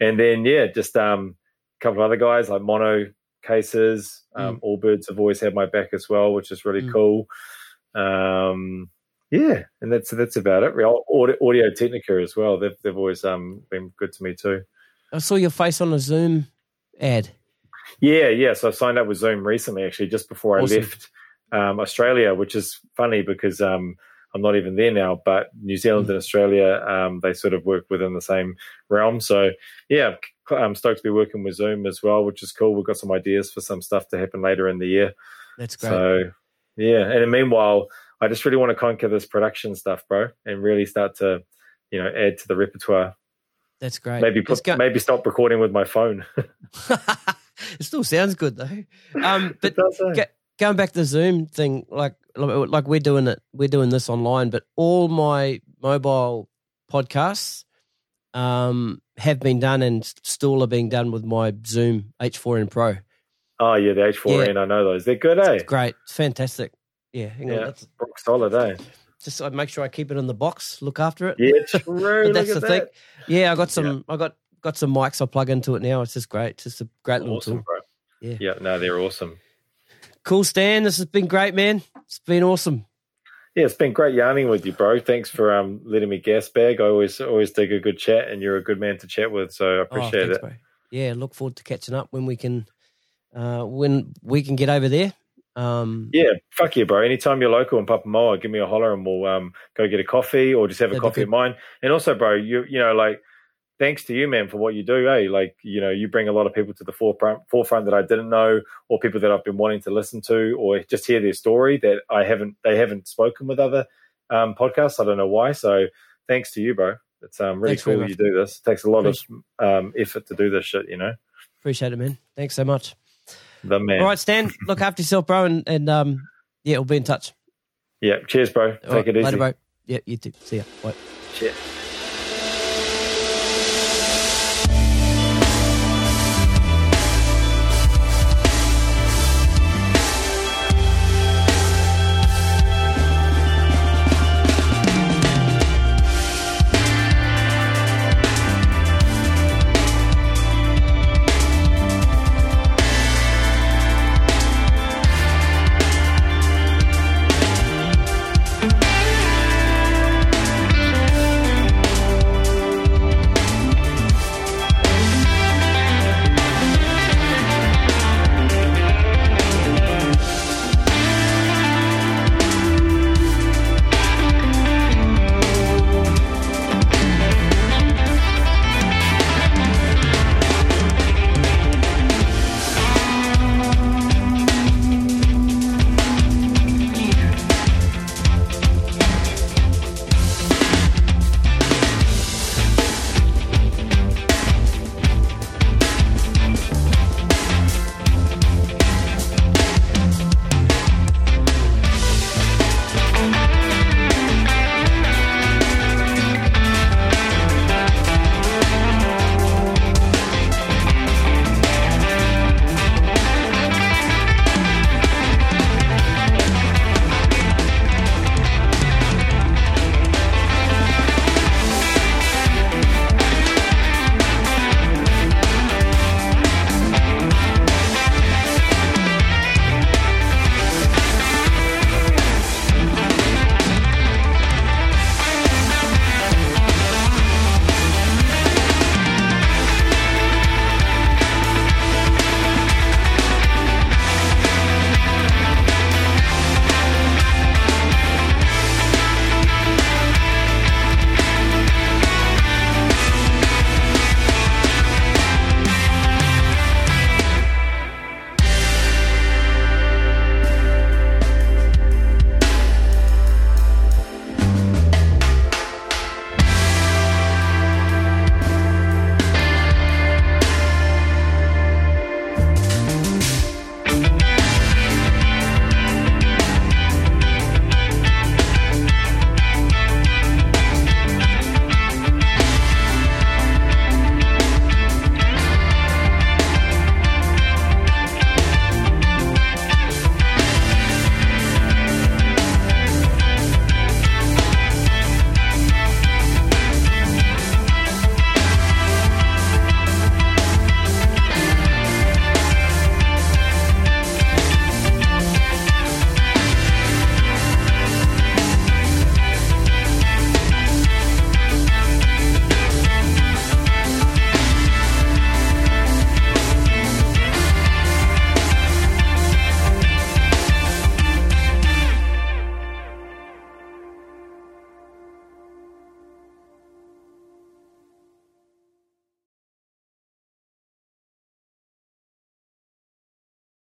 And then yeah, just um, a couple of other guys like Mono cases. Um, Allbirds have always had my back as well, which is really Mm. cool. Um, yeah, and that's that's about it. Real Audio, Audio Technica as well. They've they've always um, been good to me too. I saw your face on a Zoom ad. Yeah, yeah. So I signed up with Zoom recently, actually, just before Awesome. I left um, Australia, which is funny because um, I'm not even there now. But New Zealand and Australia, um, they sort of work within the same realm. So yeah, I'm stoked to be working with Zoom as well, which is cool. We've got some ideas for some stuff to happen later in the year. That's great. So yeah, and meanwhile, I just really want to conquer this production stuff, bro, and really start to, you know, add to the repertoire. That's great. Maybe put, maybe stop recording with my phone. [laughs] [laughs] it still sounds good though. Um, [laughs] but eh? Going back to the Zoom thing, like like we're doing it, we're doing this online, but all my mobile podcasts um, have been done and still are being done with my Zoom H4n Pro. Oh yeah, the H4n, I know those. They're good, eh? It's great, it's fantastic. Yeah, hang Yeah, let's rock solid, eh? just I make sure I keep it in the box, look after it. Yeah, [laughs] true. But that's the at thing. that. Yeah, I got some. I got got some mics. I plug into it now. It's just great. It's just a great little Awesome, tool. bro. Yeah. yeah, no, they're awesome. Cool, Stan. This has been great, man. It's been awesome. Yeah, it's been great yarning with you, bro. Thanks for um letting me gas bag. I always always dig a good chat, and you're a good man to chat with, so I Oh, appreciate thanks, it. bro. Yeah, look forward to catching up when we can, uh, when we can get over there. Um, Yeah, fuck yeah, bro. Anytime you're local in Papamoa, give me a holler and we'll um go get a coffee or just have a coffee of mine. And also, bro, you you know like thanks to you, man, for what you do. Hey, like you know you bring a lot of people to the forefront forefront that I didn't know, or people that I've been wanting to listen to, or just hear their story that I haven't they haven't spoken with other um podcasts. I don't know why. So thanks to you, bro. It's um really Thanks cool you do this. It takes a lot of um effort to do this shit. You know, appreciate it, man. Thanks so much. The man. All right, Stan. look after yourself, bro, and, and um, yeah, we'll be in touch. Yeah. Cheers, bro. Take All right, it easy. later, bro. Yeah, you too. See ya. Bye. Cheers.